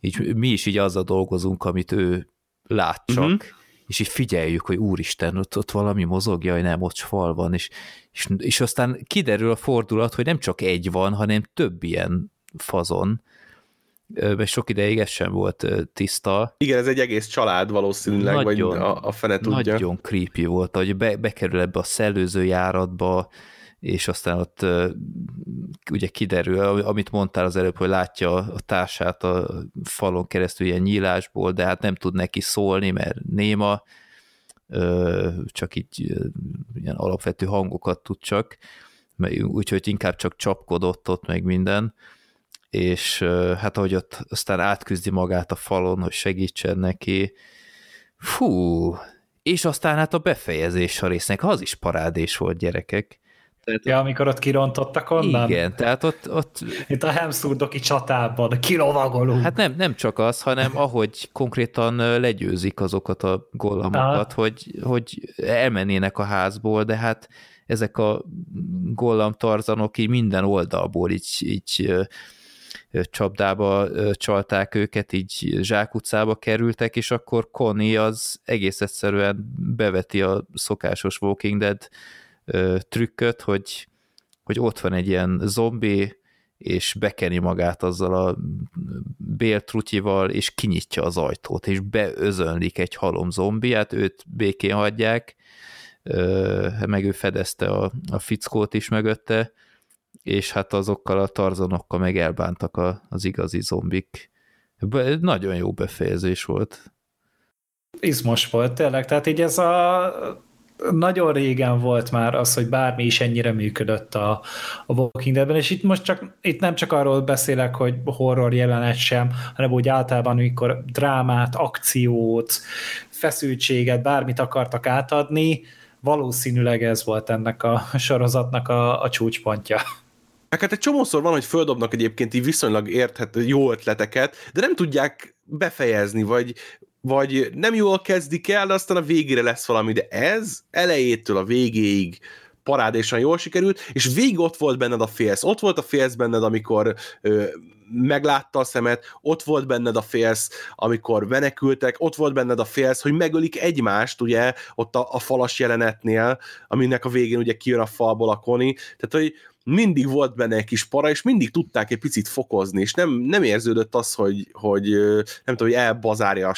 így mi is így azzal dolgozunk, amit ő lát csak, uh-huh. és így figyeljük, hogy úristen, ott, ott valami mozog, jaj nem, ott fal van, és, és, és aztán kiderül a fordulat, hogy nem csak egy van, hanem több ilyen fazon, mert sok ideig ez sem volt tiszta. Igen, ez egy egész család valószínűleg, nagyon, vagy a, a fene tudja. Nagyon creepy volt, hogy be, bekerül ebbe a szellőző járatba, és aztán ott ugye kiderül, amit mondtál az előbb, hogy látja a társát a falon keresztül ilyen nyílásból, de hát nem tud neki szólni, mert néma, csak így ilyen alapvető hangokat tud csak, úgyhogy inkább csak csapkodott ott meg minden, és hát ahogy ott aztán átküzdi magát a falon, hogy segítsen neki, fú, és aztán hát a befejezés a résznek, az is parádés volt gyerekek, Tehát, ja, amikor ott kirontottak onnan? Igen, tehát ott... ott Itt a Hemszurdoki csatában, kilovagolunk. Hát nem, nem csak az, hanem ahogy konkrétan legyőzik azokat a gollamokat, hogy, hogy elmennének a házból, de hát ezek a gollamtarzanok így minden oldalból így, így csapdába csalták őket, így zsákutcába kerültek, és akkor Connie az egész egyszerűen beveti a szokásos Walking Dead trükköt, hogy, hogy ott van egy ilyen zombi, és bekeni magát azzal a béltrutyival, és kinyitja az ajtót, és beözönlik egy halom zombiát, őt békén hagyják, meg ő fedezte a, a fickót is mögötte, és hát azokkal a tarzanokkal meg elbántak a, az igazi zombik. Nagyon jó befejezés volt. Izmos volt tényleg, tehát így ez a nagyon régen volt már az, hogy bármi is ennyire működött a, a Walking Deadben, és itt most csak, itt nem csak arról beszélek, hogy horror jelenet sem, hanem úgy általában, amikor drámát, akciót, feszültséget, bármit akartak átadni, valószínűleg ez volt ennek a sorozatnak a, a csúcspontja. Hát egy csomószor van, hogy földobnak egyébként így viszonylag érthető jó ötleteket, de nem tudják befejezni, vagy, vagy nem jól kezdik el, de aztán a végére lesz valami, de ez elejétől a végéig parádésan jól sikerült, és végig ott volt benned a félsz. Ott volt a félsz benned, amikor ö, meglátta a szemet, ott volt benned a félsz, amikor menekültek, ott volt benned a félsz, hogy megölik egymást, ugye, ott a, a falas jelenetnél, aminek a végén ugye kijön a falból a koni, tehát, hogy mindig volt benne egy kis para, és mindig tudták egy picit fokozni, és nem, nem érződött az, hogy, hogy nem tudom, hogy elbazárja a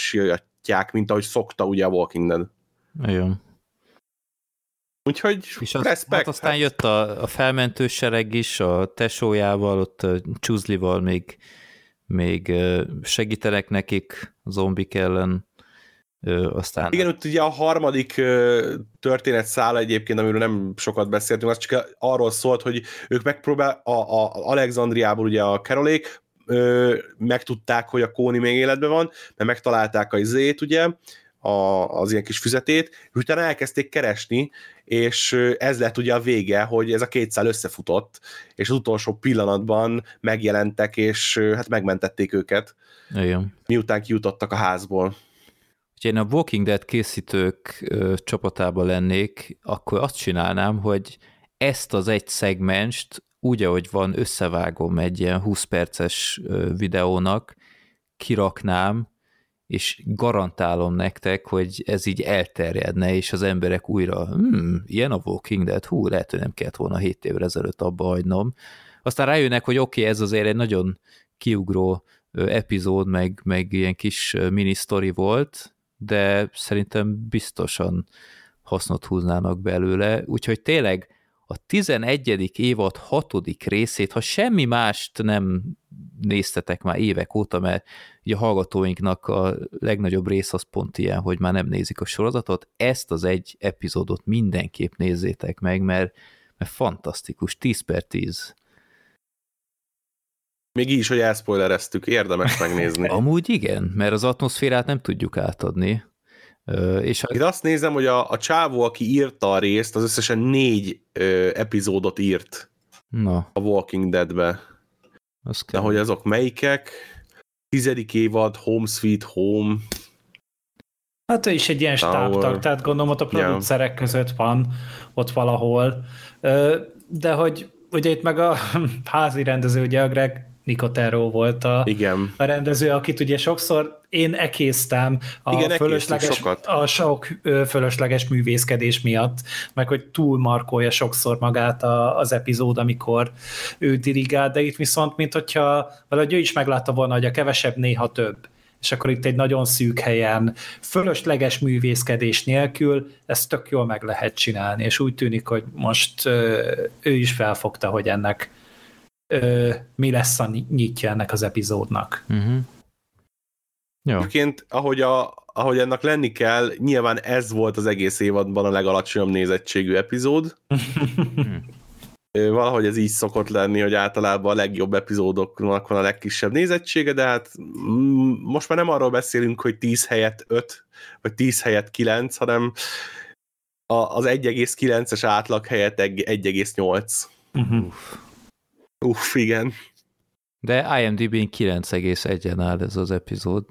mint ahogy szokta ugye a Walking Dead. Igen. Úgyhogy és az, respect. Hát aztán hát. jött a, a felmentő sereg is, a tesójával, ott a Csuzlival még, még segítenek nekik zombik ellen. Aztán... Igen, ott ugye a harmadik történet szála egyébként, amiről nem sokat beszéltünk, az csak arról szólt, hogy ők megpróbál, a, a Alexandriából ugye a Kerolék megtudták, hogy a Kóni még életben van, mert megtalálták a izét, ugye, a, az ilyen kis füzetét, és utána elkezdték keresni, és ez lett ugye a vége, hogy ez a két szál összefutott, és az utolsó pillanatban megjelentek, és hát megmentették őket. Igen. Miután kijutottak a házból. Ha én a Walking Dead készítők ö, csapatában lennék, akkor azt csinálnám, hogy ezt az egy szegmenst úgy, ahogy van, összevágom egy ilyen 20 perces videónak, kiraknám, és garantálom nektek, hogy ez így elterjedne, és az emberek újra, hmm, ilyen a Walking Dead, hú, lehet, hogy nem kellett volna 7 évre ezelőtt abba hagynom. Aztán rájönnek, hogy oké, okay, ez azért egy nagyon kiugró epizód, meg, meg ilyen kis mini volt, de szerintem biztosan hasznot húznának belőle, úgyhogy tényleg a 11. évad 6. részét, ha semmi mást nem néztetek már évek óta, mert ugye a hallgatóinknak a legnagyobb rész az pont ilyen, hogy már nem nézik a sorozatot, ezt az egy epizódot mindenképp nézzétek meg, mert, mert fantasztikus, 10 per 10. Még így is, hogy elszpoilereztük, érdemes megnézni. Amúgy igen, mert az atmoszférát nem tudjuk átadni. És Én azt nézem, hogy a, a csávó, aki írta a részt, az összesen négy ö, epizódot írt Na. a Walking Dead-be. De hogy azok melyikek? Tizedik évad, Home Sweet Home. Hát ő is egy ilyen stábtag, tehát gondolom ott a producerek yeah. között van, ott valahol. De hogy ugye itt meg a házi rendező, ugye a Greg Nicotero volt a, Igen. a rendező, akit ugye sokszor én ekéztem a, Igen, fölösleges, a sok fölösleges művészkedés miatt, meg hogy túlmarkolja sokszor magát a, az epizód, amikor ő dirigál, de itt viszont, mint hogyha valahogy ő is meglátta volna, hogy a kevesebb néha több. És akkor itt egy nagyon szűk helyen, fölösleges művészkedés nélkül ezt tök jól meg lehet csinálni, és úgy tűnik, hogy most ő is felfogta, hogy ennek ö, mi lesz a nyitja ennek az epizódnak. Uh-huh. Jó. Egyébként, ahogy, a, ahogy ennek lenni kell, nyilván ez volt az egész évadban a legalacsonyabb nézettségű epizód. Valahogy ez így szokott lenni, hogy általában a legjobb epizódoknak van a legkisebb nézettsége, de hát most már nem arról beszélünk, hogy 10 helyett 5, vagy 10 helyett 9, hanem a, az 1,9-es átlag helyett 1,8. Uh-huh. Uff. Igen. De IMDb-n 9,1-en áll ez az epizód.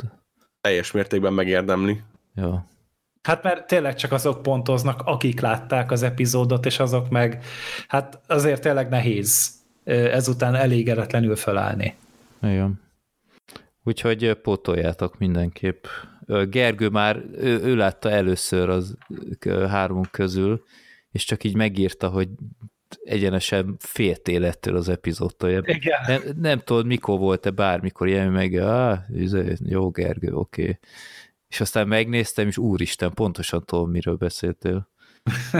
Teljes mértékben megérdemli. Ja. Hát mert tényleg csak azok pontoznak, akik látták az epizódot, és azok meg, hát azért tényleg nehéz ezután elégedetlenül fölállni. Igen. Úgyhogy pótoljátok mindenképp. Gergő már, ő, ő látta először az ö, hármunk közül, és csak így megírta, hogy egyenesen félt élettől az epizódtól. Igen. Nem, nem tudod, mikor volt-e bármikor ilyen, meg ah, jó Gergő, oké. Okay. És aztán megnéztem, és úristen, pontosan tudom, miről beszéltél.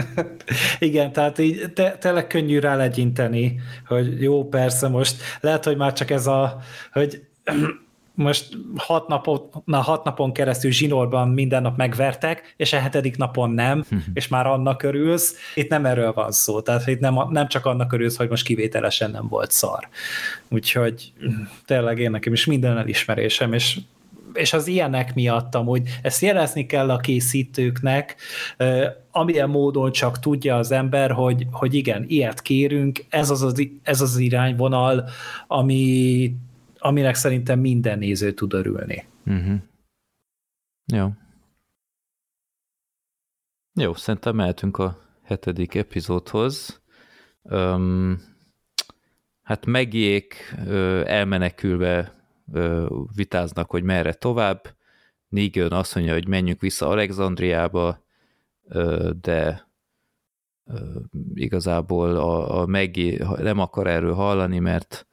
Igen, tehát így te, tényleg könnyű rá legyinteni, hogy jó, persze most lehet, hogy már csak ez a, hogy most hat napon, na, hat napon keresztül zsinórban minden nap megvertek, és a hetedik napon nem, és már annak örülsz. Itt nem erről van szó, tehát itt nem, nem csak annak örülsz, hogy most kivételesen nem volt szar. Úgyhogy tényleg én nekem is minden elismerésem, és és az ilyenek miatt amúgy ezt jelezni kell a készítőknek, amilyen módon csak tudja az ember, hogy, hogy igen, ilyet kérünk, ez az az, ez az irányvonal, ami, aminek szerintem minden néző tud örülni. Uh-huh. Jó. Jó, szerintem mehetünk a hetedik epizódhoz. Um, hát megjék elmenekülve vitáznak, hogy merre tovább. Negan azt mondja, hogy menjünk vissza Alexandriába, de igazából a, a Maggie nem akar erről hallani, mert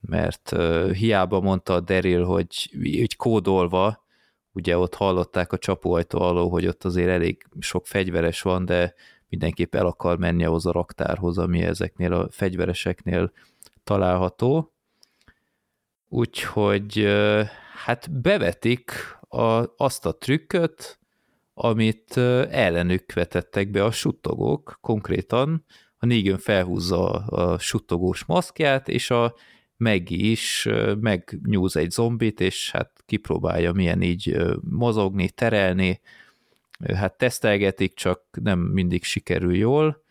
mert hiába mondta a Daryl, hogy úgy kódolva, ugye ott hallották a csapóajtó alól, hogy ott azért elég sok fegyveres van, de mindenképp el akar menni ahhoz a raktárhoz, ami ezeknél a fegyvereseknél található. Úgyhogy hát bevetik a, azt a trükköt, amit ellenük vetettek be a suttogók, konkrétan a Negan felhúzza a suttogós maszkját, és a Maggie is megnyúz egy zombit, és hát kipróbálja milyen így mozogni, terelni, hát tesztelgetik, csak nem mindig sikerül jól,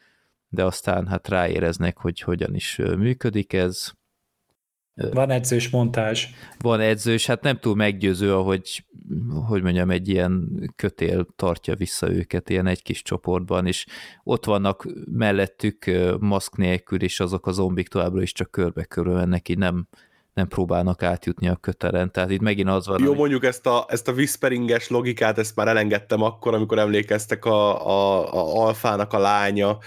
de aztán hát ráéreznek, hogy hogyan is működik ez. Van edzős montázs. Van edzős, hát nem túl meggyőző, ahogy, hogy mondjam, egy ilyen kötél tartja vissza őket ilyen egy kis csoportban, és ott vannak mellettük maszk nélkül, és azok a zombik továbbra is csak körbe-körbe mennek, így nem, nem próbálnak átjutni a kötelen. Tehát itt megint az van, Jó, hogy- mondjuk ezt a, ezt a whisperinges logikát, ezt már elengedtem akkor, amikor emlékeztek a, a, a alfának a lánya.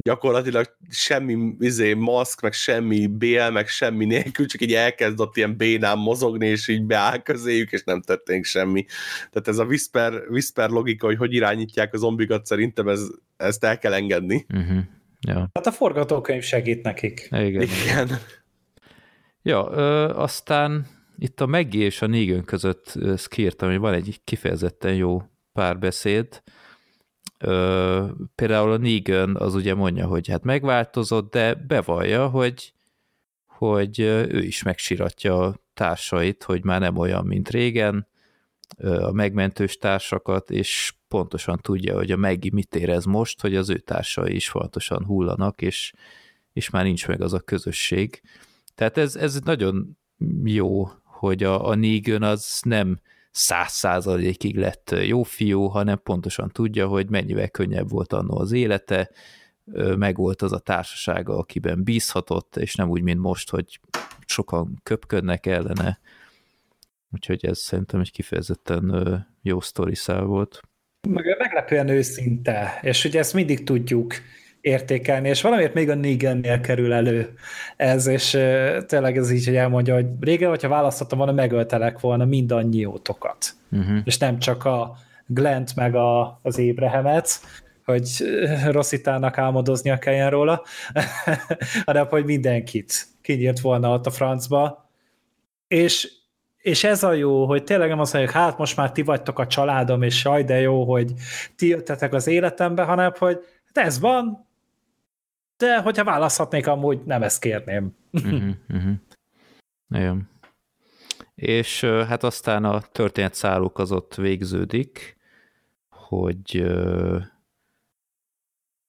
Gyakorlatilag semmi izé, maszk, meg semmi bél, meg semmi nélkül, csak így elkezdett ilyen bénán mozogni, és így beáll közéjük, és nem történik semmi. Tehát ez a whisper, whisper logika, hogy hogy irányítják a zombikat, szerintem ez, ezt el kell engedni. Uh-huh. Ja, Hát a forgatókönyv segít nekik. igen. Igen. Ja, ö, aztán itt a Maggie és a Negan között kiírtam, hogy van egy kifejezetten jó párbeszéd. Ö, például a Negan az ugye mondja, hogy hát megváltozott, de bevallja, hogy, hogy ő is megsiratja a társait, hogy már nem olyan, mint régen, a megmentős társakat, és pontosan tudja, hogy a Maggie mit érez most, hogy az ő társai is fontosan hullanak, és, és már nincs meg az a közösség. Tehát ez, ez nagyon jó, hogy a, a Negan az nem száz százalékig lett jó fiú, hanem pontosan tudja, hogy mennyivel könnyebb volt annó az élete, ö, meg volt az a társasága, akiben bízhatott, és nem úgy, mint most, hogy sokan köpködnek ellene. Úgyhogy ez szerintem egy kifejezetten jó sztori szál volt. Meg meglepően őszinte, és ugye ezt mindig tudjuk értékelni, és valamiért még a Negannél kerül elő ez, és tényleg ez így, hogy elmondja, hogy régen, hogyha választottam volna, megöltelek volna mindannyiótokat. Uh-huh. És nem csak a Glent meg a, az Ébrehemet, hogy Rosszitának álmodoznia kelljen róla, hanem hogy mindenkit kinyírt volna ott a francba. És, és ez a jó, hogy tényleg nem azt mondjuk, hát most már ti vagytok a családom, és jaj, de jó, hogy ti jöttetek az életembe, hanem hogy hát ez van, de hogyha választhatnék, amúgy nem ezt kérném. uh-huh, uh-huh. Igen. És hát aztán a történet száluk az ott végződik, hogy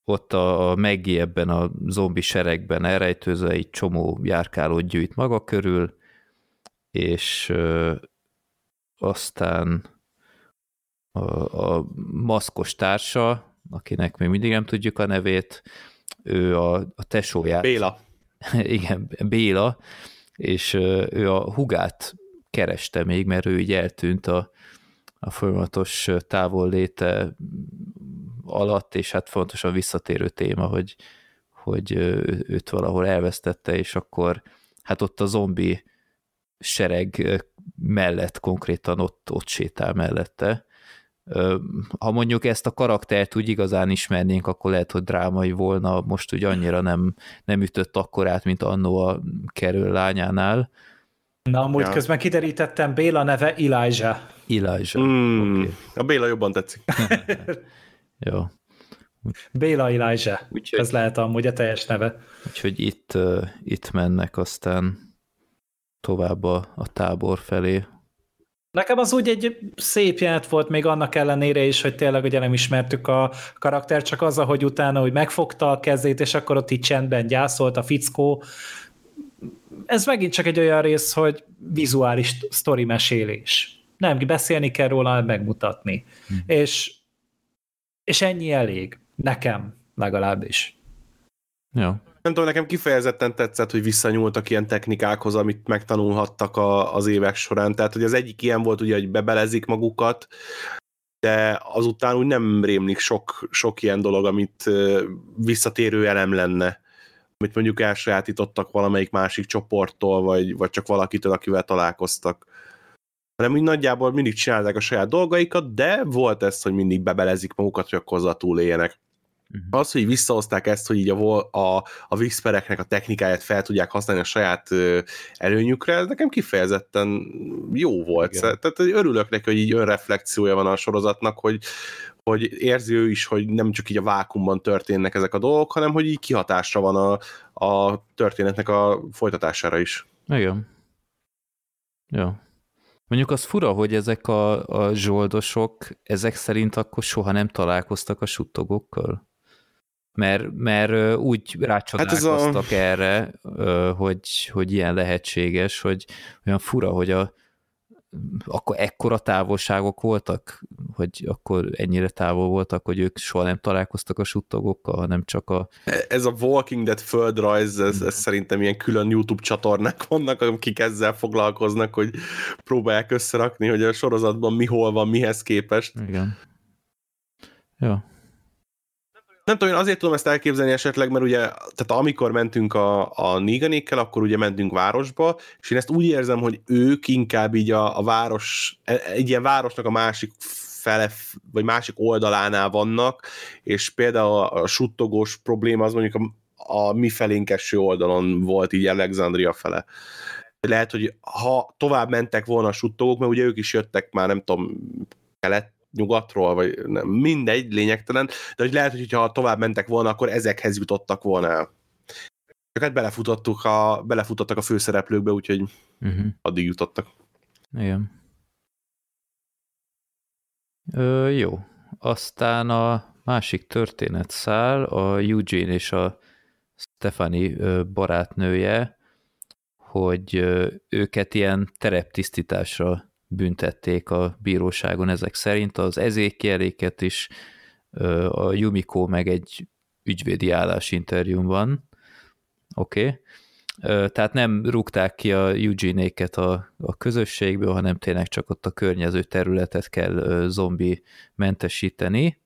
ott a, a Maggie ebben a zombi seregben elrejtőzve egy csomó járkálót gyűjt maga körül, és aztán a, a maszkos társa, akinek még mindig nem tudjuk a nevét, ő a, a tesóját. Béla. Igen, Béla, és ő a hugát kereste még, mert ő így eltűnt a, a folyamatos távolléte alatt, és hát fontos a visszatérő téma, hogy, hogy őt valahol elvesztette, és akkor hát ott a zombi sereg mellett konkrétan ott, ott sétál mellette. Ha mondjuk ezt a karaktert úgy igazán ismernénk, akkor lehet, hogy drámai volna, most úgy annyira nem, nem ütött akkorát, mint annó a kerül lányánál. Na, amúgy Ja. közben kiderítettem, Béla neve Elijah. Elijah. Mm, Oké. A Béla jobban tetszik. Jó. Béla Elijah. Úgyhogy- Ez lehet amúgy a teljes neve. Úgyhogy itt, uh, itt mennek aztán tovább a, a tábor felé. Nekem az úgy egy szép jelent volt még annak ellenére is, hogy tényleg ugye nem ismertük a karakter, csak az, hogy utána hogy megfogta a kezét, és akkor ott így csendben gyászolt a fickó. Ez megint csak egy olyan rész, hogy vizuális sztori mesélés. Nem, beszélni kell róla, megmutatni. Hm. És, és ennyi elég. Nekem legalábbis. Ja. Nem tudom, nekem kifejezetten tetszett, hogy visszanyúltak ilyen technikákhoz, amit megtanulhattak a, az évek során. Tehát, hogy az egyik ilyen volt ugye, hogy bebelezik magukat, de azután úgy nem rémlik sok, sok ilyen dolog, amit visszatérő elem lenne amit mondjuk elsajátítottak valamelyik másik csoporttól, vagy, vagy csak valakitől, akivel találkoztak. Hanem úgy nagyjából mindig csinálták a saját dolgaikat, de volt ez, hogy mindig bebelezik magukat, hogy akkor azzal túléljenek. Uh-huh. Az, hogy visszahozták ezt, hogy így a, a, a whispereknek a technikáját fel tudják használni a saját előnyükre, ez nekem kifejezetten jó volt. Igen. Tehát örülök neki, hogy így önreflexiója van a sorozatnak, hogy, hogy érzi ő is, hogy nem csak így a vákumban történnek ezek a dolgok, hanem hogy így kihatásra van a, a történetnek a folytatására is. Igen. Ja. Mondjuk az fura, hogy ezek a, a zsoldosok, ezek szerint akkor soha nem találkoztak a suttogókkal. Mert, mert úgy rácsodálkoztak hát a- erre, hogy, hogy ilyen lehetséges, hogy olyan fura, hogy a, akkor ekkora távolságok voltak, hogy akkor ennyire távol voltak, hogy ők soha nem találkoztak a suttogókkal, hanem csak a... Ez a Walking Dead földrajz, ez, ez szerintem ilyen külön YouTube csatornák vannak, akik ezzel foglalkoznak, hogy próbálják összerakni, hogy a sorozatban mi hol van, mihez képest. Igen. Ja. Nem tudom, én azért tudom ezt elképzelni esetleg, mert ugye, tehát amikor mentünk a, a Niganékkel, akkor ugye mentünk városba, és én ezt úgy érzem, hogy ők inkább így a, a város, egy ilyen városnak a másik fele, vagy másik oldalánál vannak, és például a, a suttogós probléma az mondjuk a, a mi felénk eső oldalon volt így Alexandria fele. Lehet, hogy ha tovább mentek volna a suttogók, mert ugye ők is jöttek már nem tudom, kelet, nyugatról, vagy nem, mindegy, lényegtelen, de hogy lehet, hogy ha tovább mentek volna, akkor ezekhez jutottak volna el. Csak hát belefutottuk a, belefutottak a főszereplőkbe, úgyhogy Uh-huh. addig jutottak. Igen. Ö, jó. Aztán a másik történetszál, a Eugene és a Stephanie ö, barátnője, hogy őket ilyen tereptisztításra büntették a bíróságon ezek szerint, az ezékieléket is, a Yumiko meg egy ügyvédi állásinterjún van. Oké. Okay. Tehát nem rúgták ki a Eugene-éket a, a közösségből, hanem tényleg csak ott a környező területet kell zombi mentesíteni.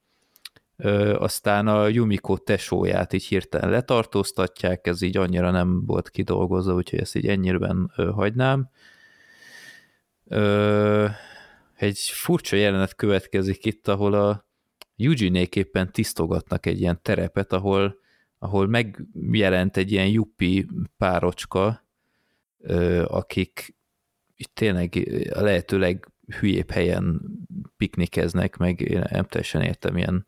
Aztán a Yumiko tesóját így hirtelen letartóztatják, ez így annyira nem volt kidolgozva, úgyhogy ezt így ennyiben hagynám. Ö, Egy furcsa jelenet következik itt, ahol a Eugene-ék éppen tisztogatnak egy ilyen terepet, ahol ahol megjelent egy ilyen juppi párocska, ö, akik itt tényleg a lehető leghülyébb helyen piknikeznek, meg én nem teljesen értem ilyen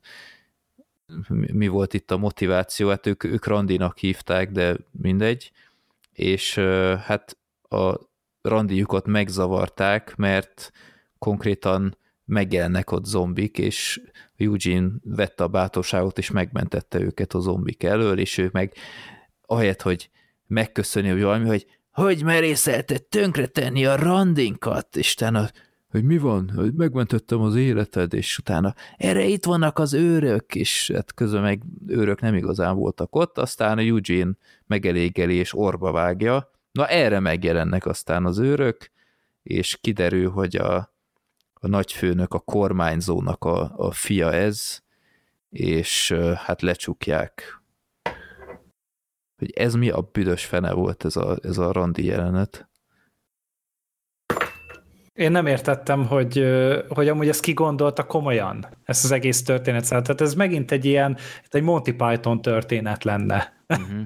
mi volt itt a motiváció, hát ők, ők randinak hívták, de mindegy, és hát a randijukat megzavarták, mert konkrétan megjelennek ott zombik, és Eugene vette a bátorságot, és megmentette őket a zombik elől, és ő meg ahelyett, hogy megköszöni, hogy valami, hogy hogy merészelted tönkretenni a randinkat, és utána, hogy mi van, hogy megmentettem az életed, és utána erre itt vannak az őrök, és hát közben meg őrök nem igazán voltak ott, aztán a Eugene megelégeli és orba vágja, na erre megjelennek aztán az őrök, és kiderül, hogy a, a nagyfőnök, a kormányzónak a, a fia ez, és hát lecsukják hogy ez mi a büdös fene volt ez a, ez a randi jelenet. Én nem értettem, hogy, hogy amúgy ezt kigondolta komolyan, ezt az egész történet. Tehát ez megint egy ilyen, egy Monty Python történet lenne. Uh-huh.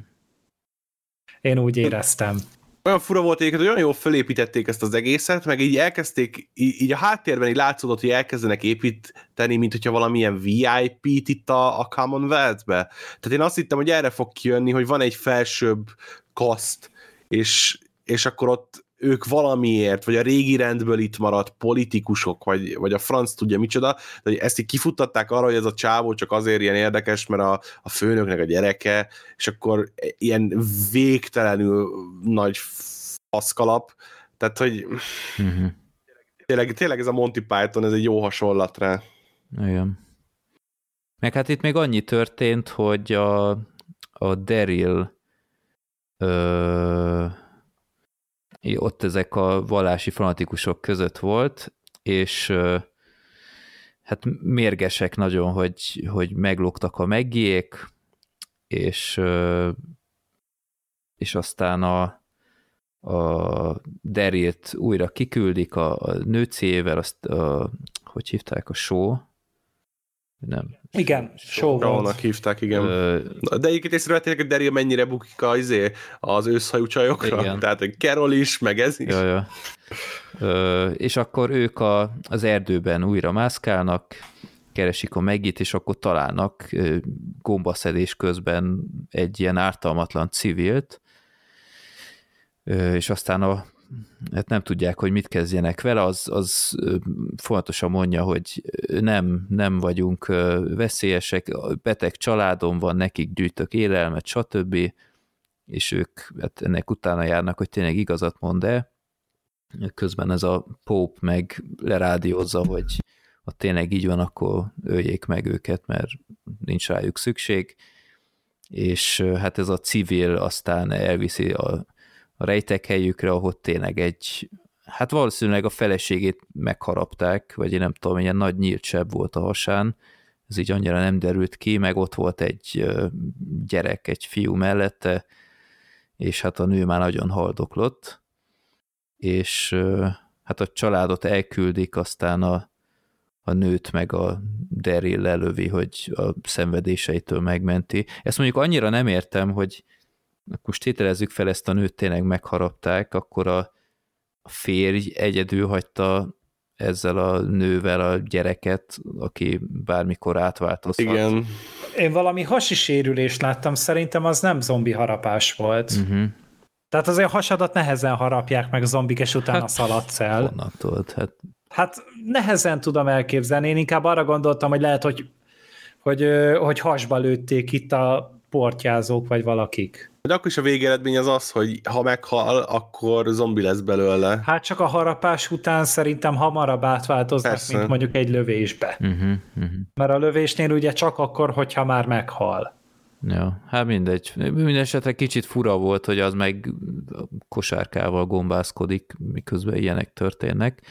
Én úgy éreztem olyan fura volt egyébként, hogy olyan jól fölépítették ezt az egészet, meg így elkezdték, így, így a háttérben így látszódott, hogy elkezdenek építeni, mint hogyha valamilyen VIP-t itt a, a Commonwealth-be. Tehát én azt hittem, hogy erre fog kijönni, hogy van egy felsőbb kaszt, és, és akkor ott ők valamiért, vagy a régi rendből itt maradt politikusok, vagy, vagy a franc tudja micsoda, de ezt így kifuttatták arra, hogy ez a csávó csak azért ilyen érdekes, mert a, a főnöknek a gyereke, és akkor ilyen végtelenül nagy faszkalap, tehát, hogy uh-huh. tényleg, tényleg ez a Monty Python, ez egy jó hasonlat rá. Igen. Meg hát itt még annyi történt, hogy a, a Daryl ö, ott ezek a vallási fanatikusok között volt, és hát mérgesek nagyon, hogy, hogy meglógtak a meggiék, és, és aztán a, a Derilt újra kiküldik a, a nőcével, azt a, hogy hívták a show, nem. Igen, show volt. hívták, igen. Ö... De egyébként észrevették, hogy Daryl mennyire bukik az, izé, az őszhajú csajokra. Igen. Tehát egy Carol is, meg ez is. Ja, ja. Ö, és akkor ők a, az erdőben újra mászkálnak, keresik a megit, és akkor találnak gombaszedés közben egy ilyen ártalmatlan civilt, és aztán a hát nem tudják, hogy mit kezdjenek vele, az, az fontosan mondja, hogy nem, nem vagyunk veszélyesek, beteg családom van, nekik gyűjtök élelmet, stb. És ők hát ennek utána járnak, hogy tényleg igazat mond-e. Közben ez a Pope meg lerádiózza, hogy ha tényleg így van, akkor öljék meg őket, mert nincs rájuk szükség. És hát ez a civil aztán elviszi a a rejtek helyükre, ahol tényleg egy, hát valószínűleg a feleségét megharapták, vagy én nem tudom, ilyen nagy nyílt volt a hasán, ez így annyira nem derült ki, meg ott volt egy gyerek, egy fiú mellette, és hát a nő már nagyon haldoklott, és hát a családot elküldik, aztán a, a nőt meg a Daryl lelövi, hogy a szenvedéseitől megmenti. Ezt mondjuk annyira nem értem, hogy most tételezzük fel ezt a nőt tényleg megharapták, akkor a, férj egyedül hagyta ezzel a nővel a gyereket, aki bármikor átváltozhat. Igen. Én valami hasi sérülést láttam, szerintem az nem zombi harapás volt. Uh-huh. Tehát azért a hasadat nehezen harapják meg a zombik, és utána hát, szaladsz el. Honnan tudod? Hát... hát nehezen tudom elképzelni. Én inkább arra gondoltam, hogy lehet, hogy, hogy, hogy hasba lőtték itt a portyázók, vagy valakik. De akkor is a végeredmény az az, hogy ha meghal, akkor zombi lesz belőle. Hát csak a harapás után szerintem hamarabb átváltoznak, Persze. mint mondjuk egy lövésbe. Uh-huh, uh-huh. Mert a lövésnél ugye csak akkor, hogyha már meghal. Ja, hát mindegy. Minden esetre kicsit fura volt, hogy az meg kosárkával gombászkodik, miközben ilyenek történnek.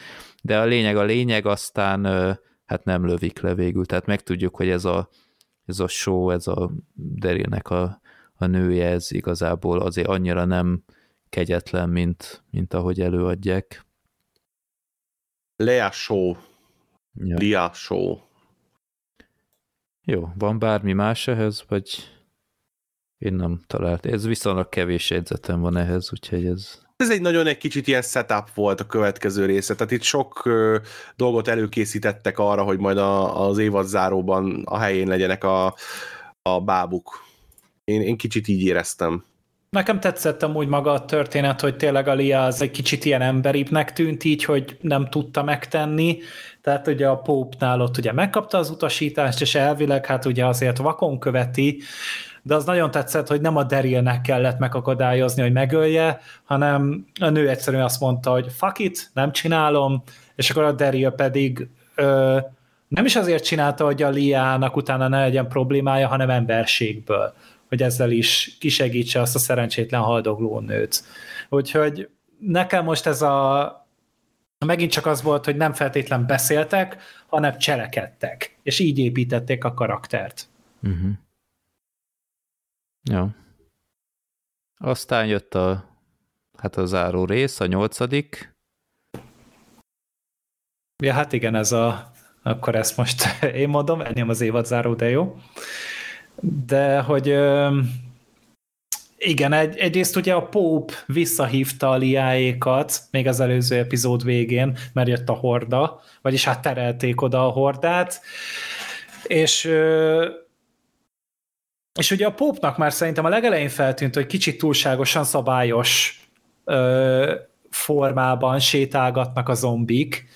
De a lényeg a lényeg, aztán hát nem lövik le végül. Tehát megtudjuk, hogy ez a, ez a show, ez a Derylnek a a nője, ez igazából azért annyira nem kegyetlen, mint, mint ahogy előadják. Lea Show. Ja. Lea Show. Jó, van bármi más ehhez, vagy én nem talált. Ez viszonylag kevés jegyzetem van ehhez, úgyhogy ez... Ez egy nagyon egy kicsit ilyen setup volt a következő része, tehát itt sok ö, dolgot előkészítettek arra, hogy majd a, az évad záróban a helyén legyenek a, a bábuk. Én, én kicsit így éreztem. Nekem tetszett amúgy maga a történet, hogy tényleg a Lia az egy kicsit ilyen emberibbnek tűnt így, hogy nem tudta megtenni, tehát ugye a Pope-nál ott ugye megkapta az utasítást, és elvileg hát ugye azért vakon követi, de az nagyon tetszett, hogy nem a Darylnek kellett megakadályozni, hogy megölje, hanem a nő egyszerűen azt mondta, hogy fuck it, nem csinálom, és akkor a Daryl pedig ö, nem is azért csinálta, hogy a Liának utána ne legyen problémája, hanem emberségből, hogy ezzel is kisegítse azt a szerencsétlen haldogló nőt. Úgyhogy nekem most ez a megint csak az volt, hogy nem feltétlen beszéltek, hanem cselekedtek, és így építették a karaktert. Uh-huh. Ja. Aztán jött a, hát a záró rész, a nyolcadik. Ja, hát igen, ez a, akkor ezt most én mondom, ennyi az évad záró, de jó. De hogy igen, egy, egyrészt ugye a Pope visszahívta a liáékat még az előző epizód végén, mert jött a horda, vagyis hát terelték oda a hordát, és és ugye a Pope-nak már szerintem a legelején feltűnt, hogy kicsit túlságosan szabályos ö, formában sétálgatnak a zombik,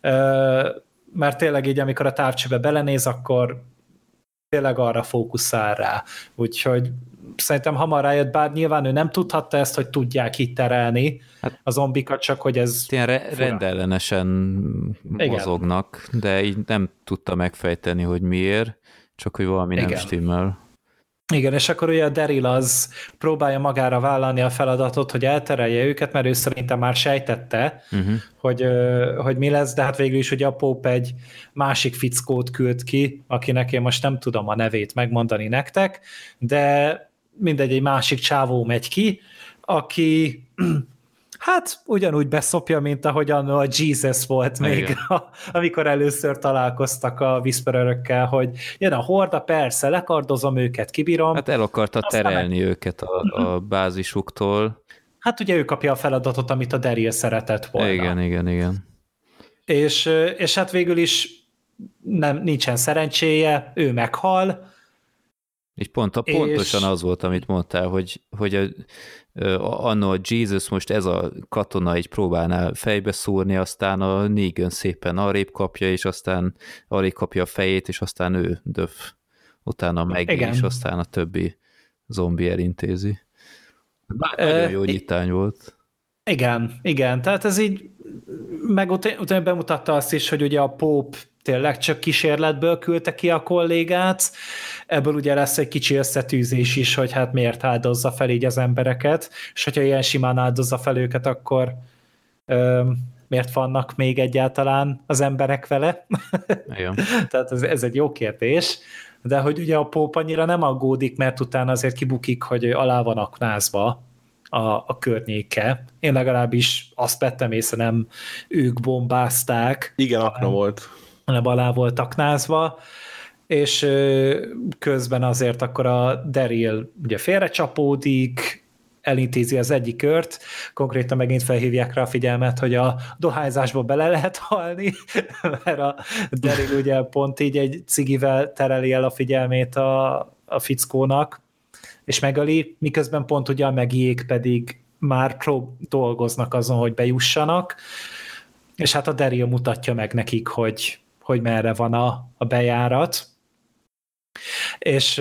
ö, mert tényleg így, amikor a távcsőbe belenéz, akkor tényleg arra fókuszál rá. Úgyhogy szerintem hamar rájött, bár nyilván ő nem tudhatta ezt, hogy tudják itt terelni hát, a zombikat, csak hogy ez... Ilyen re- rendellenesen mozognak, Igen. de így nem tudta megfejteni, hogy miért, csak hogy valami Igen. nem stimmel. Igen, és akkor ugye a Daryl az próbálja magára vállalni a feladatot, hogy elterelje őket, mert ő szerintem már sejtette, uh-huh. hogy, hogy mi lesz, de hát végül is ugye a Pope egy másik fickót küld ki, akinek én most nem tudom a nevét megmondani nektek, de mindegy, egy másik csávó megy ki, aki hát ugyanúgy beszopja, mint ahogyan a Jesus volt még, a, amikor először találkoztak a Whispererökkel, hogy jön a horda, persze, lekardozom őket, kibírom. Hát el akarta terelni meg... őket a, a mhm. bázisuktól. Hát ugye ő kapja a feladatot, amit a Daryl szeretett volna. Igen, igen, igen. És, és hát végül is nem, nincsen szerencséje, ő meghal, és pont, a, pontosan és... az volt, amit mondtál, hogy, hogy a, annó a Jesus most ez a katona így próbálná fejbe szúrni, aztán a Negan szépen arrébb kapja, és aztán arrébb kapja a fejét, és aztán ő döf. Utána meg, és aztán a többi zombi elintézi. Bár nagyon jó nyitány volt. Igen, igen, tehát ez így meg ut- utána bemutatta azt is, hogy ugye a Pope tényleg csak kísérletből küldte ki a kollégát, ebből ugye lesz egy kicsi összetűzés is, hogy hát miért áldozza fel így az embereket, és hogyha ilyen simán áldozza fel őket, akkor ö, miért vannak még egyáltalán az emberek vele? Igen. Tehát ez, ez egy jó kérdés, de hogy ugye a Póp annyira nem aggódik, mert utána azért kibukik, hogy alá van aknázva a, a környéke. Én legalábbis azt vettem észre, nem ők bombázták. Igen, akna volt hanem alá volt aknázva, és közben azért akkor a Daryl ugye félrecsapódik, elintézi az egyik kört, konkrétan megint felhívják rá a figyelmet, hogy a dohányzásba bele lehet halni, mert a Daryl ugye pont így egy cigivel tereli el a figyelmét a, a fickónak, és megöli, miközben pont ugye a megiék pedig már prób dolgoznak azon, hogy bejussanak, és hát a Daryl mutatja meg nekik, hogy hogy merre van a, a bejárat. És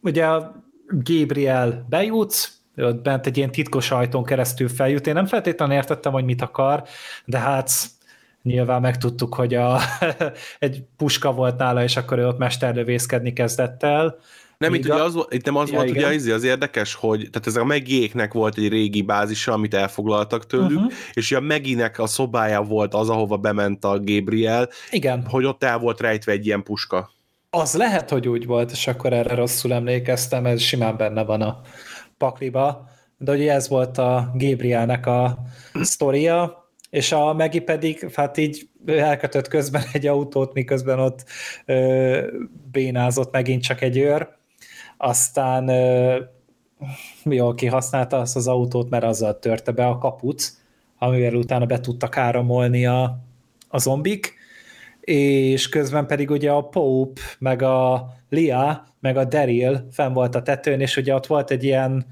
ugye a Gabriel bejut, ott bent egy ilyen titkos ajtón keresztül feljut. Én nem feltétlenül értettem, hogy mit akar, de hát nyilván megtudtuk, hogy a, egy puska volt nála, és akkor ő ott mesterlövészkedni kezdett el. Nem, itt, ugye az, itt nem az ja, volt, igen. ugye az, az érdekes, hogy tehát ez a Megiéknek volt egy régi bázisa, amit elfoglaltak tőlük, uh-huh. és a Meginek a szobája volt az, ahova bement a Gabriel, igen. hogy ott el volt rejtve egy ilyen puska. Az lehet, hogy úgy volt, és akkor erre rosszul emlékeztem, ez simán benne van a pakliba, de ugye ez volt a Gabrielnek a sztoria, és a Megi pedig, hát így elkötött közben egy autót, miközben ott ö, bénázott megint csak egy őr, aztán jól kihasználta azt az autót, mert azzal törte be a kaput, amivel utána be tudtak áramolni a, a zombik, és közben pedig ugye a Pope, meg a Lia, meg a Daryl fenn volt a tetőn, és ugye ott volt egy ilyen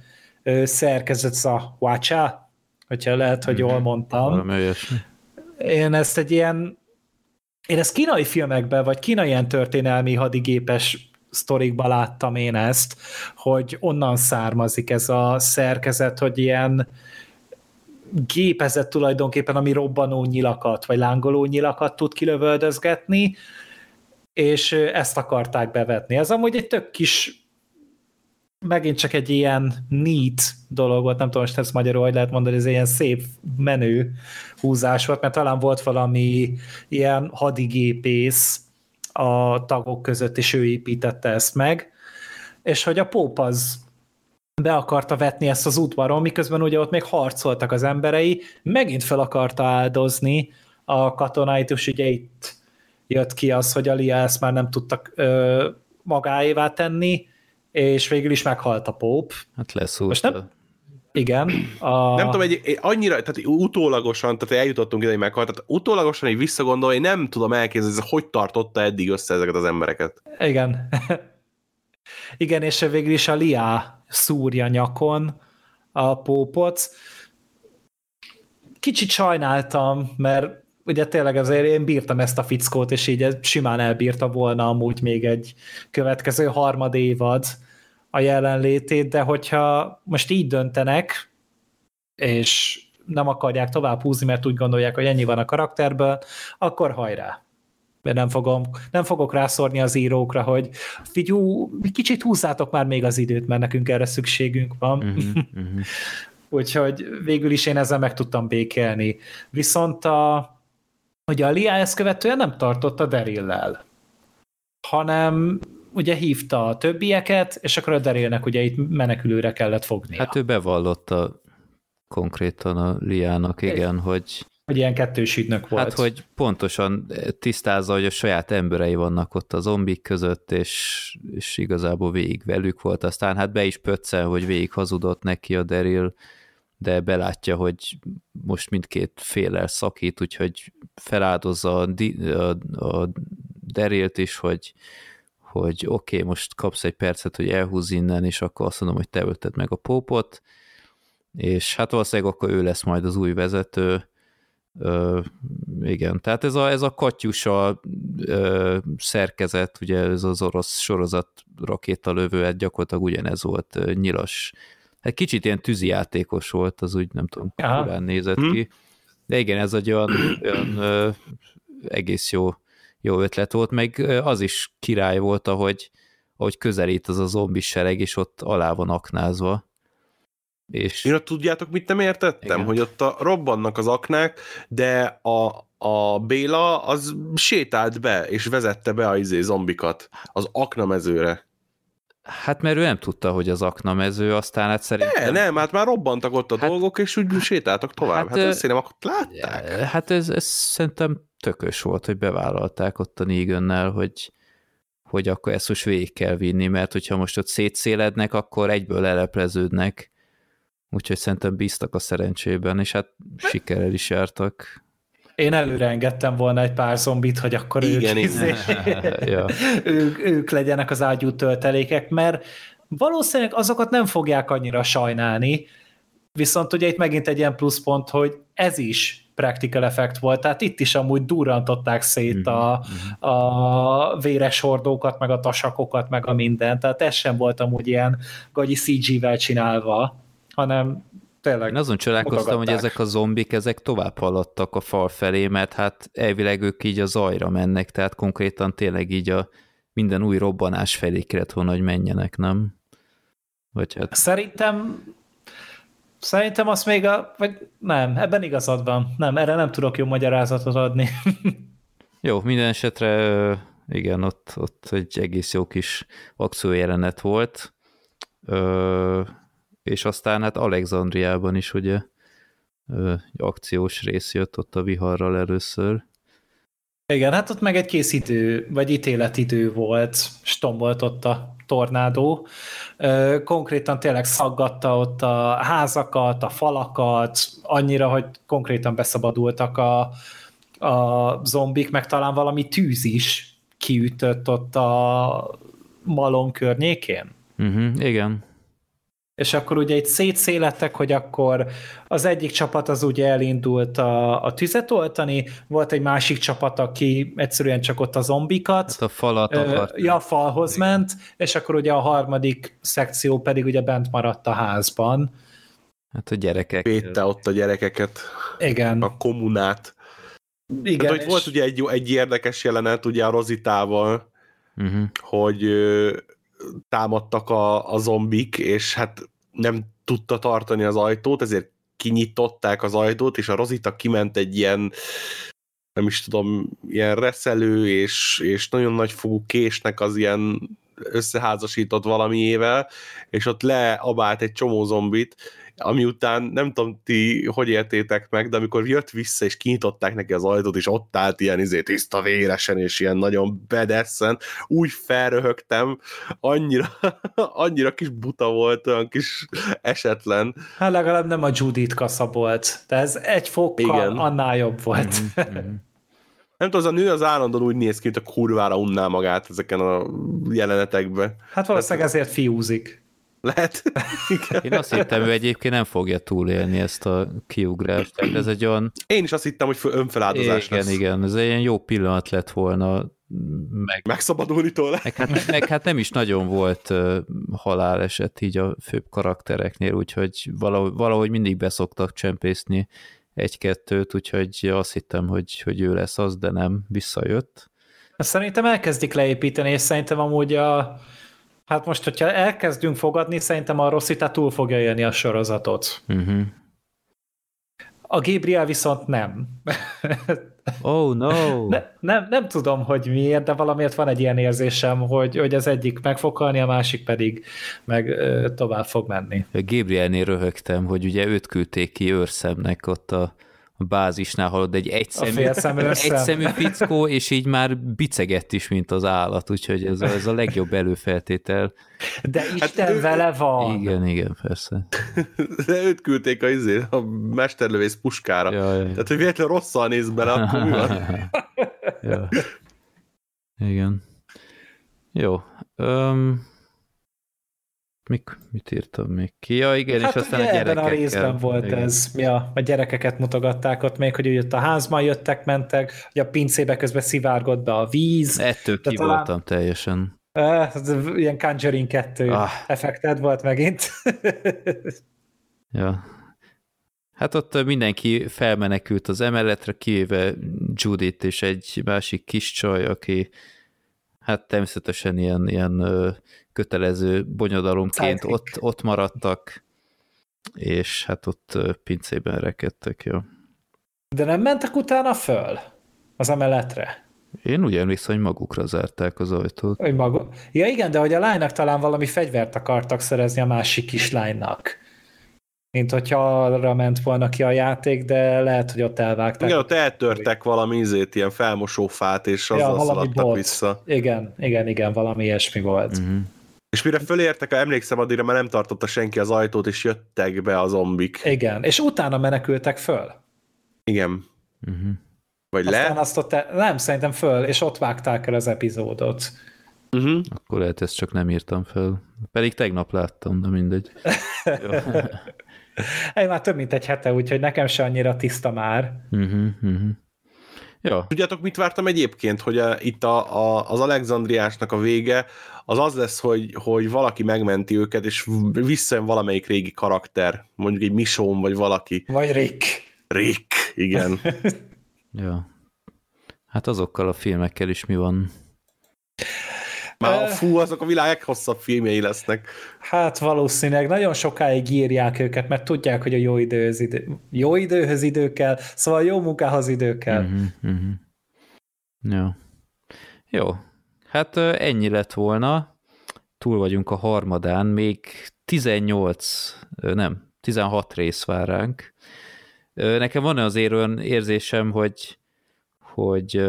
szerkezet a Wacha, hogyha lehet, hogy jól mondtam. Valami olyasmi. Én ezt egy ilyen én ezt kínai filmekben, vagy kínai ilyen történelmi hadigépes sztorikban láttam én ezt, hogy onnan származik ez a szerkezet, hogy ilyen gépezet tulajdonképpen, ami robbanó nyilakat, vagy lángoló nyilakat tud kilövöldözgetni, és ezt akarták bevetni. Ez amúgy egy tök kis megint csak egy ilyen neat dolog volt, nem tudom, hogy ezt magyarul hogy lehet mondani, ez egy ilyen szép menő húzás volt, mert talán volt valami ilyen hadigépész a tagok között, és ő építette ezt meg, és hogy a pop az be akarta vetni ezt az udvaron, miközben ugye ott még harcoltak az emberei, megint fel akarta áldozni a katonáit, és ugye itt jött ki az, hogy Alia ezt már nem tudtak ö, magáévá tenni, és végül is meghalt a pop. Hát leszúrta. Most nem, igen. A... Nem tudom, egy, annyira, tehát utólagosan, tehát eljutottunk ide, hogy meghalt, tehát utólagosan így visszagondolni, nem tudom elképzelni, hogy hogy tartotta eddig össze ezeket az embereket. Igen. Igen, és végül is a Lia szúrja nyakon a pópot. Kicsit sajnáltam, mert ugye tényleg azért én bírtam ezt a fickót, és így simán elbírta volna amúgy még egy következő harmad évad a jelenlétét, de hogyha most így döntenek, és nem akarják tovább húzni, mert úgy gondolják, hogy ennyi van a karakterből, akkor hajrá. Mert nem, fogom, nem fogok rászorni az írókra, hogy figyú, kicsit húzzátok már még az időt, mert nekünk erre szükségünk van. Uh-huh, uh-huh. Úgyhogy végül is én ezzel meg tudtam békélni. Viszont a, ugye a Lia ezt követően nem tartotta Derillel, hanem ugye hívta a többieket, és akkor a Darylnek ugye itt menekülőre kellett fognia. Hát ő bevallotta konkrétan a Liának, igen, hogy hogy ilyen kettős ügynök volt. Hát, hogy pontosan tisztázza, hogy a saját emberei vannak ott a zombik között, és, és igazából végig velük volt. Aztán hát be is pöccel, hogy végig hazudott neki a Daryl, de belátja, hogy most mindkét félel szakít, úgyhogy feláldozza a, a, a Darylt is, hogy, hogy oké, okay, most kapsz egy percet, hogy elhúz innen, és akkor azt mondom, hogy te ölted meg a pópot, és hát valószínűleg akkor ő lesz majd az új vezető, Ö, igen, tehát ez a, ez a katyusa ö, szerkezet, ugye ez az orosz sorozat rakétalövő, hát gyakorlatilag ugyanez volt ö, nyilas. Hát kicsit ilyen tűzijátékos volt, az úgy nem tudom, hogyan nézett hm. ki. De igen, ez egy olyan, olyan ö, egész jó jó ötlet volt, meg az is király volt, ahogy, ahogy közelít az a zombi sereg, és ott alá van aknázva. És... Én ott tudjátok, mit nem értettem? Igen. Hogy ott a, robbannak az aknák, de a, a Béla az sétált be, és vezette be a izé zombikat az aknamezőre. Hát mert ő nem tudta, hogy az aknamező, aztán hát szerintem... Ne, nem, hát már robbantak ott a hát, dolgok, és úgy sétáltak tovább. Hát, hát ezt szerintem akkor látták. Hát ez, ez szerintem tökös volt, hogy bevállalták ott a Négönnel, hogy, hogy akkor ezt most végig kell vinni, mert hogyha most ott szétszélednek, akkor egyből elepleződnek. Úgyhogy szerintem bíztak a szerencsében, és hát sikerrel is jártak. Én előre engedtem volna egy pár zombit, hogy akkor igen, ők, izé, ja. ők, ők legyenek az ágyú töltelékek, mert valószínűleg azokat nem fogják annyira sajnálni, viszont ugye itt megint egy ilyen pluszpont, hogy ez is practical effect volt, tehát itt is amúgy durrantották szét a, mhm, a véres hordókat, meg a tasakokat, meg a mindent, tehát ez sem volt amúgy ilyen gagyi CG-vel csinálva, hanem tényleg Én azon csodálkoztam, hogy ezek a zombik, ezek tovább haladtak a fal felé, mert hát elvileg ők így a zajra mennek, tehát konkrétan tényleg így a minden új robbanás felé kellett volna, hogy menjenek, nem? Vagy hát... Szerintem Szerintem azt még a... Vagy nem, ebben igazad van. Nem, erre nem tudok jó magyarázatot adni. jó, minden esetre igen, ott, ott egy egész jó kis akciójelenet volt. Ö, és aztán hát Alexandriában is ugye egy akciós rész jött ott a viharral először. Igen, hát ott meg egy kész idő, vagy ítéletidő volt, stombolt ott a tornádó. Konkrétan tényleg szaggatta ott a házakat, a falakat, annyira, hogy konkrétan beszabadultak a, a zombik, meg talán valami tűz is kiütött ott a malom környékén. Uh-huh, igen. És akkor ugye itt szétszélettek, hogy akkor az egyik csapat az ugye elindult a, a tüzet oltani, volt egy másik csapat, aki egyszerűen csak ott a zombikat. Hát a falat akart. Ja, a falhoz Igen. ment, és akkor ugye a harmadik szekció pedig ugye bent maradt a házban. Hát a gyerekek. Védte ott a gyerekeket. Igen. A kommunát. Igen, hát, hogy volt ugye egy, egy érdekes jelenet ugye a Rozitával, uh-huh. hogy támadtak a, a zombik, és hát nem tudta tartani az ajtót, ezért kinyitották az ajtót, és a Rozita kiment egy ilyen nem is tudom, ilyen reszelő és, és nagyon nagy fogú késnek az ilyen összeházasított valamiével, és ott leabált egy csomó zombit, ami után nem tudom ti, hogy értétek meg, de amikor jött vissza, és kinyitották neki az ajtót, és ott állt ilyen izé, tiszta véresen, és ilyen nagyon bedesszen, úgy felröhögtem, annyira, annyira kis buta volt, olyan kis esetlen. Hát legalább nem a Judith kasza volt, de ez egy fokkal Igen. annál jobb volt. Mm-hmm. Nem tudom, az a nő az állandóan úgy néz ki, mint a kurvára unná magát ezeken a jelenetekben. Hát valószínűleg ezért fiúzik. Lehet. Én azt hittem, ő egyébként nem fogja túlélni ezt a kiugrást. Tehát ez egy olyan... Én is azt hittem, hogy önfeláldozás Igen, lesz. igen. Ez egy ilyen jó pillanat lett volna meg, megszabadulni tőle. Meg hát, meg hát nem is nagyon volt uh, haláleset így a főbb karaktereknél, úgyhogy valahogy, valahogy mindig beszoktak csempészni egy-kettőt, úgyhogy azt hittem, hogy, hogy ő lesz az, de nem, visszajött. Szerintem elkezdik leépíteni, és szerintem amúgy a, Hát most, hogyha elkezdünk fogadni, szerintem a Rossita túl fogja élni a sorozatot. Uh-huh. A Gabriel viszont nem. Oh no! Ne, nem, nem tudom, hogy miért, de valamiért van egy ilyen érzésem, hogy, hogy az egyik meg fog halni, a másik pedig meg ö, tovább fog menni. Gabrielnél röhögtem, hogy ugye őt küldték ki őrszemnek ott a a bázisnál hallod, egy egyszemű, egyszemű fickó, és így már bicegett is, mint az állat, úgyhogy ez a, ez a legjobb előfeltétel. De hát Isten hát, vele van! Igen, igen, persze. De őt küldték a, izé, a mesterlövész puskára. Ja, ja. Tehát, hogy véletlenül rosszal néz bele, akkor mi van? ja. Igen. Jó. Um, Mik, mit írtam még ki? Ja, igen, hát és aztán a gyerekekkel. Ebben a részben volt igen. ez. Ja, a gyerekeket mutogatták ott még, hogy jött a házban, jöttek, mentek, hogy a pincébe közben szivárgott be a víz. Ettől ki talán... voltam teljesen. Uh, ilyen Conjuring 2 ah. effekted volt megint. ja. Hát ott mindenki felmenekült az emeletre, kivéve Judith és egy másik kis csaj, aki hát természetesen ilyen, ilyen kötelező bonyodalomként ott, ott maradtak, és hát ott pincében rekedtek, jó. De nem mentek utána föl az emeletre? Én úgy emlékszem, hogy magukra zárták az ajtót. Hogy maga... Ja igen, de hogy a lánynak talán valami fegyvert akartak szerezni a másik kislánynak. Mint hogyha arra ment volna ki a játék, de lehet, hogy ott elvágták. Igen, ott eltörtek valami izét, ilyen felmosófát, és azzal ja, szaladtak vissza. Igen, igen, igen, valami ilyesmi volt. Uh-huh. És mire fölértek, emlékszem, addigra már nem tartotta senki az ajtót, és jöttek be a zombik. Igen, és utána menekültek föl. Igen. Uh-huh. Vagy Aztán le? Azt ott, nem, szerintem föl, és ott vágták el az epizódot. Uh-huh. Akkor lehet, ezt csak nem írtam föl. Pedig tegnap láttam, de mindegy. Én már több mint egy hete, úgyhogy nekem se annyira tiszta már. Uh-huh, uh-huh. Ja. Tudjátok, mit vártam egyébként, hogy a, itt a, a, az Alexandriásnak a vége az az lesz, hogy, hogy valaki megmenti őket, és visszajön valamelyik régi karakter, mondjuk egy Misón, vagy valaki. Vagy Rick. Rick, igen. ja. Hát azokkal a filmekkel is mi van? Már fú, azok a világ leghosszabb filmjei lesznek. Hát valószínűleg nagyon sokáig írják őket, mert tudják, hogy a jó időhöz idő, jó időhöz idő kell, szóval jó munkához idő kell. Uh-huh, uh-huh. Jó. Jó. Hát ennyi lett volna. Túl vagyunk a harmadán, még 18, nem, 16 rész vár ránk. Nekem van azért olyan érzésem, hogy hogy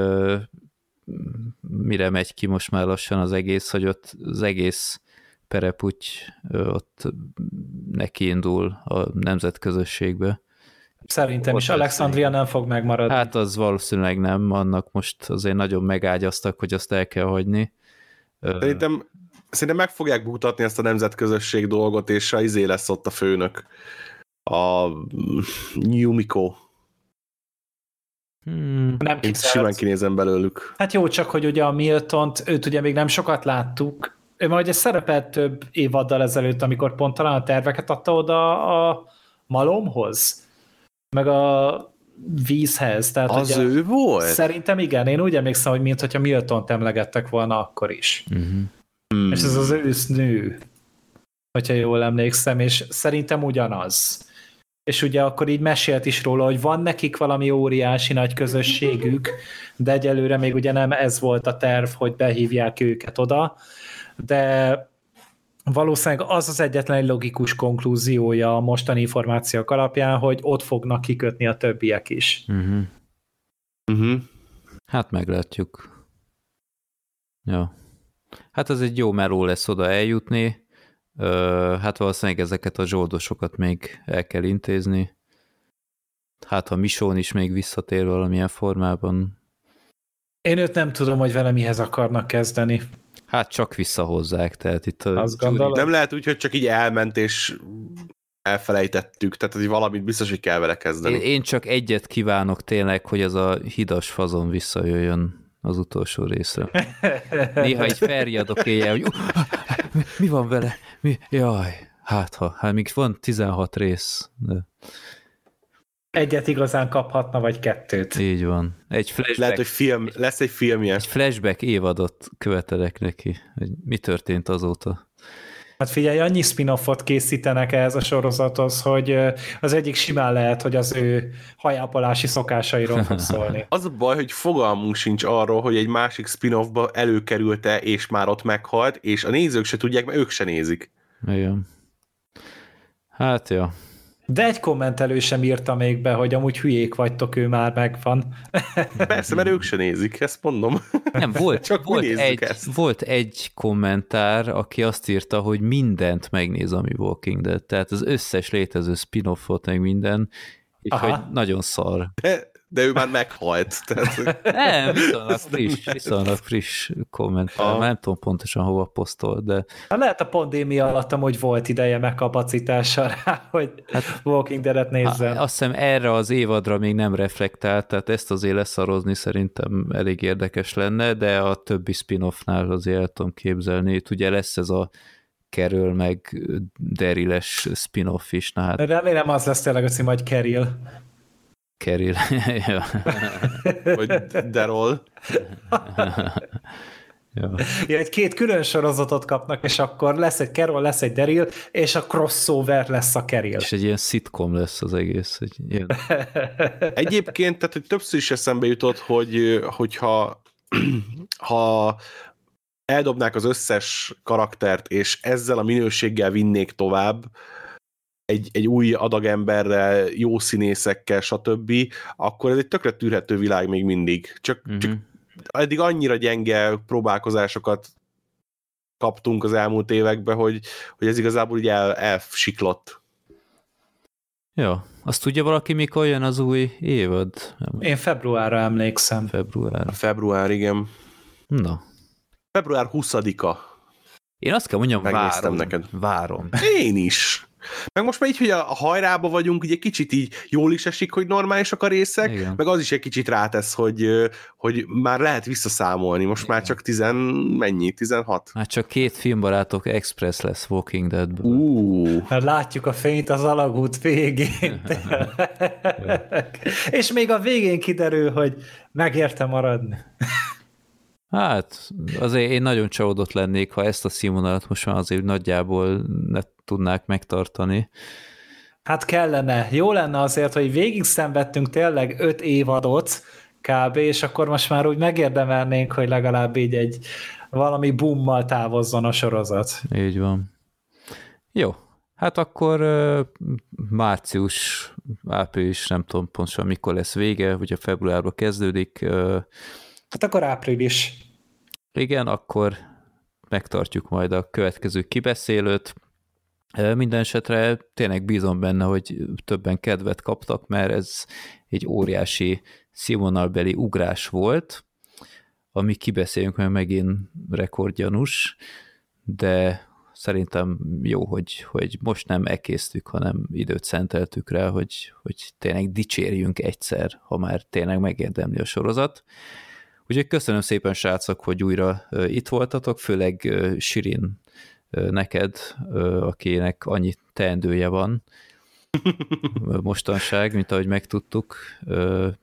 mire megy ki most már lassan az egész, hogy ott az egész pereputy ott neki indul a nemzetközösségbe. Szerintem ott is Alexandria nem fog megmaradni. Hát az valószínűleg nem, annak most azért nagyon megágyaztak, hogy azt el kell hagyni. Szerintem, szerintem meg fogják mutatni ezt a nemzetközösség dolgot, és a izé lesz ott a főnök. A Yumiko. Hmm. Nem Én simán kinézem belőlük. Hát jó, csak hogy ugye a milton őt ugye még nem sokat láttuk, ő majd egy szerepelt több évaddal ezelőtt, amikor pont talán a terveket adta oda a malomhoz, meg a vízhez. Tehát Az ugye, ő volt? Szerintem igen, én úgy emlékszem, hogy mint hogyha milton emlegettek volna akkor is. Uh-huh. És ez az ősz nő, hogyha jól emlékszem, és szerintem ugyanaz. És ugye akkor így mesélt is róla, hogy van nekik valami óriási nagy közösségük, de egyelőre még ugye nem ez volt a terv, hogy behívják őket oda, de valószínűleg az az egyetlen egy logikus konklúziója a mostani információk alapján, hogy ott fognak kikötni a többiek is. Uh-huh. Uh-huh. Hát meglátjuk. Ja. Hát ez egy jó meló lesz oda eljutni. Ö, hát valószínűleg ezeket a zsoldosokat még el kell intézni. Hát ha Misón is még visszatér valamilyen formában, Én őt nem tudom, hogy vele mihez akarnak kezdeni. hát csak visszahozzák, tehát itt a Azt gondolom. Nem lehet úgy, hogy csak így elment, és elfelejtettük, tehát hogy valamit biztos, hogy kell vele kezdeni. Én, én csak egyet kívánok tényleg, hogy az a hidas fazon visszajöjjön az utolsó részre. Néha így felriadok éjjel, hogy uh, mi, mi van vele? Mi? Jaj, hát ha, hát még van 16 rész. De Egyet igazán kaphatna, vagy kettőt. így van. Egy flashback, Lehet, hogy film, lesz egy filmje. egy flashback évadot követelek neki, hogy mi történt azóta. Hát figyelj, annyi spin-offot készítenek ehhez a sorozathoz, hogy az egyik simán lehet, hogy az ő hajápolási szokásairól fog szólni. Az a baj, hogy fogalmunk sincs arról, hogy egy másik spin-offba előkerült-e, és már ott meghalt, és a nézők se tudják, mert ők se nézik. Igen. Hát ja. De egy kommentelő sem írta még be, hogy amúgy hülyék vagytok, ő már megvan. Persze, mert ők se nézik, ezt mondom. Nem, volt, Csak volt, egy, ezt. volt egy kommentár, aki azt írta, hogy mindent megnéz, ami Walking Dead, tehát az összes létező spin-offot, meg minden, és Aha. hogy nagyon szar. De, de ő már meghalt. Tehát, Nem, viszonylag friss, viszonylag friss kommentár, már nem tudom pontosan hova posztol, de Hát lehet a pandémia alatt amúgy volt ideje meg kapacitása rá, hogy hát, Walking Dead-et nézzen. azt hiszem erre az évadra még nem reflektált, tehát ezt azért leszarozni szerintem elég érdekes lenne, de a többi spin-offnál azért el tudom képzelni. Itt ugye lesz ez a Carol meg Daryl-es spin-off is, na hát Remélem az lesz tényleg a cím, hogy Keril. Ja. vagy Derol. ja. Ja, egy két külön sorozatot kapnak, és akkor lesz egy Carol, lesz egy Daryl, és a crossover lesz a Keril. És egy ilyen szitkom lesz az egész. Egy ilyen... Egyébként, tehát hogy többször is eszembe jutott, hogy hogyha ha eldobnák az összes karaktert, és ezzel a minőséggel vinnék tovább, egy, egy új adagemberrel, jó színészekkel, stb., akkor ez egy tökre tűrhető világ még mindig. Csak, uh-huh. csak eddig annyira gyenge próbálkozásokat kaptunk az elmúlt években, hogy, hogy ez igazából így el, elsiklott. Ja, azt tudja valaki, mikor jön az új évad? Én februárra emlékszem. Február. Február, igen. Na. Február 20-a. Én azt kell mondjam, Megnéztem várom. neked. Várom. Én is. Meg most már így, hogy a hajrába vagyunk, ugye kicsit így jól is esik, hogy normálisak a részek, Igen. meg az is egy kicsit rátesz, hogy, hogy már lehet visszaszámolni. Most már csak tizen, mennyi? 16? Már csak két filmbarátok Express lesz Walking Deadből. Ú, Hát látjuk a fényt az alagút végén. és még a végén kiderül, hogy megérte maradni. Hát, azért én nagyon csalódott lennék, ha ezt a színvonalat most már azért nagyjából ne tudnák megtartani. Hát kellene. Jó lenne azért, hogy végig szenvedtünk tényleg öt évadot kb., és akkor most már úgy megérdemelnénk, hogy legalább így egy valami bummal távozzon a sorozat. Így van. Jó, hát akkor március, április, nem tudom pontosan mikor lesz vége, hogyha februárban kezdődik. Hát akkor április. Igen, akkor megtartjuk majd a következő kibeszélőt. Minden esetre tényleg bízom benne, hogy többen kedvet kaptak, mert ez egy óriási színvonalbeli ugrás volt, ami kibeszélünk, mert megint rekordgyanús, de szerintem jó, hogy, hogy most nem ekésztük, hanem időt szenteltük rá, hogy, hogy tényleg dicsérjünk egyszer, ha már tényleg megérdemli a sorozat. Úgyhogy köszönöm szépen, srácok, hogy újra itt voltatok, főleg Sirin neked, akinek annyi teendője van mostanság, mint ahogy megtudtuk,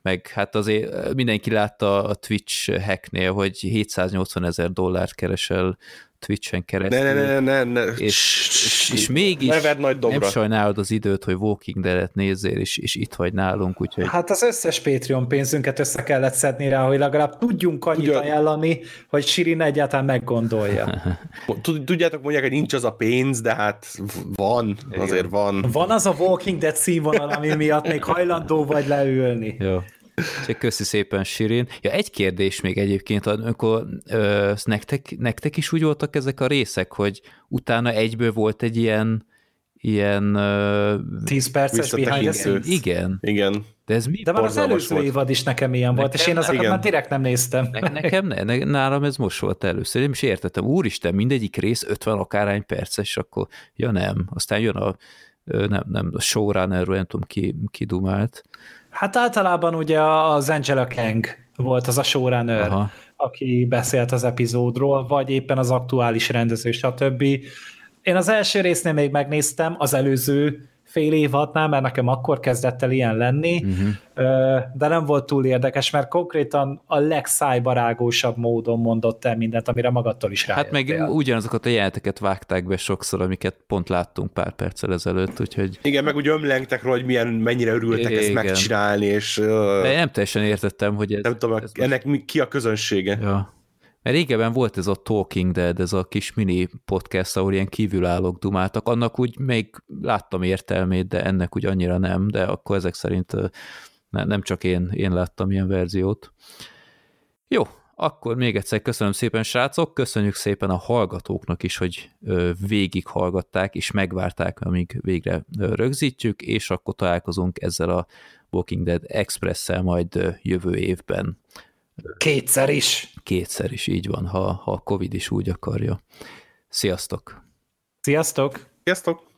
meg hát azért mindenki látta a Twitch hacknél, hogy 780 ezer dollárt keresel Twitch-en keresztül. Ne, ne, ne, ne, ne. És, és, és mégis Neved nagy dobra. nem sajnálod az időt, hogy Walking Dead-et nézzél, és, és itt vagy nálunk, úgyhogy... Hát az összes Patreon pénzünket össze kellett szedni rá, hogy legalább tudjunk annyit Ugyan- ajánlani, hogy Sirin egyáltalán meggondolja. Tud- Tudjátok, mondják, hogy nincs az a pénz, de hát van, azért van. Van az a Walking Dead színvonal, ami miatt még hajlandó vagy leülni. Jó. Úgyhogy köszi szépen, Sirin. Ja, egy kérdés még egyébként, amikor ö, nektek, nektek is úgy voltak ezek a részek, hogy utána egyből volt egy ilyen ilyen ö, 10 perces behind the igen, Igen. de ez mi? De már az előző volt. évad is nekem ilyen volt, és Nekem én azokat igen. már direkt nem néztem. Ne, nekem ne, ne, nálam ez most volt először, én is értettem, úristen, mindegyik rész 50 akárhány perces, akkor ja nem, aztán jön a nem, nem, a showrunnerről, nem tudom ki, ki dumált. Hát általában ugye az Angela Kang volt az a showrunner, Aha. aki beszélt az epizódról, vagy éppen az aktuális rendező, stb. Én az első résznél még megnéztem, az előző fél évadnál, mert nekem akkor kezdett el ilyen lenni, uh-huh. de nem volt túl érdekes, mert konkrétan a legszájbarágósabb módon mondott el mindent, amire magadtól is Hát rájöttél. meg ugyanazokat a jeleneteket vágták be sokszor, amiket pont láttunk pár perccel ezelőtt, úgyhogy Igen, meg úgy ömlengtek róla, hogy milyen, mennyire örültek ezt Igen. megcsinálni, és uh, de nem teljesen értettem, hogy ez... nem tudom, ez most- ennek mi, ki a közönsége. Ja. Mert régebben volt ez a Talking Dead, ez a kis mini podcast, ahol ilyen kívülállók dumáltak, annak úgy még láttam értelmét, de ennek úgy annyira nem, de akkor ezek szerint nem csak én, én láttam ilyen verziót. Jó, akkor még egyszer köszönöm szépen, srácok, köszönjük szépen a hallgatóknak is, hogy végighallgatták és megvárták, amíg végre rögzítjük, és akkor találkozunk ezzel a Walking Dead Express-szel majd jövő évben Kétszer is. kétszer is így van, ha, ha a Covid is úgy akarja. Sziasztok! Sziasztok! Sziasztok!